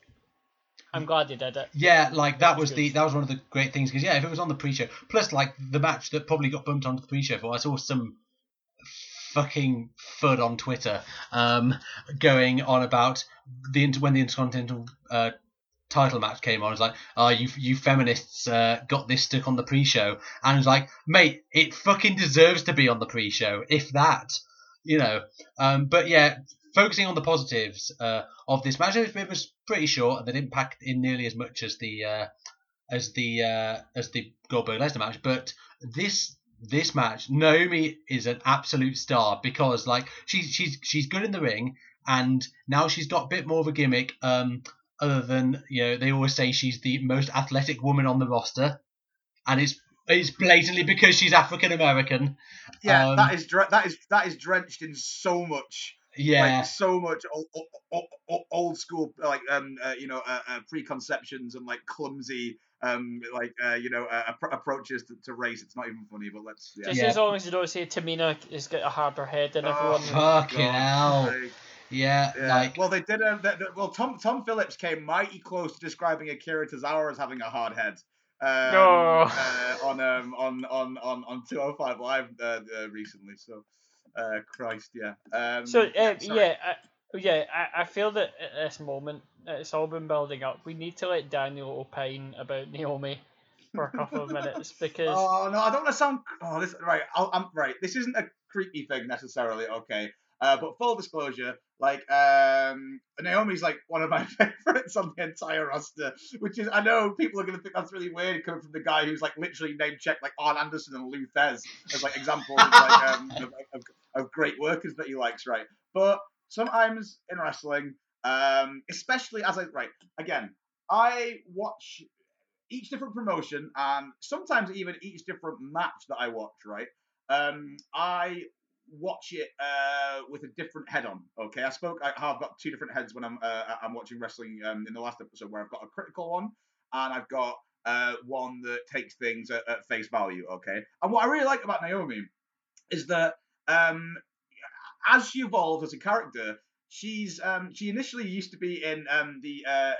I'm glad they did it. Yeah, like that was was the that was one of the great things because yeah, if it was on the pre-show, plus like the match that probably got bumped onto the pre-show for, I saw some fucking fud on Twitter um, going on about the inter- when the Intercontinental uh, title match came on. It was like, oh, you you feminists uh, got this stuck on the pre-show, and it was like, mate, it fucking deserves to be on the pre-show, if that, you know. Um, but yeah, focusing on the positives uh, of this match, it was pretty short and they didn't pack in nearly as much as the uh, as the uh, as the Goldberg Lesnar match. But this this match, Naomi is an absolute star because like she's she's she's good in the ring and now she's got a bit more of a gimmick. Um, other than you know, they always say she's the most athletic woman on the roster, and it's it's blatantly because she's African American. yeah, Um, that is dre- that is that is drenched in so much, Yeah, like so much old, old, old, old school, like um, uh, you know, uh, uh, preconceptions and like clumsy, um, like uh, you know, uh, appro- approaches to, to race. It's not even funny, but let's. Yeah. Just Yeah. as long as you don't say Tamina has got a harder head than Oh, everyone. fucking God, hell. like, yeah, Yeah. like well, they did. Th- th- well, Tom Tom Phillips came mighty close to describing Akira Tozawa as having a hard head. Um, No. uh, on um on on on on 205 live uh, uh, recently. So, uh, Christ, yeah. Um, So uh, yeah, Yeah, I, I feel that at this moment, it's all been building up. We need to let Daniel opine about Naomi for a couple of minutes because Oh no, I don't want to sound. Oh, this right. I'll, I'm right. This isn't a creepy thing necessarily. Okay, uh, but full disclosure, like um, Naomi's like one of my favorites on the entire roster. Which is, I know people are going to think that's really weird coming from the guy who's like literally name checked like Arn Anderson and Lou Thesz as like examples of, like, um, of, of, of great workers that he likes, right? But sometimes in wrestling, um, especially as I right again, I watch each different promotion and sometimes even each different match that I watch, right? Um, I watch it uh, with a different head on. Okay, I spoke. I, I've got two different heads when I'm uh, I'm watching wrestling. Um, in the last episode, where I've got a critical one and I've got uh, one that takes things at, at face value. Okay, and what I really like about Naomi is that um, as she evolves as a character, she's um she initially used to be in um the uh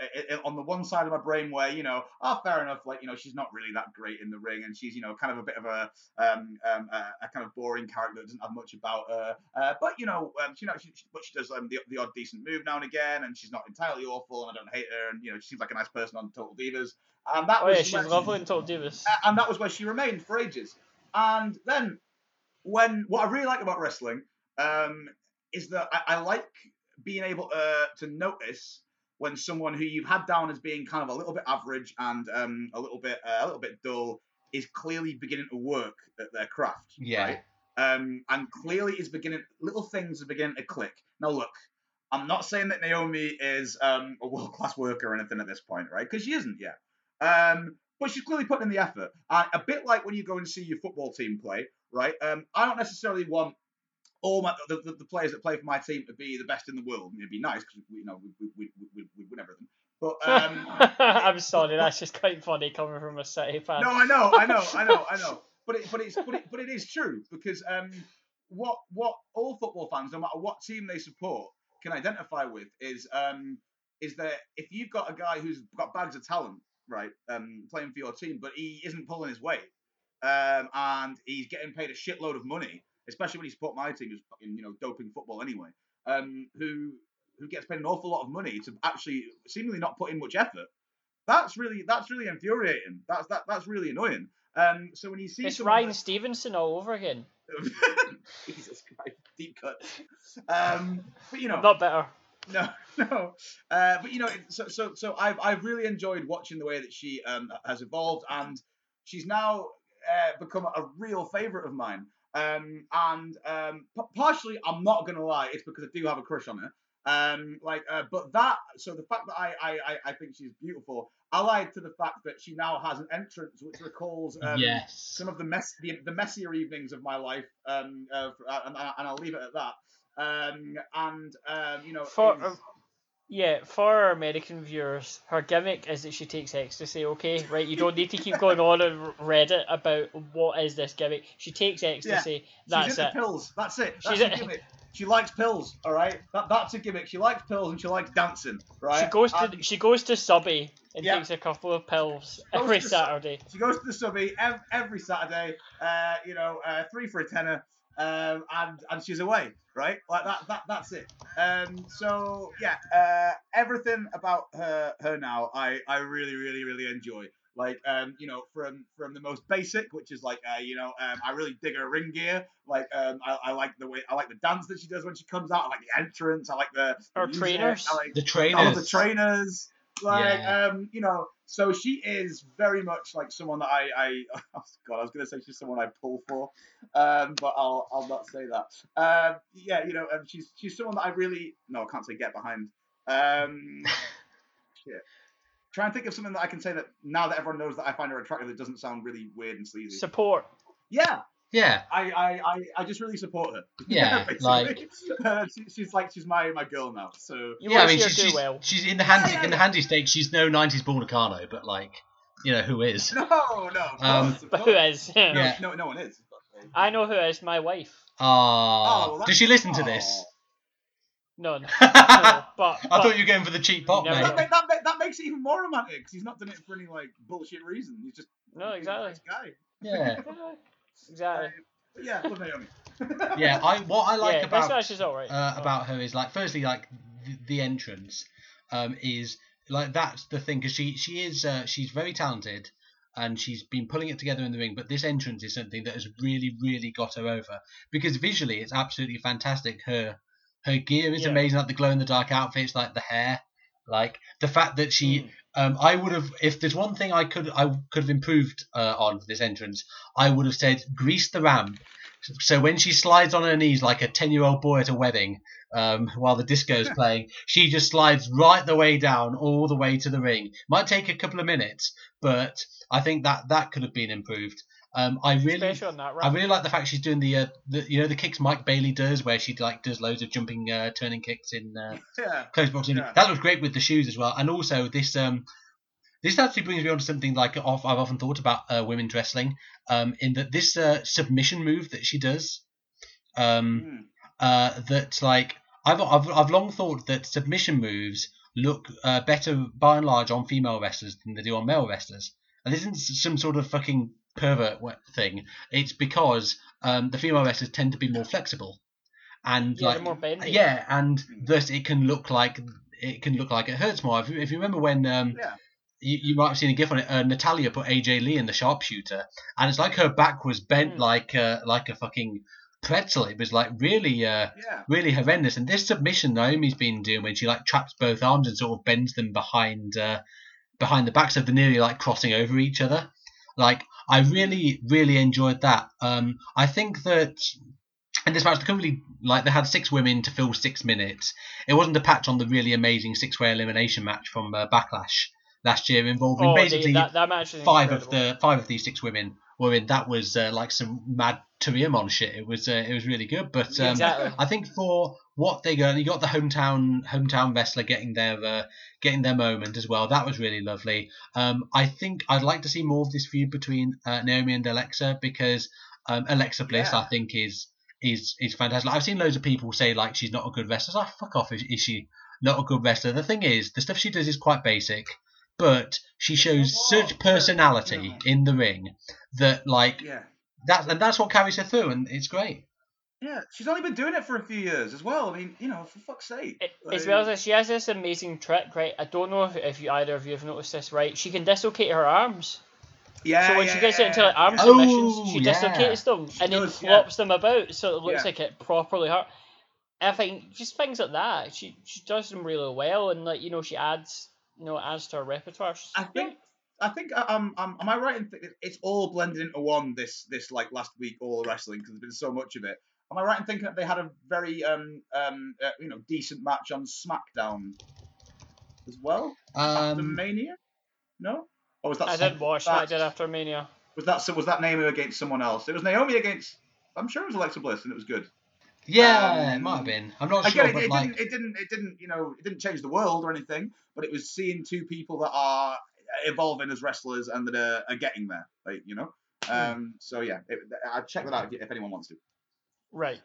on the one side of my brain where you know oh fair enough like you know she's not really that great in the ring and she's you know kind of a bit of a um, um a, a kind of boring character that doesn't have much about her uh but you know um she, you know she, she- but she does um, the, the odd decent move now and again and she's not entirely awful and I don't hate her and you know she seems like a nice person on Total Divas and that oh was yeah, she's lovely in Total Divas. and that was where she remained for ages. And then, when what I really like about wrestling um, is that I, I like being able uh, to notice when someone who you've had down as being kind of a little bit average and um, a little bit uh, a little bit dull is clearly beginning to work at their craft. Yeah. Right? Um, and clearly is beginning little things are beginning to click. Now look. I'm not saying that Naomi is um, a world class worker or anything at this point, right? Because she isn't yet. Um, but she's clearly putting in the effort. And a bit like when you go and see your football team play, right? Um, I don't necessarily want all my the, the, the players that play for my team to be the best in the world. It'd be nice because you know we we, we, we, we win everything. But um, I'm sorry, that's just quite funny coming from a City fan. no, I know, I know, I know, I know. But it, but it's but it, but it is true because um, what what all football fans, no matter what team they support, can identify with is um is that if you've got a guy who's got bags of talent, right, um, playing for your team, but he isn't pulling his weight, um, and he's getting paid a shitload of money, especially when he support my team, who's fucking you know doping football anyway, um, who who gets paid an awful lot of money to actually seemingly not put in much effort. That's really that's really infuriating. That's that that's really annoying. Um, so when you see It's Ryan like- Stevenson all over again. Jesus Christ, deep cut. Um, but you know, Not better. no, no. Uh, but you know, so so so I've I've really enjoyed watching the way that she um has evolved, and she's now uh, become a real favorite of mine. Um, and um, p- partially, I'm not gonna lie, it's because I do have a crush on her. Um, like, uh, but that so the fact that I, I I I think she's beautiful, allied to the fact that she now has an entrance which recalls um, yes. some of the mess the, the messier evenings of my life um uh, uh, and, and I'll leave it at that um and um you know For is- yeah, for our American viewers, her gimmick is that she takes ecstasy. Okay, right? You don't need to keep going on on Reddit about what is this gimmick. She takes ecstasy. Yeah. That's she's into it. pills that's it that's She's a gimmick she likes pills all right that, that's a gimmick she likes pills and she likes dancing right She goes to And she goes to Subby and Yeah. takes a couple of pills every Su- Saturday. she goes to the subby ev- every Saturday uh you know uh, three for a tenner um and and she's away right like that that that's it um so yeah uh everything about her her now I I really really really enjoy like um you know from from the most basic which is like uh you know um I really dig her ring gear like um I, I like the way I like the dance that she does when she comes out I like the entrance I like the, the Her music, trainers. I like The I trainers. love the trainers. Like, Yeah. um, you know, so she is very much like someone that I, I oh God, I was gonna say she's someone I pull for, um, but I'll, I'll not say that. Um, yeah, you know, um, she's, she's someone that I really, no, I can't say get behind. Um, shit. Try and think of something that I can say that now that everyone knows that I find her attractive, it doesn't sound really weird and sleazy. Support. yeah, Yeah. I, I, I, I just really support her. Yeah, like- uh, she, she's like she's my, my girl now. So You yeah, I mean, to see her she's, she's, well. she's in the handy Yeah, in the handy stakes. She's no '90s Paul Nakano, but like, you know, who is? no, no, Um, course, But who course. No, Yeah. no, no one is. I know who is. My wife. Ah, Oh, well, does she listen to this? None. No, I but, thought you were going for the cheap pop, Never mate. That, make, that, that makes it even more romantic because he's not done it for any like bullshit reason. He's just No, he's a exactly. nice guy. Yeah. Exactly. But yeah, love Naomi. yeah, I what I like yeah, about alright. uh, about her is like firstly like the, the entrance um is like that's the thing because she she is uh, she's very talented and she's been pulling it together in the ring but this entrance is something that has really really got her over because visually it's absolutely fantastic her her gear is Yeah. amazing like the glow in the dark outfits like the hair like the fact that she Mm. Um, I would have, if there's one thing I could I could have improved uh, on for this entrance, I would have said grease the ramp. So when she slides on her knees like a ten-year-old boy at a wedding, um, while the disco is playing, she just slides right the way down, all the way to the ring. Might take a couple of minutes, but I think that that could have been improved. Um, I really, Especially on I really like the fact she's doing the, uh, the you know the kicks Mike Bailey does, where she like does loads of jumping, uh, turning kicks in uh, yeah. close boxing. Yeah. That looks great with the shoes as well. And also this um this actually brings me on to something like I've I've often thought about uh, women's wrestling. Um, in that this uh, submission move that she does, um, Mm. uh, that like I've I've I've long thought that submission moves look uh, better by and large on female wrestlers than they do on male wrestlers. And this isn't some sort of fucking pervert thing. It's because um, the female wrestlers tend to be more flexible, and Yeah, like more bendy. yeah, and thus it can look like it can look like it hurts more. If you, if you remember when um, Yeah. you, you might have seen a gif on it, uh, Natalya put AJ Lee in the sharpshooter, and it's like her back was bent Hmm. like uh, like a fucking pretzel. It was like really uh, Yeah. really horrendous. And this submission Naomi's been doing when she like traps both arms and sort of bends them behind uh, behind the back, so they're nearly like crossing over each other. Like I really really enjoyed that. Um, I think that. in this match, the company like they had six women to fill six minutes. It wasn't a patch on the really amazing six-way elimination match from uh, Backlash last year involving Oh, they- basically that, that match is five of the five of these six women were in. That was uh, like some mad Turiamon shit. It was uh, it was really good. But um, Exactly. I think for what they got, you got the hometown hometown wrestler getting their uh, getting their moment as well. That was really lovely. Um, I think I'd like to see more of this feud between uh, Naomi and Alexa because um, Alexa Bliss Yeah. I think is is is fantastic. I've seen loads of people say like she's not a good wrestler. It's like fuck off. Is, is she not a good wrestler? The thing is, the stuff she does is quite basic, but she shows Oh, such personality yeah. in the ring that like Yeah. that and that's what carries her through, and it's great. Yeah. She's only been doing it for a few years as well. I mean, you know, for fuck's sake. It- Like- as well as this, she has this amazing trick, right? I don't know if, if you either of you have noticed this, right? She can dislocate her arms. Yeah. so when yeah, she gets yeah, into like arm yeah. submissions, Oh, she yeah. dislocates them and then does, yeah. flops them about, so it looks Yeah. like it properly hurt. I think just things like that, she she does them really well, and like you know, she adds you know adds to her repertoire. She's- I think. I think um, um am I right in thinking it's all blended into one this this like last week all wrestling because there's been so much of it. Am I right in thinking that they had a very um um uh, you know decent match on SmackDown as well after Um, Mania? No, or was that I some- did watch that- SmackDown after Mania. Was that so? Was that Naomi against someone else? It was Naomi against. I'm sure it was Alexa Bliss, and it was good. yeah, it Um, might have been. I'm not Again, sure, it, but it like didn't, it didn't, it didn't, you know, it didn't change the world or anything. But it was seeing two people that are evolving as wrestlers and that are, are getting there, like you know. Hmm. Um, so yeah, it, I'd check that out if, if anyone wants to. Right.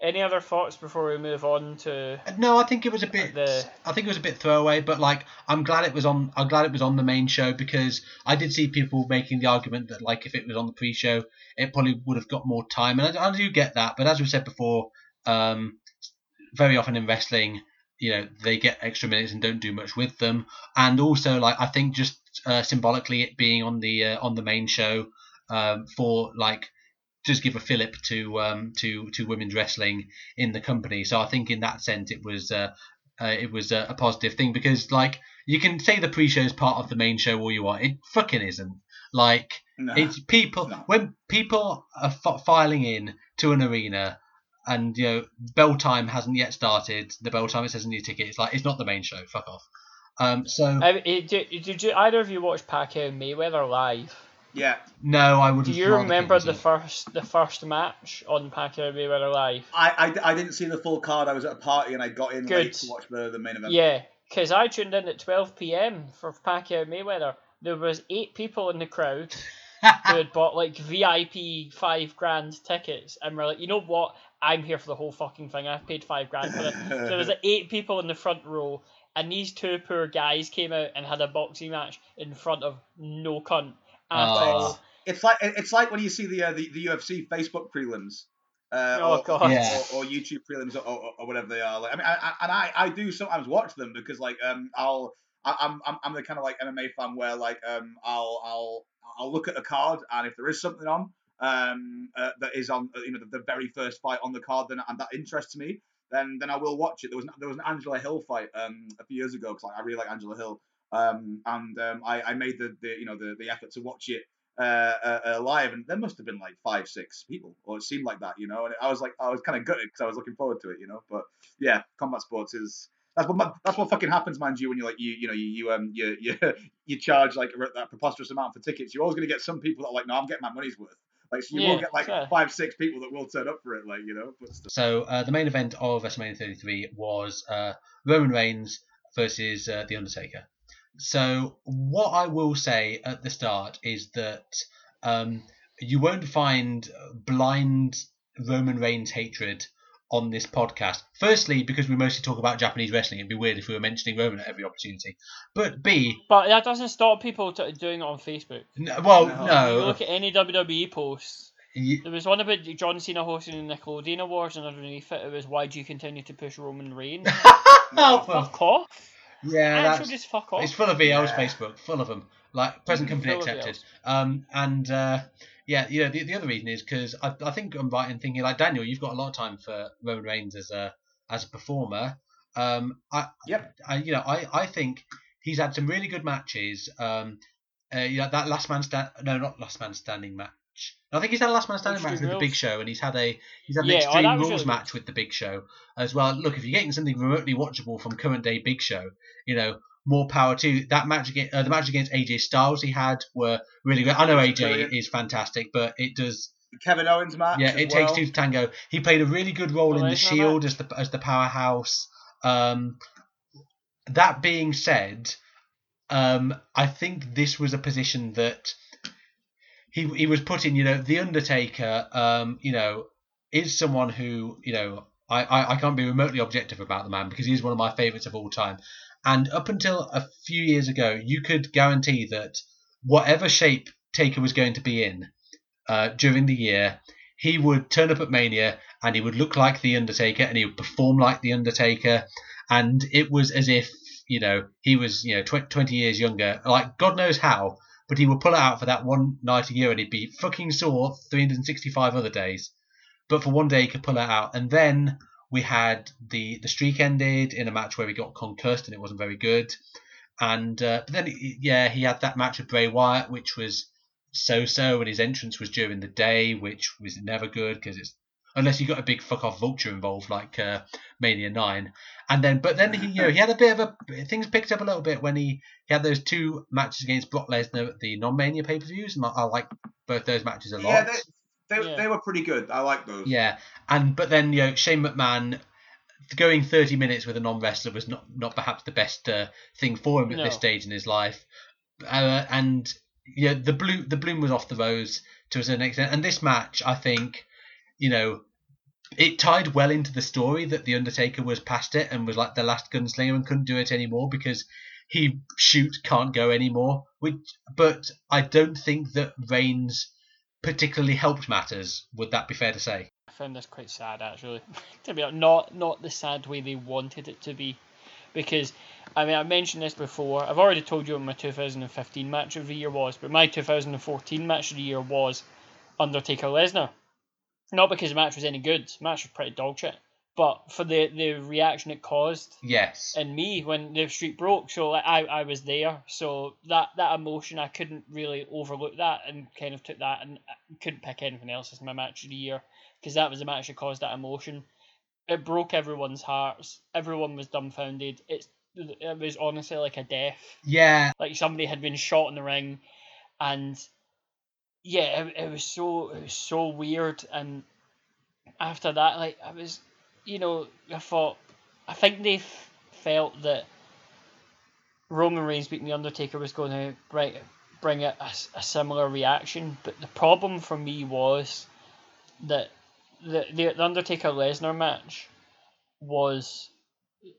Any other thoughts before we move on to No, I think it was a bit. The- I think it was a bit throwaway, but like I'm glad it was on. I'm glad it was on the main show because I did see people making the argument that like if it was on the pre-show, it probably would have got more time, and I, I do get that. But as we said before, um, very often in wrestling, you know, they get extra minutes and don't do much with them, and also like I think just uh, symbolically it being on the uh, on the main show um, for like just give a fillip to um, to to women's wrestling in the company. So I think in that sense it was uh, uh, it was uh, a positive thing because like you can say the pre-show is part of the main show all you want, it fucking isn't. Like No. it's people No. when people are f- filing in to an arena. And you know, bell time hasn't yet started. The bell time it says on your ticket. It's like it's not the main show. Fuck off. Um, so I mean, did, did you either of you watch Pacquiao and Mayweather live? Yeah, no, I wouldn't. Do you remember the first the first match on Pacquiao Mayweather live? I, I, I didn't see the full card. I was at a party and I got in Good. late to watch the, the main event. Yeah, because I tuned in at 12 p.m. for Pacquiao Mayweather. There was eight people in the crowd who had bought like VIP five grand tickets, and we're like, you know what? I'm here for the whole fucking thing. I've paid five grand for it. so there was like, eight people in the front row, and these two poor guys came out and had a boxing match in front of no cunt at Oh. all. It's like it's like when you see the uh, the, the UFC Facebook prelims. Uh, Oh, or, God. Yeah. or, or YouTube prelims or, or, or whatever they are. Like, I mean, I, I, and I, I do sometimes watch them because like um I'll I, I'm I'm I'm the kind of like MMA fan where like um I'll I'll I'll look at a card and if there is something on um uh, that is on uh, you know the, the very first fight on the card then and that interests me then then I will watch it. There was there was an Angela Hill fight um a few years ago because like, I really like Angela Hill um and um I, I made the, the you know the, the effort to watch it uh, uh, uh, live, and there must have been like five, six people, or it seemed like that, you know. And I was like, I was kind of gutted because I was looking forward to it, you know. But yeah, combat sports is that's what that's what fucking happens, mind you, when you're like you you know you, you um you you you charge like a- that preposterous amount for tickets. You're always gonna get some people that are like, no, I'm getting my money's worth. Like so you Yeah, will get like sure. five, six people that will turn up for it, like you know. But still. So uh, the main event of WrestleMania 33 was uh, Roman Reigns versus uh, The Undertaker. So what I will say at the start is that um, you won't find blind Roman Reigns hatred on this podcast. Firstly, because we mostly talk about Japanese wrestling, it'd be weird if we were mentioning Roman at every opportunity. But B, But that doesn't stop people t- doing it on Facebook. n- well, No. no, You look at any WWE posts. y- There was one about John Cena hosting the Nickelodeon Awards, and underneath it, it was "Why do you continue to push Roman Reigns?" oh, well, fuck off. Yeah, Actually, that's just fuck off. It's full of VOs, Yeah. Facebook, full of them. Like present company Full accepted. Um, and uh, yeah, you know, the, the other reason is because I, I think I'm right in thinking like Daniel, you've got a lot of time for Roman Reigns as a as a performer. Um, I, Yep. I you know, I, I think he's had some really good matches. Um, uh, you know, that last man stand, no, not last man standing match. I think he's had a last man standing match with the Big Show, and he's had a he's had an Yeah, oh, Extreme that was Rules really match with the Big Show as well. Look, if you're getting something remotely watchable from current day Big Show, you know, more power to that match against uh, the match against AJ Styles he had were really good. I know AJ Brilliant. is fantastic, but it does Kevin Owens match. yeah, as it well. takes two to tango. He played a really good role The in the Shield as the as the powerhouse. Um, that being said, um, I think this was a position that he he was putting. You know, the Undertaker. Um, you know, is someone who you know I, I, I can't be remotely objective about the man because he's one of my favourites of all time. And up until a few years ago, you could guarantee that whatever shape Taker was going to be in uh, during the year, he would turn up at Mania and he would look like the Undertaker and he would perform like the Undertaker, and it was as if you know he was you know tw- 20 years younger, like God knows how, but he would pull it out for that one night a year and he'd be fucking sore 365 other days, but for one day he could pull it out, and then we had the the streak ended in a match where he got concussed and it wasn't very good, and uh, but then yeah he had that match with Bray Wyatt which was so-so, and his entrance was during the day, which was never good because it's unless you got a big fuck off vulture involved like uh, Mania Nine, and then but then he you know he had a bit of a things picked up a little bit when he, he had those two matches against Brock Lesnar at the non Mania pay per views, and I, I like both those matches a lot. Yeah, they, they, Yeah. they were pretty good. I like those. Yeah, and but then you know Shane McMahon going 30 minutes with a non-wrestler was not not perhaps the best uh, thing for him at this stage in his life, uh, and yeah, the blue the bloom was off the rose to a certain extent, and this match I think, you know. It tied well into the story that the Undertaker was past it and was like the last gunslinger and couldn't do it anymore because he shoot can't go anymore. Which, but I don't think that Reigns particularly helped matters. Would that be fair to say? I found this quite sad actually. to be honest, not not the sad way they wanted it to be, because I mean I mentioned this before. I've already told you what my 2015 match of the year was, but my 2014 match of the year was Undertaker Lesnar. Not because the match was any good. The match was pretty dog shit. But for the, the reaction it caused Yes. in me when the streak broke, so like, I, I was there. So that, that emotion, I couldn't really overlook that and kind of took that and I couldn't pick anything else as my match of the year because that was the match that caused that emotion. It broke everyone's hearts. Everyone was dumbfounded. It's it was honestly like a death. Yeah. Like somebody had been shot in the ring, and yeah, it, it was so it was so weird. And after that, like I was, you know, I thought, I think they felt that Roman Reigns beating the Undertaker was going to bring bring a, a a similar reaction. But the problem for me was that the the, the Undertaker Lesnar match was.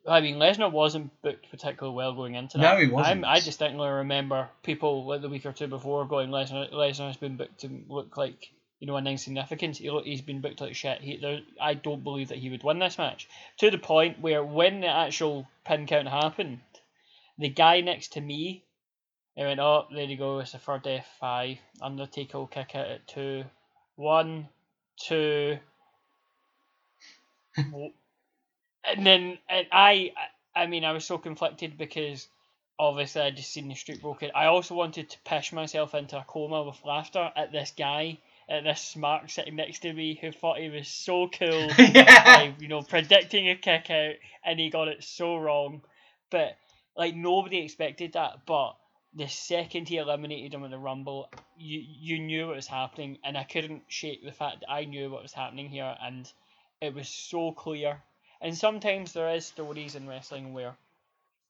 I mean, Lesnar wasn't booked particularly well going into that. No, he wasn't. I'm, I distinctly remember people like the week or two before going Lesnar Lesnar's been booked to look like you know, an insignificance. He, he's been booked like shit. He, there, I don't believe that he would win this match. To the point where when the actual pin count happened, the guy next to me, he went, oh, there you go, it's a third F5. Undertaker will kick out at two. One, two. and then and I, I mean, I was so conflicted because obviously I just seen the street broken. I also wanted to push myself into a coma with laughter at this guy, at this smart sitting next to me who thought he was so cool yeah. you know, predicting a kick out and he got it so wrong. But like nobody expected that, but the second he eliminated him in the rumble, you you knew what was happening and I couldn't shake the fact that I knew what was happening here and it was so clear. And sometimes there is stories in wrestling where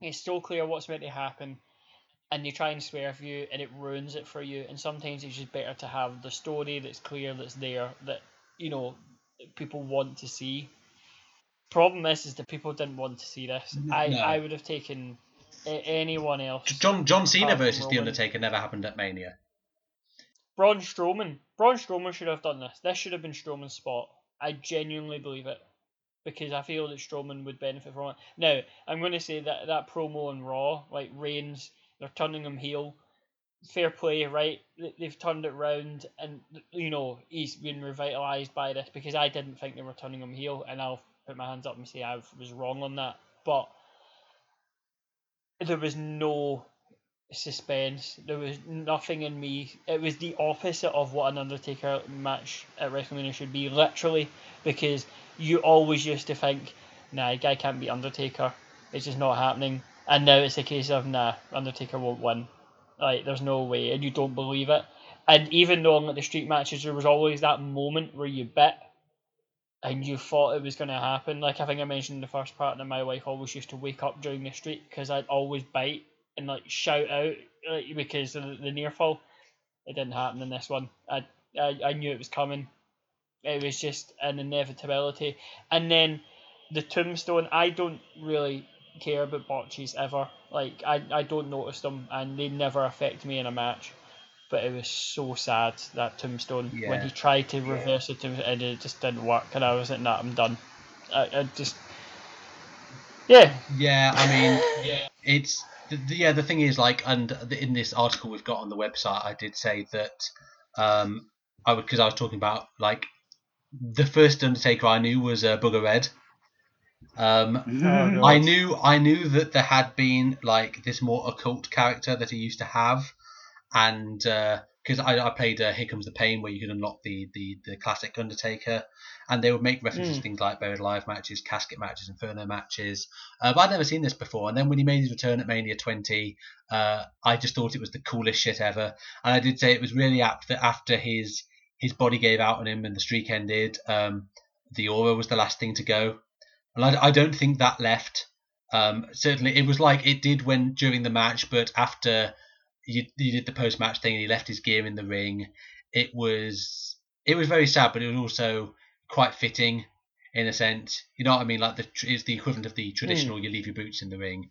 it's so clear what's meant to happen and they try and swerve for you and it ruins it for you. And sometimes it's just better to have the story that's clear that's there that you know people want to see. Problem is is that people didn't want to see this. I No. i would have taken a- anyone else John John Cena Apart from versus The Undertaker never happened at Mania. braun strowman. Braun strowman should have done this. This should have been strowman's spot. I genuinely believe it because I feel that Strowman would benefit from it. Now, I'm going to say that that promo on Raw, like Reigns, they're turning him heel. Fair play, right? They- They've turned it round, and you know he's been revitalized by this because I didn't think they were turning him heel, and I'll put my hands up and say I was wrong on that. But there was no suspense. There was nothing in me. It was the opposite of what an Undertaker match at WrestleMania should be, literally, because you always used to think, nah, guy can't be Undertaker. It's just not happening. And now it's a case of, nah, Undertaker won't win. Like, there's no way, and you don't believe it. And even though like the street matches, there was always that moment where you bit and you thought it was going to happen. Like I think I mentioned in the first part that my wife always used to wake up during the street because I'd always bite and like shout out like, because of the, the near fall. It didn't happen in this one. I, I I knew it was coming. It was just an inevitability. And then the tombstone, I don't really care about botches ever. Like I, I don't notice them and they never affect me in a match. But it was so sad that tombstone when he tried to reverse it and it just didn't work and I was like, nah, I'm done. I, I just Yeah. Yeah, I mean, it's the, the, yeah. The thing is, like, and the, in this article we've got on the website, I did say that um, I because I was talking about like the first Undertaker I knew was uh, Booger Red. Um, God. I knew I knew that there had been like this more occult character that he used to have, and because I, I played uh, Here Comes the Pain, where you could unlock the the, the classic Undertaker, and they would make references to Mm. things like buried alive matches, casket matches, inferno matches. Uh, but I'd never seen this before, and then when he made his return at Mania 20, uh, I just thought it was the coolest shit ever, and I did say it was really apt that after his his body gave out on him and the streak ended, um, the aura was the last thing to go. And I, I don't think that left. Um, certainly, it was like it did when during the match, but after you, you did the post match thing and he left his gear in the ring, it was it was very sad, but it was also quite fitting in a sense. You know what I mean? Like the it's the equivalent of the traditional you leave your boots in the ring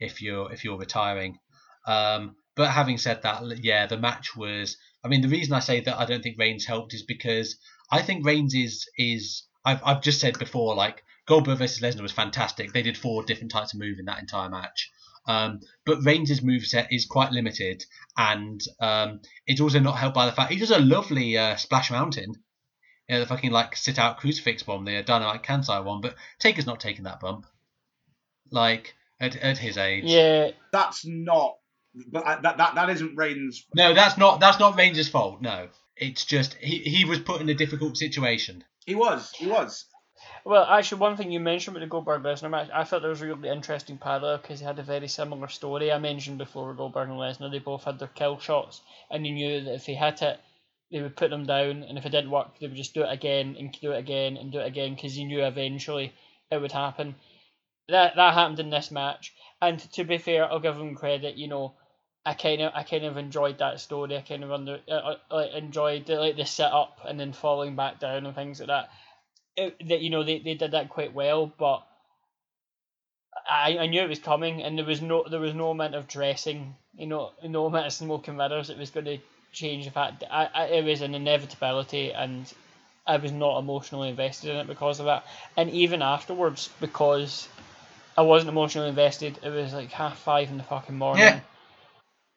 if you're if you're retiring. Um, but having said that, yeah, the match was. I mean, the reason I say that I don't think Reigns helped is because I think Reigns is is I've I've just said before like Goldberg versus Lesnar was fantastic. They did four different types of move in that entire match. Um, but Reigns' moveset is quite limited, and um, it's also not helped by the fact he does a lovely uh, splash mountain. You know, the fucking like sit out crucifix bomb, the dynamite Kansai one, but Taker's not taking that bump. Like at, at his age. Yeah. That's not. But I, that, that that isn't Reigns. No, that's not that's not Reigns' fault. No, it's just he he was put in a difficult situation. He was. He was. Well, actually, one thing you mentioned with the Goldberg Lesnar match, I thought there was a really interesting parallel because he had a very similar story. I mentioned before with Goldberg and Lesnar, they both had their kill shots, and you knew that if they hit it, they would put them down, and if it didn't work, they would just do it again and do it again and do it again because you knew eventually it would happen. That that happened in this match, and to be fair, I'll give them credit. You know, I kind of I kind of enjoyed that story. I kind of under uh, uh, like enjoyed the, like the setup and then falling back down and things like that. That you know they, they did that quite well, but I, I knew it was coming, and there was no there was no amount of dressing, you know, no amount of smoke and mirrors. It was going to change the fact I, I, it was an inevitability and I was not emotionally invested in it because of that. And even afterwards, because I wasn't emotionally invested, it was like half five in the fucking morning. Yeah.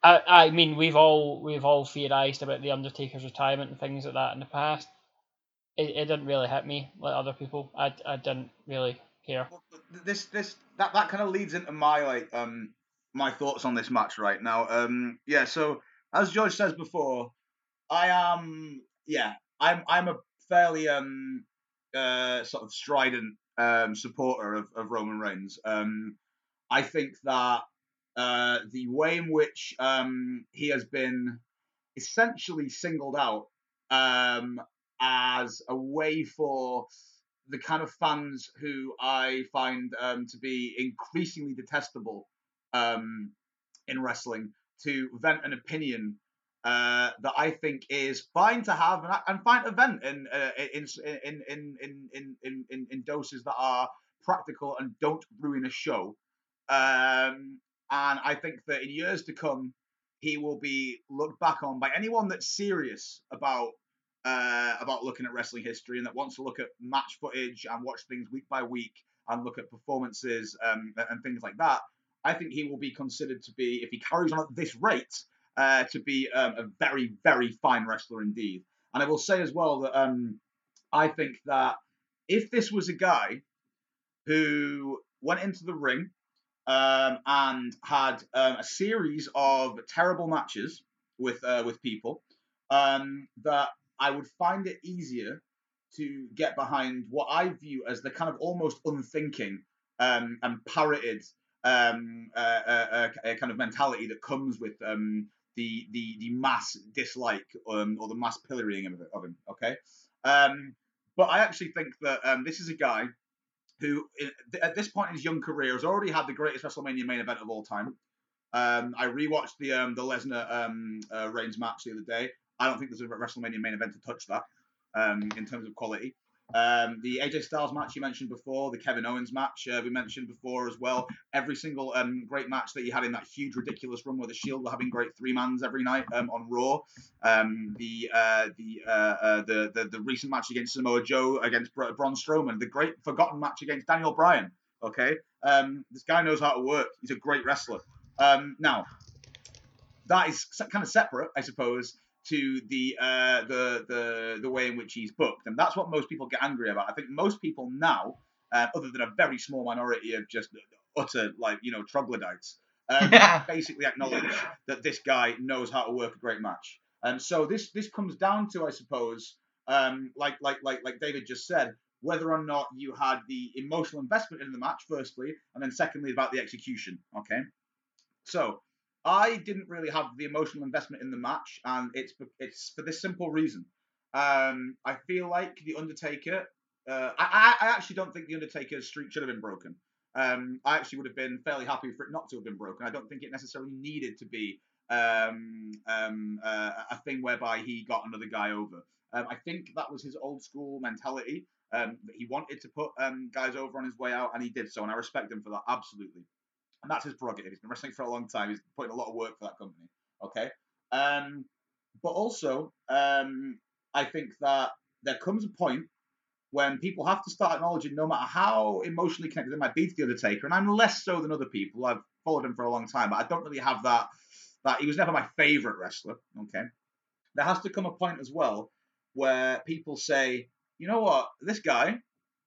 I, I mean, we've all we've all theorized about the Undertaker's retirement and things like that in the past. It, it didn't really hit me like other people. I, I didn't really care. This this that that kind of leads into my like um my thoughts on this match right now. Um yeah, so as George says before, I am yeah, I'm I'm a fairly um uh sort of strident um supporter of, of Roman Reigns. Um I think that uh, the way in which um, he has been essentially singled out um, as a way for the kind of fans who I find um, to be increasingly detestable um, in wrestling to vent an opinion uh, that I think is fine to have and, and fine to vent in, uh, in, in, in, in, in, in, in, doses that are practical and don't ruin a show. Um, and I think that in years to come, he will be looked back on by anyone that's serious about uh, about looking at wrestling history and that wants to look at match footage and watch things week by week and look at performances um, and, things like that. I think he will be considered to be, if he carries on at this rate, uh, to be um, a very, very fine wrestler indeed. And I will say as well that um, I think that if this was a guy who went into the ring um, and had um, a series of terrible matches with uh, with people, um, that I would find it easier to get behind what I view as the kind of almost unthinking um, and parroted um, uh, uh, uh, kind of mentality that comes with um, the, the the mass dislike um, or the mass pillorying of, of him. Okay, um, but I actually think that um, this is a guy who, at this point in his young career, has already had the greatest WrestleMania main event of all time. Um, I rewatched the um, the Lesnar um, uh, Reigns match the other day. I don't think there's a WrestleMania main event to touch that um, in terms of quality. Um, the AJ Styles match you mentioned before, the Kevin Owens match uh, we mentioned before as well. Every single um, great match that you had in that huge, ridiculous run where the Shield were having great three mans every night um, on Raw. Um, the, uh, the, uh, uh, the the the recent match against Samoa Joe against Bra- Braun Strowman, the great forgotten match against Daniel Bryan. Okay, um, this guy knows how to work. He's a great wrestler. Um, now, that is kind of separate, I suppose, to the uh, the the the way in which he's booked, and that's what most people get angry about. I think most people now, uh, other than a very small minority of just utter like you know troglodytes, um, Yeah. basically acknowledge that this guy knows how to work a great match. And so this this comes down to, I suppose, um, like like like like David just said, whether or not you had the emotional investment in the match, firstly, and then secondly about the execution. Okay, so I didn't really have the emotional investment in the match, and it's it's for this simple reason. Um, I feel like the Undertaker. Uh, I, I actually don't think the Undertaker's streak should have been broken. Um, I actually would have been fairly happy for it not to have been broken. I don't think it necessarily needed to be um, um, uh, a thing whereby he got another guy over. Um, I think that was his old school mentality. Um, that he wanted to put um, guys over on his way out, and he did so, and I respect him for that absolutely. And that's his prerogative. He's been wrestling for a long time. He's putting a lot of work for that company. Okay. Um, but also, um, I think that there comes a point when people have to start acknowledging, no matter how emotionally connected they might be to the Undertaker, and I'm less so than other people. I've followed him for a long time, but I don't really have that. That he was never my favorite wrestler. Okay. There has to come a point as well where people say, you know what, this guy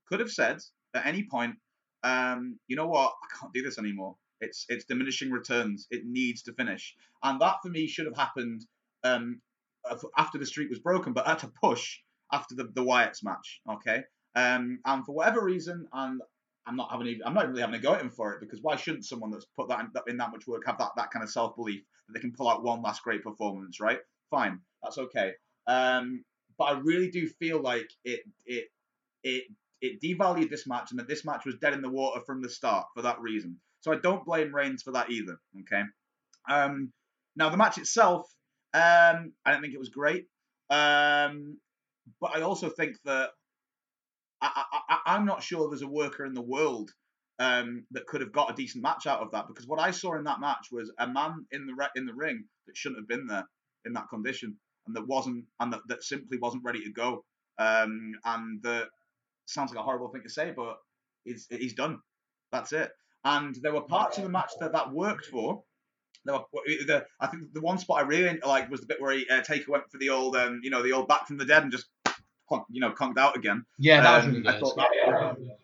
could have said at any point, um, you know what, I can't do this anymore. It's it's diminishing returns. It needs to finish, and that for me should have happened um, after the streak was broken, but at a push after the the Wyatt's match. Okay, um, and for whatever reason, and I'm not having I'm not really having a go at him for it because why shouldn't someone that's put that in, that, in that much work have that that kind of self belief that they can pull out one last great performance, right? Fine, that's okay. Um, but I really do feel like it it it it devalued this match and that this match was dead in the water from the start for that reason. So I don't blame Reigns for that either. Okay. Um, now the match itself, um, I don't think it was great. Um, but I also think that I, I'm not sure there's a worker in the world um, that could have got a decent match out of that because what I saw in that match was a man in the re- in the ring that shouldn't have been there. in that condition, and that wasn't and that, that simply wasn't ready to go. Um, and that sounds like a horrible thing to say, but he's he's done. That's it. And there were parts of the match that that worked for. There were, the, I think the one spot I really liked was the bit where he, uh, Taker went for the old, um, you know, the old back from the dead and just, you know, conked out again. Yeah, that was Um, really I thought that,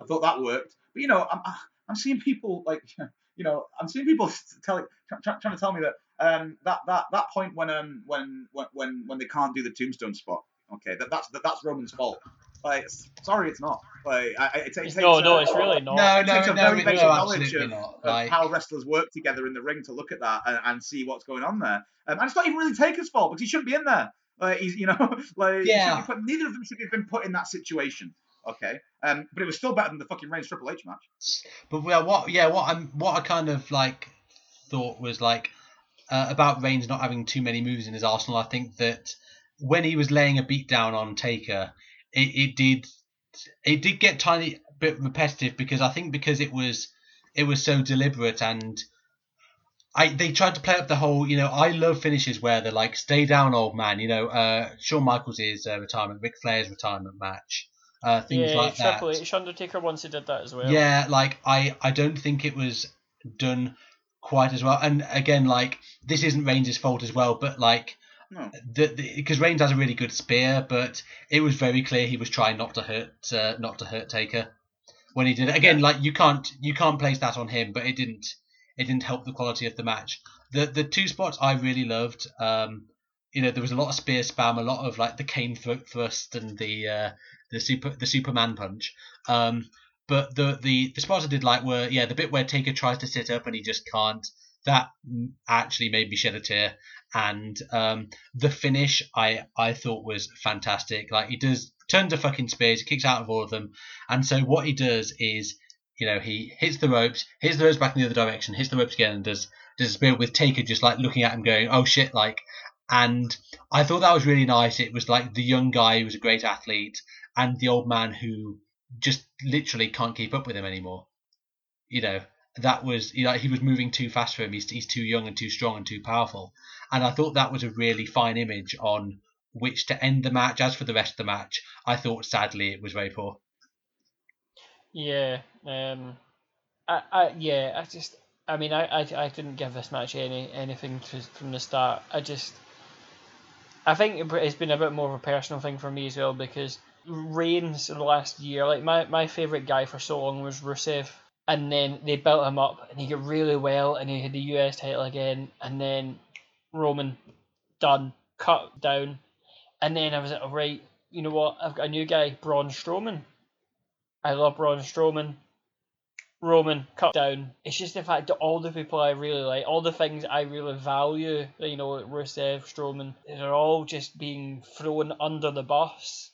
I thought that worked. But you know, I'm I'm seeing people like you know I'm seeing people tell try, trying to tell me that um that that that point when um when when when when they can't do the tombstone spot. Okay, that that's that, that's Roman's fault. Like, sorry, it's not. Like, I, I- it, ta- it takes no, no, it's really not. No, it no, a no, very no, basic knowledge absolutely of, not. of how wrestlers work together in the ring to look at that and, and see what's going on there. Um, and it's not even really Taker's fault because he shouldn't be in there. Like he's, you know, like he Yeah. be put, neither of them should have been put in that situation. Okay, um, but it was still better than the fucking Reigns Triple H match. But well, what yeah, what I'm what I kind of like thought was like uh, about Reigns not having too many moves in his arsenal. I think that when he was laying a beat down on Taker, it, it did it did get tiny bit repetitive because I think because it was it was so deliberate and I they tried to play up the whole you know I love finishes where they're like stay down old man you know uh Shawn Michaels' uh, retirement Ric Flair's retirement match uh things yeah, like that yeah Triple H Undertaker once he did that as well. yeah, like I, I don't think it was done quite as well. And again, like this isn't Reigns' fault as well, but like No. because Reigns has a really good spear, but it was very clear he was trying not to hurt uh, not to hurt Taker when he did it. Again, like you can't you can't place that on him, but it didn't it didn't help the quality of the match. The the two spots I really loved. Um, you know, there was a lot of spear spam, a lot of like the cane thrust and the uh, the super the Superman punch. Um, but the, the the spots I did like were yeah the bit where Taker tries to sit up and he just can't. That actually made me shed a tear. And um, the finish I I thought was fantastic. Like he does tons of fucking spears, kicks out of all of them. And so what he does is, you know, he hits the ropes, hits the ropes back in the other direction, hits the ropes again, and does does a spear with Taker just like looking at him, going, "Oh shit!" Like, and I thought that was really nice. It was like the young guy who was a great athlete, and the old man who just literally can't keep up with him anymore. You know, that was you know he was moving too fast for him. He's he's too young and too strong and too powerful. And I thought that was a really fine image on which to end the match. As for the rest of the match, I thought sadly it was very poor. Yeah. Um. I, I yeah. I just. I mean, I, I, I didn't give this match any anything to, from the start. I just. I think it- it's been a bit more of a personal thing for me as well because Reigns in the last year, like my, my favorite guy for so long was Rusev, and then they built him up and he got really well and he had the US title again, and then Roman done, cut down, and then I was like, right, you know what? I've got a new guy, Braun Strowman. I love Braun Strowman. Roman cut down. It's just the fact that all the people I really like, all the things I really value, you know, Rusev, Strowman, they're all just being thrown under the bus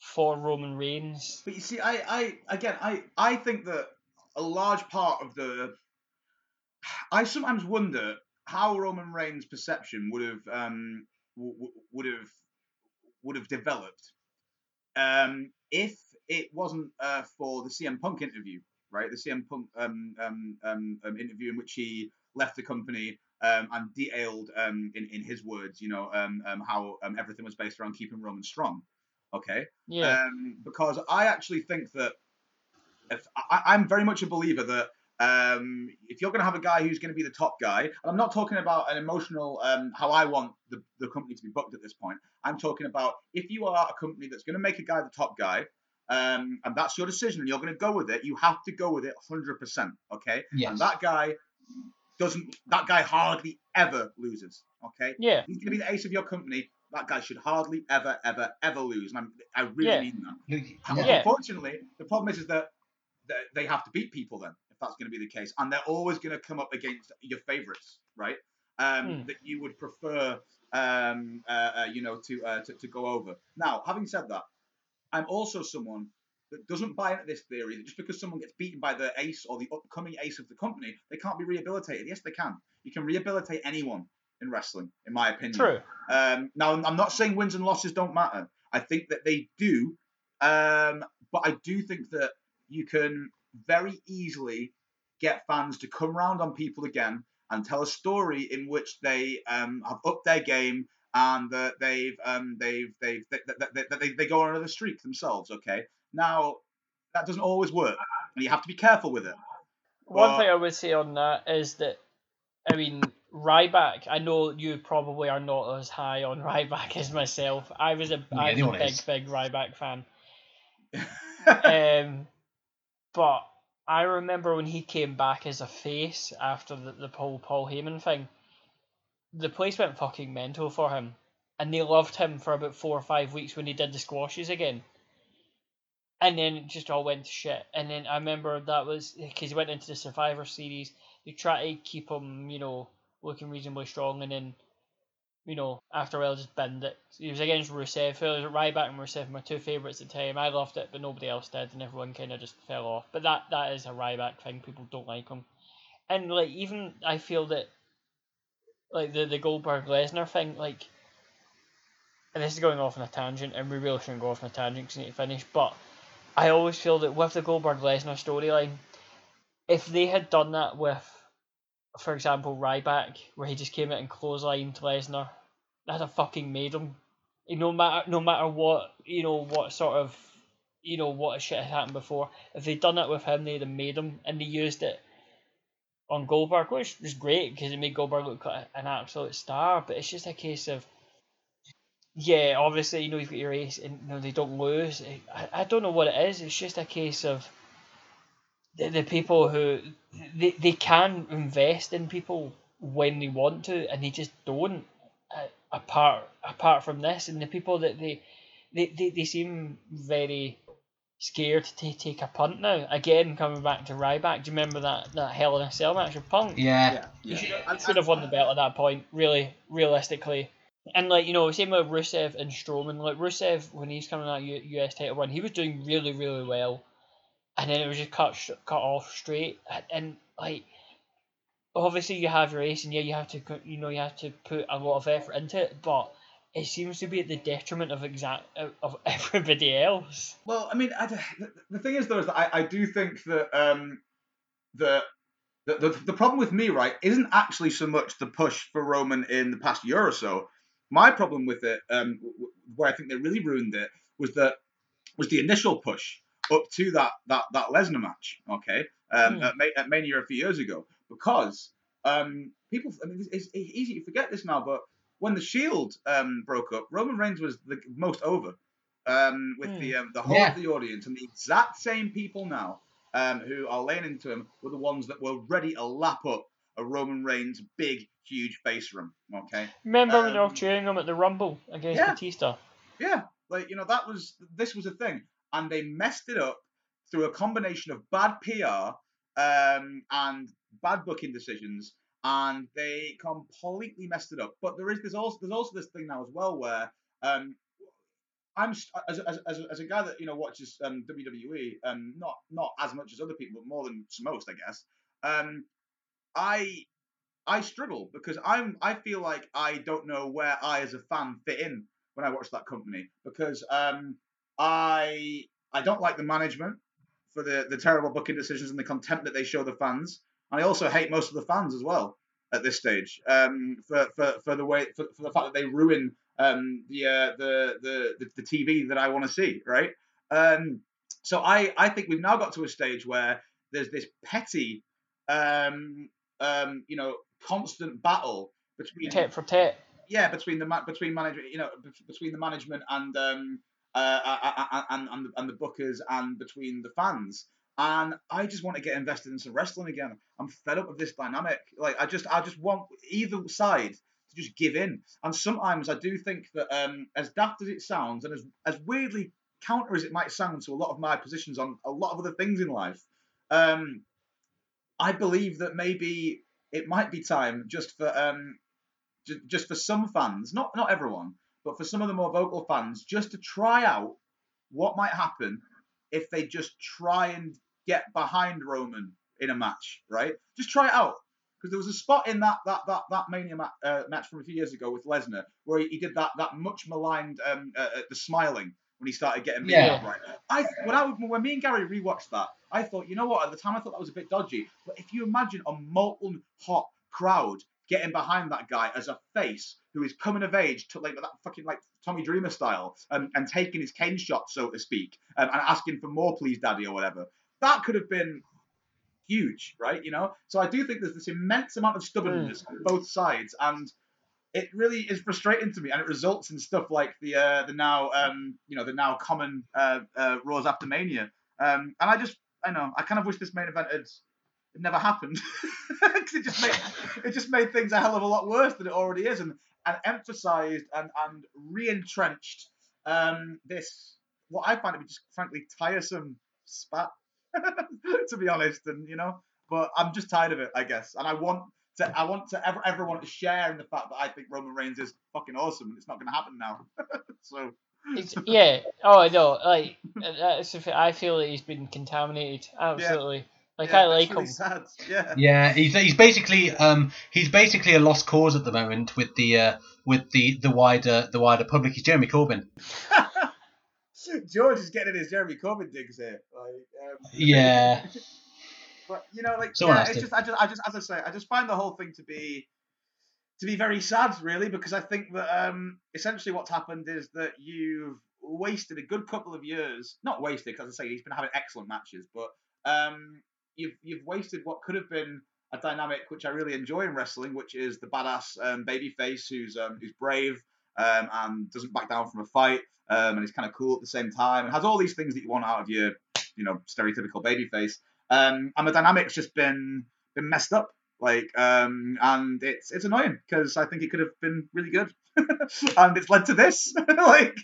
for Roman Reigns. But you see, I, I again, I, I think that a large part of the, I sometimes wonder how Roman Reigns' perception would have, um, w- would have, would have developed, um, if it wasn't uh, for the CM Punk interview, right? The CM Punk um, um, um, um, interview in which he left the company um, and detailed, um, in in his words, you know, um, um, how um, everything was based around keeping Roman strong. Okay. Yeah. Um, because I actually think that if I, I'm very much a believer that um, if you're going to have a guy who's going to be the top guy, and I'm not talking about an emotional um, how I want the, the company to be booked at this point. I'm talking about if you are a company that's going to make a guy the top guy, um, and that's your decision, and you're going to go with it, you have to go with it 100%. Okay. Yes. And that guy doesn't. That guy hardly ever loses. Okay yeah. he's going to be the ace of your company. That guy should hardly ever, ever, ever lose. And I'm, I really Yeah. mean that. Yeah. Unfortunately, the problem is, is that they have to beat people then, if that's going to be the case. And they're always going to come up against your favorites, right? Um, Hmm. That you would prefer, um, uh, uh, you know, to, uh, to to go over. Now, having said that, I'm also someone that doesn't buy into this theory that just because someone gets beaten by the ace or the upcoming ace of the company, they can't be rehabilitated. Yes, they can. You can rehabilitate anyone in wrestling, in my opinion. True. Um, now, I'm not saying wins and losses don't matter. I think that they do, um, but I do think that you can very easily get fans to come round on people again and tell a story in which they um, have upped their game and that they've um they've they've they, they, they, they, they go on another streak themselves. Okay, now that doesn't always work, and you have to be careful with it. One Well- thing I would say on that is that, I mean, Ryback. I know you probably are not as high on Ryback as myself. I was a, Yeah, I was a big, is. big Ryback fan. Um, but I remember when he came back as a face after the, the whole Paul Heyman thing, the place went fucking mental for him. And they loved him for about four or five weeks when he did the squashes again. And then it just all went to shit. And then I remember that was because he went into the Survivor Series. They tried to keep him, you know, looking reasonably strong. And then, you know, after a while, just bend it. He was against Rusev. It was Ryback and Rusev, my two favourites at the time. I loved it, but nobody else did, and everyone kind of just fell off. But that that is a Ryback thing. People don't like him, and like even I feel that, like the the Goldberg Lesnar thing, like, and this is going off on a tangent, and we really shouldn't go off on a tangent because we need to finish. But I always feel that with the Goldberg Lesnar storyline, if they had done that with, for example, Ryback, where he just came out and clotheslined Lesnar, that'd have fucking made him. No matter no matter what you know what sort of you know what shit had happened before. If they'd done it with him, they'd have made him, and they used it on Goldberg, which was great because it made Goldberg look like an absolute star. But it's just a case of yeah, obviously you know you've got your ace, and you know they don't lose. I, I don't know what it is. It's just a case of the, the people who they, they can invest in people when they want to, and they just don't. Uh, apart apart from this, and the people that they they, they, they seem very scared to take a punt now. Again, coming back to Ryback, do you remember that, that Hell in a Cell match with Punk? Yeah. yeah, He should, I- should have won the belt at that point, really, realistically. And like you know, same with Rusev and Strowman. Like Rusev, when he's coming out U- US title run, he was doing really, really well, and then it was just cut cut off straight. And, and like, obviously you have your ace, and yeah, you have to you know you have to put a lot of effort into it, but it seems to be at the detriment of exact of everybody else. Well, I mean, I, the, thing is though is that I, I do think that um, the, the the the problem with me right isn't actually so much the push for Roman in the past year or so. My problem with it, um, where I think they really ruined it, was that was the initial push up to that that that Lesnar match. Okay, um, Hmm. at, Ma- at Mania a few years ago, because um, people. I mean, it's, it's easy to forget this now, but when the Shield um, broke up, Roman Reigns was the most over um, with Hmm. the um, the whole Yeah. of the audience, and the exact same people now um, who are laying into him were the ones that were ready to lap up a Roman Reigns big, huge face run. Okay, Remember when they were cheering him at the Rumble against yeah. Batista? yeah, like you know that was this was a thing, and they messed it up through a combination of bad PR um, and bad booking decisions, and they completely messed it up. But there is there's also there's also this thing now as well where um, I'm as, as, as, a guy that you know watches um, WWE, um, not not as much as other people, but more than most, I guess. Um, I I struggle because I'm I feel like I don't know where I as a fan fit in when I watch that company because um, I I don't like the management for the the terrible booking decisions and the contempt that they show the fans, and I also hate most of the fans as well at this stage um, for, for, for the way for, for the fact that they ruin um, the, uh, the the the the TV that I want to see, right? Um, so I I think we've now got to a stage where there's this petty, um, um, you know, constant battle between Tit for tit. yeah between the between management you know between the management and um uh, and and the, and the bookers and between the fans and I just want to get invested in some wrestling again. I'm fed up with this dynamic. Like I just I just want either side to just give in. And sometimes I do think that um as daft as it sounds and as as weirdly counter as it might sound to a lot of my positions on a lot of other things in life, um I believe that maybe it might be time just for um ju- just for some fans, not not everyone, but for some of the more vocal fans, just to try out what might happen if they just try and get behind Roman in a match, right? Just try it out. Because there was a spot in that that that that Mania ma- uh, match from a few years ago with Lesnar where he, he did that that much maligned um uh, uh, the smiling when he started getting beat Yeah. up, right? I when I when me and Gary rewatched that, I thought, you know what? At the time, I thought that was a bit dodgy. But if you imagine a molten hot crowd getting behind that guy as a face who is coming of age to like that fucking like Tommy Dreamer style um, and taking his cane shot, so to speak, um, and asking for more, please, daddy, or whatever. That could have been huge, right? You know. So I do think there's this immense amount of stubbornness on both sides, and it really is frustrating to me, and it results in stuff like the uh, the now um, you know the now common uh, uh, Raws after Mania, um, and I just I know I kind of wish this main event had never happened because it just made it just made things a hell of a lot worse than it already is, and and emphasised and and re-entrenched um, this what I find to be just frankly tiresome spat, to be honest, and you know, but I'm just tired of it, I guess, and I want to I want to ever everyone to share in the fact that I think Roman Reigns is fucking awesome, and it's not going to happen now. so It's, yeah. Oh, I know. Like that's. I feel that he's been contaminated. Absolutely. Like yeah, I like really him. sad. Yeah. Yeah, he's he's basically um he's basically a lost cause at the moment with the uh with the the wider the wider public. He's Jeremy Corbyn. George is getting his Jeremy Corbyn digs here. Like, um, Yeah, But you know, like Someone yeah, it's to. just I just I just as I say, I just find the whole thing to be to be very sad, really, because I think that um essentially what's happened is that you've wasted a good couple of years. Not wasted, because I say he's been having excellent matches, but um you've you've wasted what could have been a dynamic which I really enjoy in wrestling, which is the badass um, babyface who's um, who's brave um, and doesn't back down from a fight, um, and he's kind of cool at the same time, and has all these things that you want out of your you know stereotypical babyface. Um, and the dynamic's just been been messed up, like, um, and it's it's annoying because I think it could have been really good, and it's led to this, like,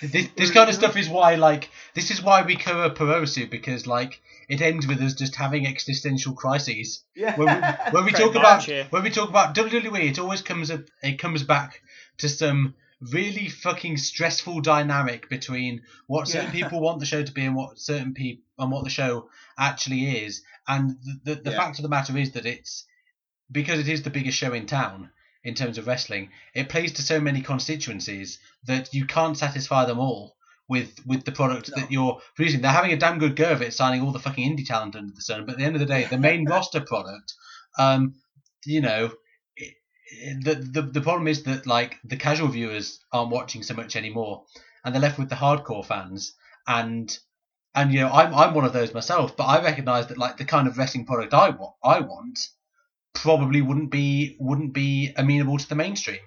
this, this kind of stuff is why like this is why we cover Puroresu because like it ends with us just having existential crises. yeah, when we, when we talk about much, yeah. when we talk about WWE, it always comes up, it comes back to some really fucking stressful dynamic between what certain Yeah. people want the show to be and what certain people and what the show actually is. And the the, the Yeah. fact of the matter is that it's because it is the biggest show in town in terms of wrestling. It plays to so many constituencies that you can't satisfy them all. With, with the product No. that you're producing, they're having a damn good go of it, signing all the fucking indie talent under the sun. But at the end of the day, the main roster product um, you know, the, the the problem is that like the casual viewers aren't watching so much anymore, and they're left with the hardcore fans. And and you know, I'm I'm one of those myself, but I recognise that like the kind of wrestling product I want I want probably wouldn't be wouldn't be amenable to the mainstream,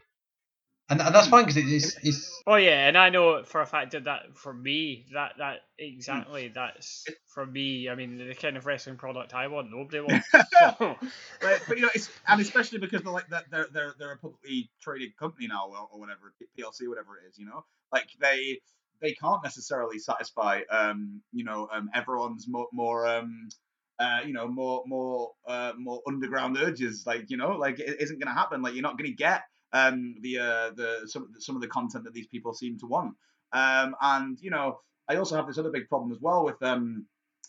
and and that's fine because it is it's Oh yeah, and I know for a fact that that for me that that exactly that's for me. I mean, the kind of wrestling product I want, nobody wants. but, but you know, it's and especially because they're like they're they're they're, they're a publicly traded company now or, or whatever PLC whatever it is, you know, like they they can't necessarily satisfy um you know um everyone's more more um uh, you know, more more uh, more underground urges. Like you know, like it isn't going to happen. Like you're not going to get um, the uh, the some some of the content that these people seem to want. Um, and you know, I also have this other big problem as well with um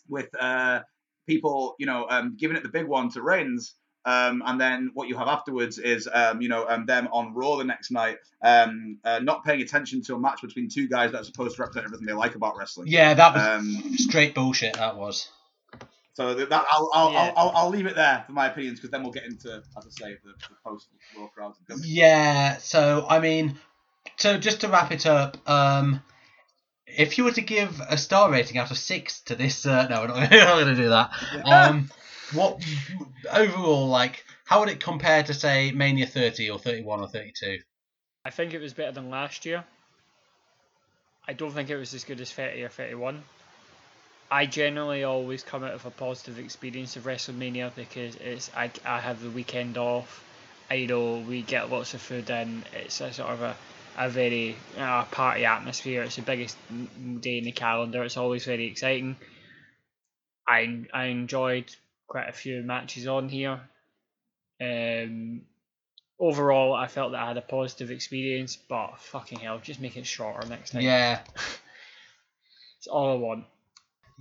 with uh, people, you know, um, giving it the big one to Reigns. Um, and then what you have afterwards is, um, you know, um, them on Raw the next night, um, uh, not paying attention to a match between two guys that are supposed to represent everything they like about wrestling. yeah that was Um, straight bullshit. That was. So that, that I'll, I'll, Yeah. I'll, I'll, I'll leave it there for my opinions because then we'll get into, as I say, the, the post Raw crowds. And. Yeah, so I mean, so just to wrap it up, um, if you were to give a star rating out of six to this, uh, no, we're not, we're not going to do that. Um, what overall, like, how would it compare to say Mania 30 or 31 or 32? I think it was better than last year. I don't think it was as good as 30 or 31. I generally always come out of a positive experience of WrestleMania because it's I, I have the weekend off. I, know, we get lots of food in. It's a sort of a, a very uh, party atmosphere. It's the biggest day in the calendar. It's always very exciting. I I enjoyed quite a few matches on here. Um, overall, I felt that I had a positive experience, but fucking hell, just make it shorter next time. Yeah, It's all I want.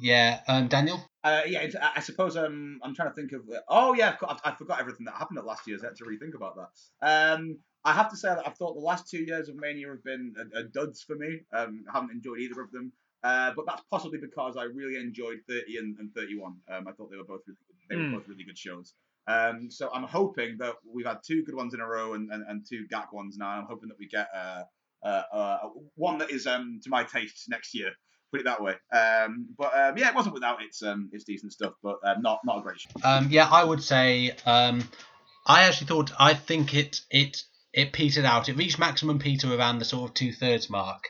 Yeah. Um, Daniel? Uh, yeah, it's, I I suppose um, I'm trying to think of. Oh yeah, of course, I, I forgot everything that happened at last year's. I had to rethink about that. Um, I have to say that I've thought the last two years of Mania have been a, a duds for me. Um, I haven't enjoyed either of them. Uh, but that's possibly because I really enjoyed 30 and, and 31. Um, I thought they were both really good, they Hmm. were both really good shows. Um, so I'm hoping that we've had two good ones in a row and, and, and two GAC ones now. I'm hoping that we get uh, uh, uh, one that is um, to my taste next year. Put it that way. Um, but um, yeah, it wasn't without its um, its decent stuff, but um, not not a great show. Um, yeah, I would say um, I actually thought I think it it it petered out. It reached maximum peter around the sort of two thirds mark,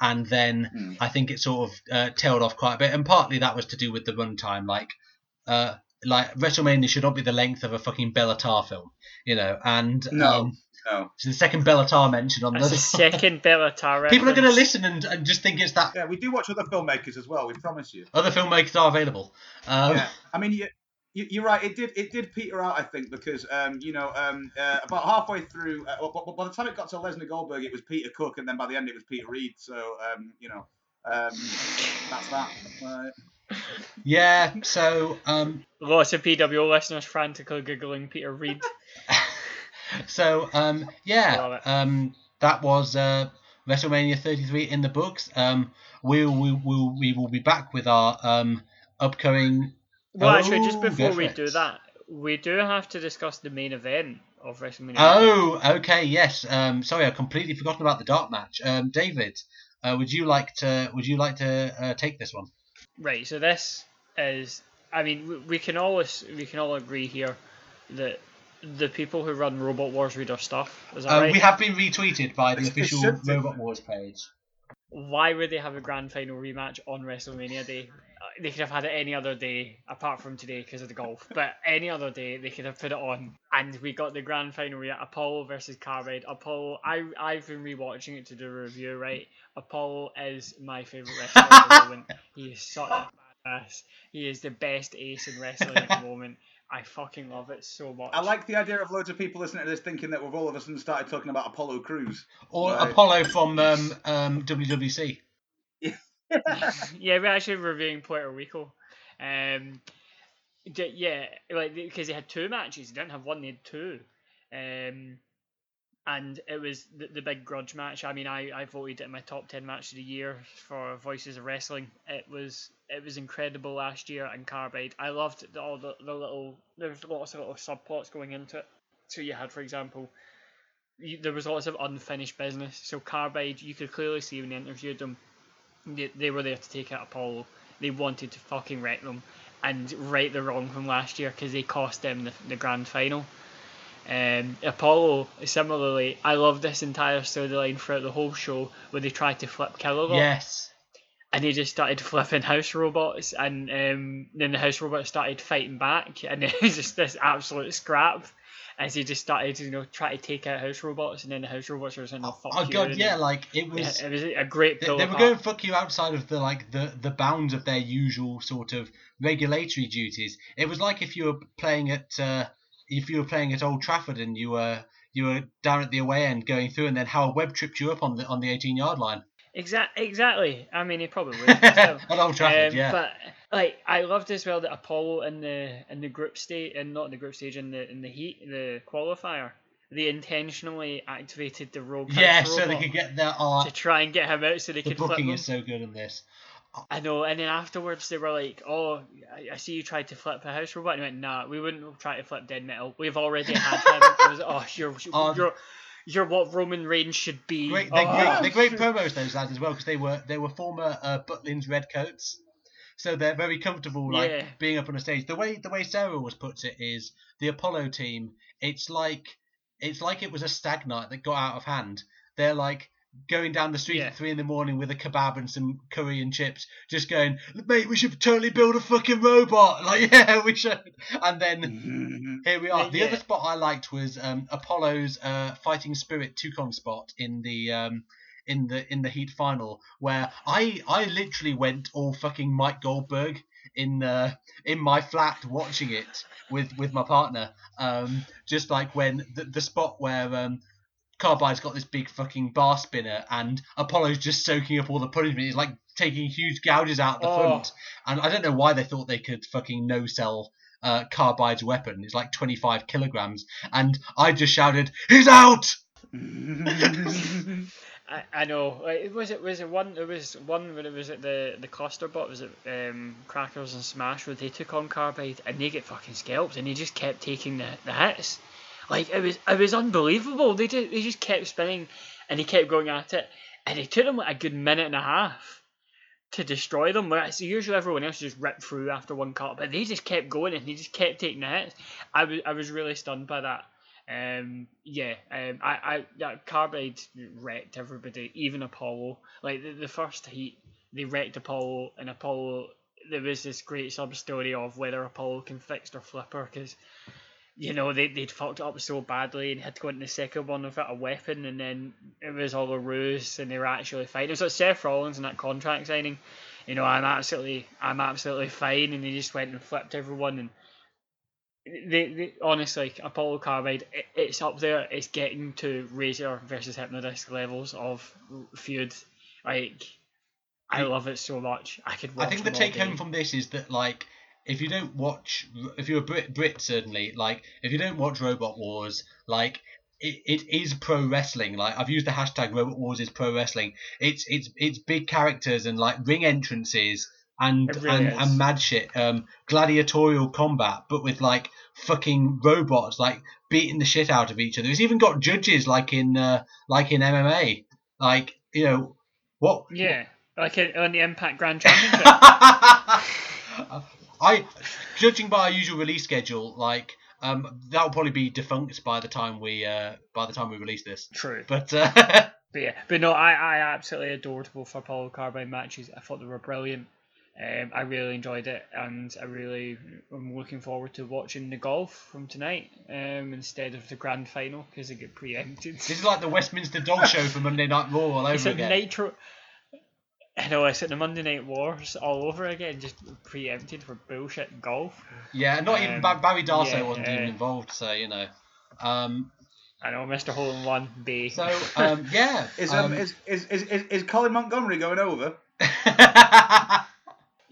and then Hmm. I think it sort of uh, tailed off quite a bit. And partly that was to do with the runtime. Like, uh, like WrestleMania should not be the length of a fucking Béla Tarr film, you know. And No. um, No. it's the second Béla Tarr mention on That's the the second Béla Tarr People are going to listen and, and just think it's that. Yeah, we do watch other filmmakers as well. We promise you. Other filmmakers are available. Um, yeah, I mean, you, you, you're right. It did it did peter out, I think, because um, you know, um, uh, about halfway through, uh, well, by- by the time it got to Lesnar Goldberg, it was Peter Cook, and then by the end, it was Peter Reed. So um, you know, um, that's that. Right. yeah. So um, Lots of PWO listeners frantically googling Peter Reed. So um, yeah, um, that was uh, WrestleMania 33 in the books. Um, we we will we will be back with our um, upcoming. Well, actually, just Oh, before we do that, we do have to discuss the main event of WrestleMania. Oh, okay, yes. Um, sorry, I completely forgotten about the dark match. Um, David, uh, would you like to would you like to uh, take this one? Right. So this is. I mean, we, we can always we can all agree here that the people who run Robot Wars read our stuff. Is that Uh, right? We have been retweeted by the They- they official. Robot Wars page. Why would they have a grand final rematch on WrestleMania Day? Uh, They could have had it any other day apart from today because of the golf. But any other day they could have put it on, and we got the grand final rematch: Apollo versus Carbide. Apollo. I I've been rewatching it to do a review. Right, Apollo is my favorite wrestler at the moment. He is such a badass. He is the best ace in wrestling at the moment. I fucking love it so much. I like the idea of loads of people listening to this thinking that we've all of a sudden started talking about Apollo Crews. Or Right. Apollo from um, um, WWC. yeah, yeah, we're actually reviewing Puerto Rico. Um, yeah, like because they had two matches. They didn't have one; they had two. Um, and it was the, the big grudge match. I mean, I, I voted it in my top ten match of the year for Voices of Wrestling. It was it was incredible last year in Carbide. I loved all the, the little there's lots of little subplots going into it. So you had, for example, you, there was lots of unfinished business. So Carbide, you could clearly see when they interviewed them, they, they were there to take out Apollo. They wanted to fucking wreck them and right the wrong from last year because they cost them the, the grand final. Um, Apollo, similarly, I love this entire storyline throughout the whole show where they tried to flip Killalot Yes. and they just started flipping house robots, and um, then the house robots started fighting back, and it was just this absolute scrap. As he just started, you know, try to take out house robots, and then the house robots were saying, "Oh, fuck Oh you," god, yeah, like it yeah, was. it was a great They, they were going to fuck you outside of the like the, the bounds of their usual sort of regulatory duties. It was like if you were playing at uh, if you were playing at Old Trafford and you were you were down at the away end going through, and then Howard Webb tripped you up on the on the 18 yard line Exact, exactly. I mean, he probably would. but at Old Trafford. Um, yeah, But like, I loved as well that Apollo in the in the group stage, and not in the group stage, in the in the heat, the qualifier, they intentionally activated the rogue yeah, so they could get their uh, to try and get him out, so they the could flip booking is so good in this. I know, and then afterwards they were like, "Oh, I, see you tried to flip a house robot." And I went, "Nah, we wouldn't try to flip Dead Metal. We've already had him." I was, "Oh, you're Um, you're you're what Roman Reigns should be." Great, they're, oh. great, they're great promos those lads as well because they were they were former uh, Butlins Redcoats, so they're very comfortable like Yeah. being up on a stage. The way the way Sarah always puts it is the Apollo team. It's like it's like it was a stag night that got out of hand. They're like going down the street Yeah. at three in the morning with a kebab and some curry and chips, just going, mate, we should totally build a fucking robot. Like, yeah, we should. And then here we are. The yeah. other spot I liked was um, Apollo's uh, Fighting Spirit Toukon spot in the um, in the in the Heat final, where I I literally went all fucking Mike Goldberg in uh, in my flat watching it with with my partner. Um, just like when the, the spot where um, Carbide's got this big fucking bar spinner and Apollo's just soaking up all the punishment. He's like taking huge gouges out the Oh. front. And I don't know why they thought they could fucking no sell uh, Carbide's weapon. It's like 25 kilograms. And I just shouted, He's out! I, I know. Like, was it was it one? It was one when it was at the the cluster bot. Was it um, Crackers and Smash where they took on Carbide and they get fucking scalped and he just kept taking the, the hits. Like it was it was unbelievable. They did, they just kept spinning and he kept going at it and it took him like a good minute and a half to destroy them. Whereas usually everyone else just ripped through after one cut, but they just kept going and he just kept taking hits. I was I was really stunned by that. Um, yeah, um, I, I, that Carbide wrecked everybody, even Apollo. Like the, the first heat, they wrecked Apollo, and Apollo. There was this great sub story of whether Apollo can fix their flipper because, you know, they they'd fucked it up so badly and had to go into the second one without a weapon, and then it was all a ruse, and they were actually fighting. It was like Seth Rollins and that contract signing. You know, I'm absolutely, I'm absolutely fine, and they just went and flipped everyone and they, they honestly Apollo Carbide it, it's up there it's getting to Razor versus Hypnodisc levels of feud like I I- love it so much I could watch I think the take home from this is that like if you don't watch if you're a Brit Brit certainly like if you don't watch Robot Wars like it, it is pro wrestling. Like I've used the hashtag Robot Wars is pro wrestling. It's it's it's big characters and like ring entrances and really and, is. and mad shit um gladiatorial combat but with like fucking robots like beating the shit out of each other. It's even got judges like in uh, like in MMA like you know what yeah like in, on the Impact Grand Championship I, judging by our usual release schedule, like um, that'll probably be defunct by the time we uh, by the time we release this. true But uh, but yeah but no I, I absolutely adored both Apollo Carbide matches I thought they were brilliant um, I really enjoyed it and I really am looking forward to watching the golf from tonight um, instead of the grand final because it get preempted this is like the Westminster Dog Show for Monday Night Raw all It's over at again. Nitro. I know it's at the Monday Night Wars all over again, just preempted for bullshit golf. Yeah, not even Um, Ba- Barry Darsow yeah, wasn't uh, even involved, so you know. Um, I know Mr. Hole in One B. so um, yeah, Is um, um, is, is, is, is is Colin Montgomerie going over?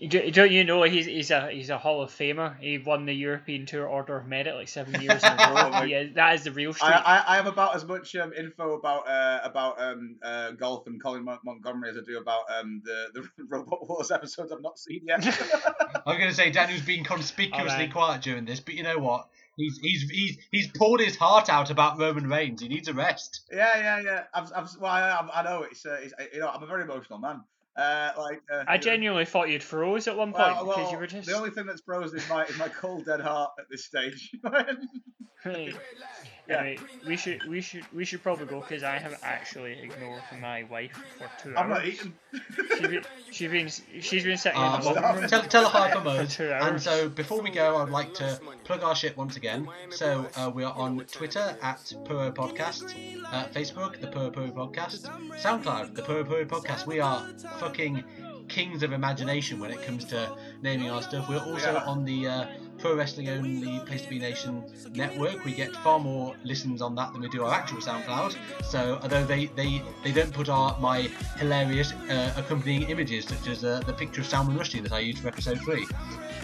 You do- Don't you know he's he's a he's a Hall of Famer? He won the European Tour Order of Merit like seven years in a row. my- that is the real streak. I, I, I have about as much um, info about uh, about um, uh, golf and Colin Mon- Montgomerie as I do about um, the the Robot Wars episodes I've not seen yet. I'm going to say Daniel's been conspicuously Alright. quiet during this, but you know what? He's he's he's he's poured his heart out about Roman Reigns. He needs a rest. yeah, yeah, yeah. I've, I've, well, I, I- I know it's, uh, it's you know I'm a very emotional man. Uh, like uh, I you know, genuinely thought you'd froze at one point well, because well, you were just. the only thing that's frozen is my is my cold dead heart at this stage. Right. Anyway, we should we should we should probably go because I have actually ignored my wife for two hours. I'm hours. not eating. She's been, she's been she's been sitting Uh, in the well, living room. tell, tell a hyper For mode. two And so before we go, I'd like to plug our shit once again. So uh, we are on Twitter at Puro Podcast, uh, Facebook, the Puro Puro Podcast, SoundCloud, the Puro Puro Podcast. We are fucking kings of imagination when it comes to naming our stuff. We're also Yeah. on the uh, Pro Wrestling Only Place to Be Nation network. We get far more listens on that than we do our actual SoundCloud. So although they they, they don't put our my hilarious uh, accompanying images such as uh, the picture of Salman Rushdie that I used for episode three.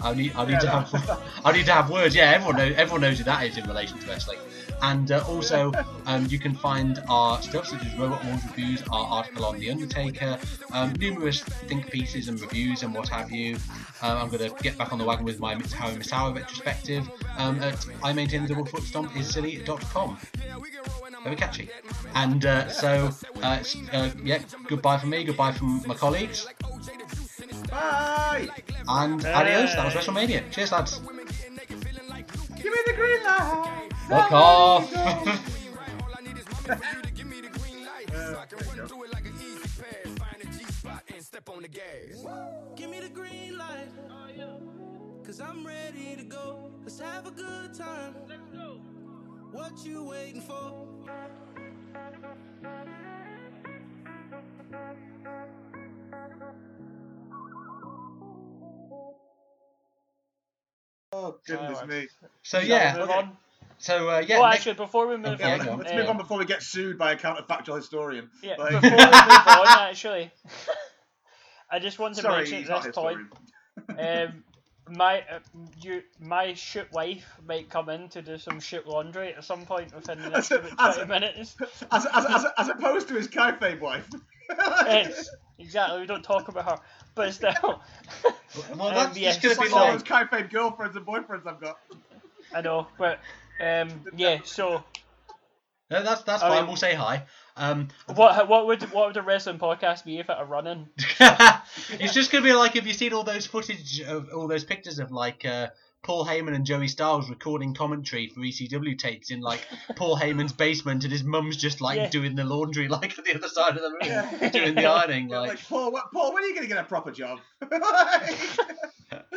I need I need Yeah, to that- have I need to have words. Yeah, everyone knows everyone knows who that is in relation to wrestling. And uh, also, um, you can find our stuff such as Robot Wars reviews, our article on The Undertaker, um, numerous think pieces and reviews and what have you. Um, I'm going to get back on the wagon with my Mitsuharu Misawa retrospective um, at I maintain the double foot stomp is silly.com. Very catchy. And uh, so, uh, uh, yeah, goodbye from me, goodbye from my colleagues, Bye. and adios. That was WrestleMania. Cheers, lads. Give me the green light. Fuck off. Uh, there you go. Give me the green light. Cause I'm ready to go. Let's have a good time. Let's go. What you waiting for? Oh goodness me. So yeah, move on? So uh, yeah. oh, next- actually, before we move Yeah, on, go on. Let's um, move on before we get sued by a counterfactual historian. Yeah, Like- before we move on, actually, I just want to Sorry, mention at this point. Um, my uh, you my shit wife might come in to do some shit laundry at some point within the next As a- about as twenty a- minutes. As, as, as, as opposed to his kayfabe wife. yes, exactly. We don't talk about her, but still. Well, Um, that's yeah, just gonna be like all those kayfabe girlfriends and boyfriends I've got. I know, but um, yeah. So No, that's that's I fine. mean- we'll say hi. Um, what what would what would a wrestling podcast be if it were running? it's just gonna be like if you've seen all those footage of all those pictures of like uh, Paul Heyman and Joey Styles recording commentary for ECW tapes in like Paul Heyman's basement and his mum's just like Yeah. doing the laundry like on the other side of the room Yeah. doing the ironing Yeah, like, like, Paul, what, Paul, when are you going to get a proper job?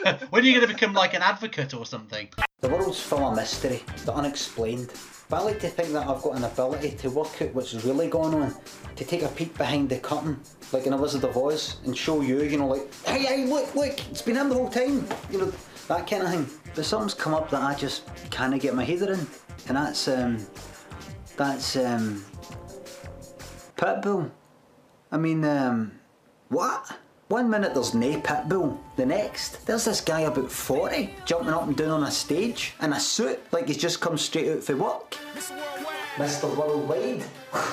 when are you gonna become like an advocate or something The world's full of mystery, the unexplained. But I like to think that I've got an ability to work out what's really going on, to take a peek behind the curtain, like in a Wizard of Oz, and show you, you know, like, hey, hey, look, look, it's been him the whole time, you know, that kind of thing. But something's come up that I just kind of get my head around, and that's, um, that's, um, Pitbull. I mean, um, what? One minute there's nae Pitbull, the next there's this guy about 40 jumping up and down on a stage in a suit like he's just come straight out for work. Mr. Worldwide.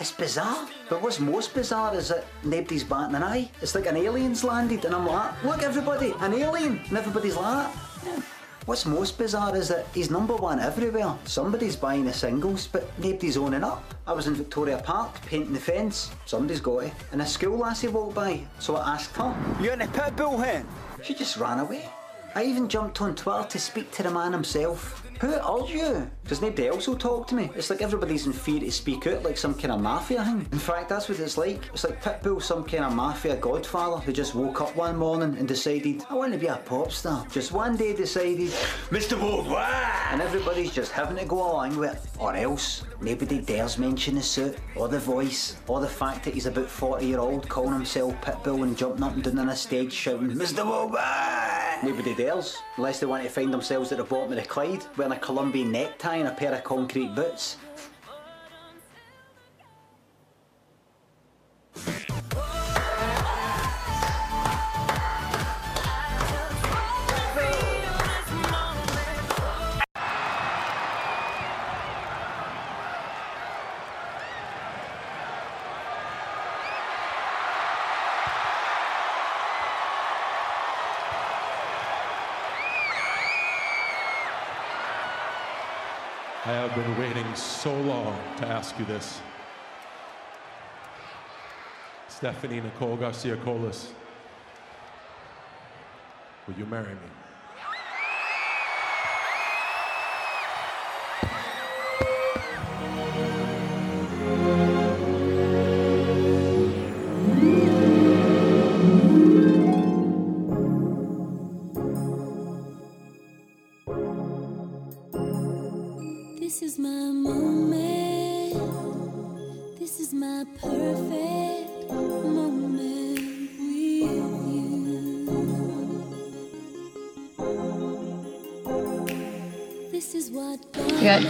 It's bizarre, but what's most bizarre is that nobody's batting an eye. It's like an alien's landed, and I'm like, look, everybody, an alien, and everybody's like, "Hmm." What's most bizarre is that he's number one everywhere. Somebody's buying the singles, but nobody's owning up. I was in Victoria Park painting the fence. Somebody's got it. And a school lassie walked by, so I asked her. You in a pitbull hen? She just ran away. I even jumped on Twitter to speak to the man himself. Who are you? Does nobody else will talk to me. It's like everybody's in fear to speak out like some kind of mafia thing. In fact, that's what it's like. It's like Pitbull, some kind of mafia godfather who just woke up one morning and decided, I want to be a pop star. Just one day decided, Mr. Worldwide! And everybody's just having to go along with it. Or else, nobody dares mention the suit, or the voice, or the fact that he's about 40 year old calling himself Pitbull and jumping up and down on a stage shouting, Mr. Worldwide! Nobody dares, unless they want to find themselves at the bottom of the Clyde, wearing a Colombian necktie and a pair of concrete boots. I have been waiting so long to ask you this. Stephanie Nicole Garcia Colace, will you marry me?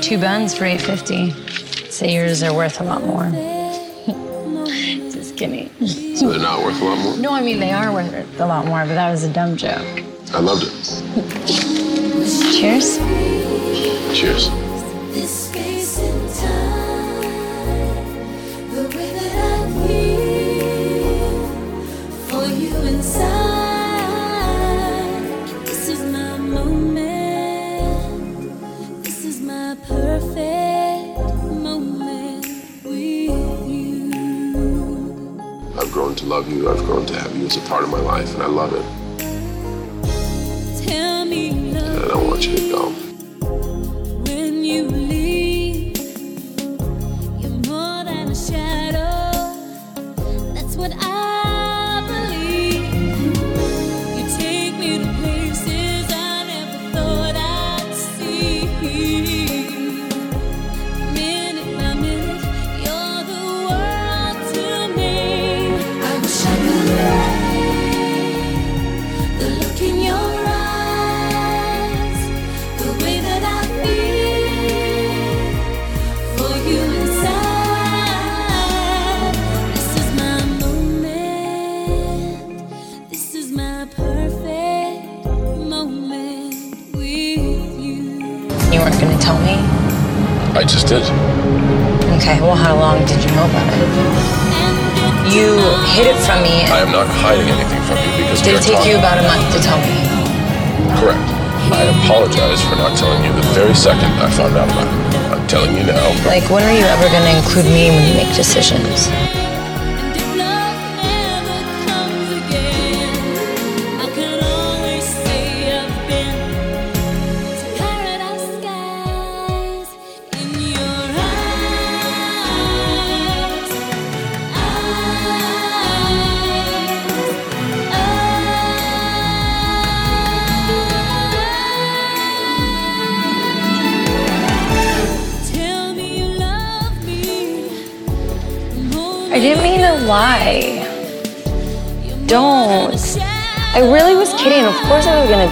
Two buns for 850. Say yours are worth a lot more. Just kidding. So they're not worth a lot more? No, I mean they are worth a lot more, but that was a dumb joke. I loved it. Cheers. Cheers. Part of my life, and I love it.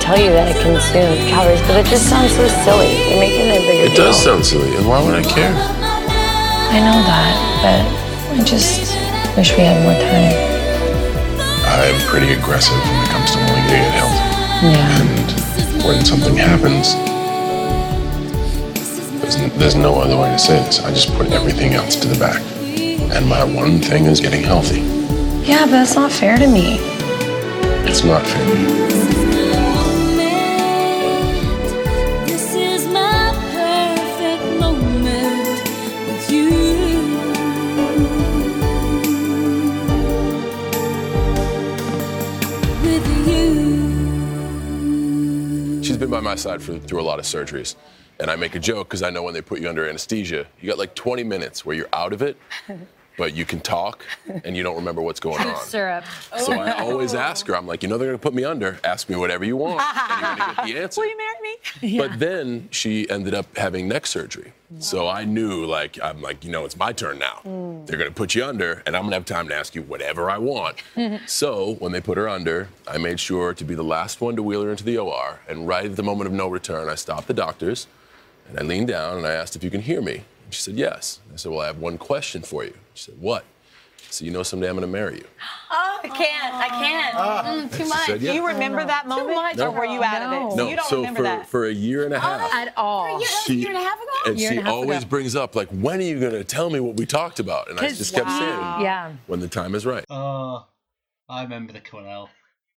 Tell you that I consumed calories, but it just sounds so silly. You're making it a bigger It deal. does sound silly, and why would I care? I know that, but I just wish we had more time. I'm pretty aggressive when it comes to wanting to get healthy. Yeah. And when something happens, there's, there's no other way to say this. I just put everything else to the back. And my one thing is getting healthy. Yeah, but that's not fair to me. It's not fair side for, through a lot of surgeries. And I make a joke because I know when they put you under anesthesia, you got like 20 minutes where you're out of it, but you can talk and you don't remember what's going on. Syrup. So I oh. always ask her, I'm like, you know, they're going to put me under. Ask me whatever you want, and you're going to get the answer. Will you marry me? But then she ended up having neck surgery. So I knew, like, I'm like, you know, it's my turn now. Mm. They're going to put you under, and I'm going to have time to ask you whatever I want. Mm-hmm. so when they put her under, I made sure to be the last one to wheel her into the OR. And right at the moment of no return, I stopped the doctors, and I leaned down and I asked if you can hear me. And she said, yes. I said, well, I have one question for you. She said, what? So you know someday I'm going to marry you. Oh, I can't. I can't. Mm, too much. said, Do yeah. you remember that moment? much, Or were you out of it? So No, you don't so remember for, that. for a year and a half. At all. She- And Year she and a half always ago. brings up, like, when are you going to tell me what we talked about? And I just kept saying, Yeah. when the time is right. Oh, I remember the Cornell.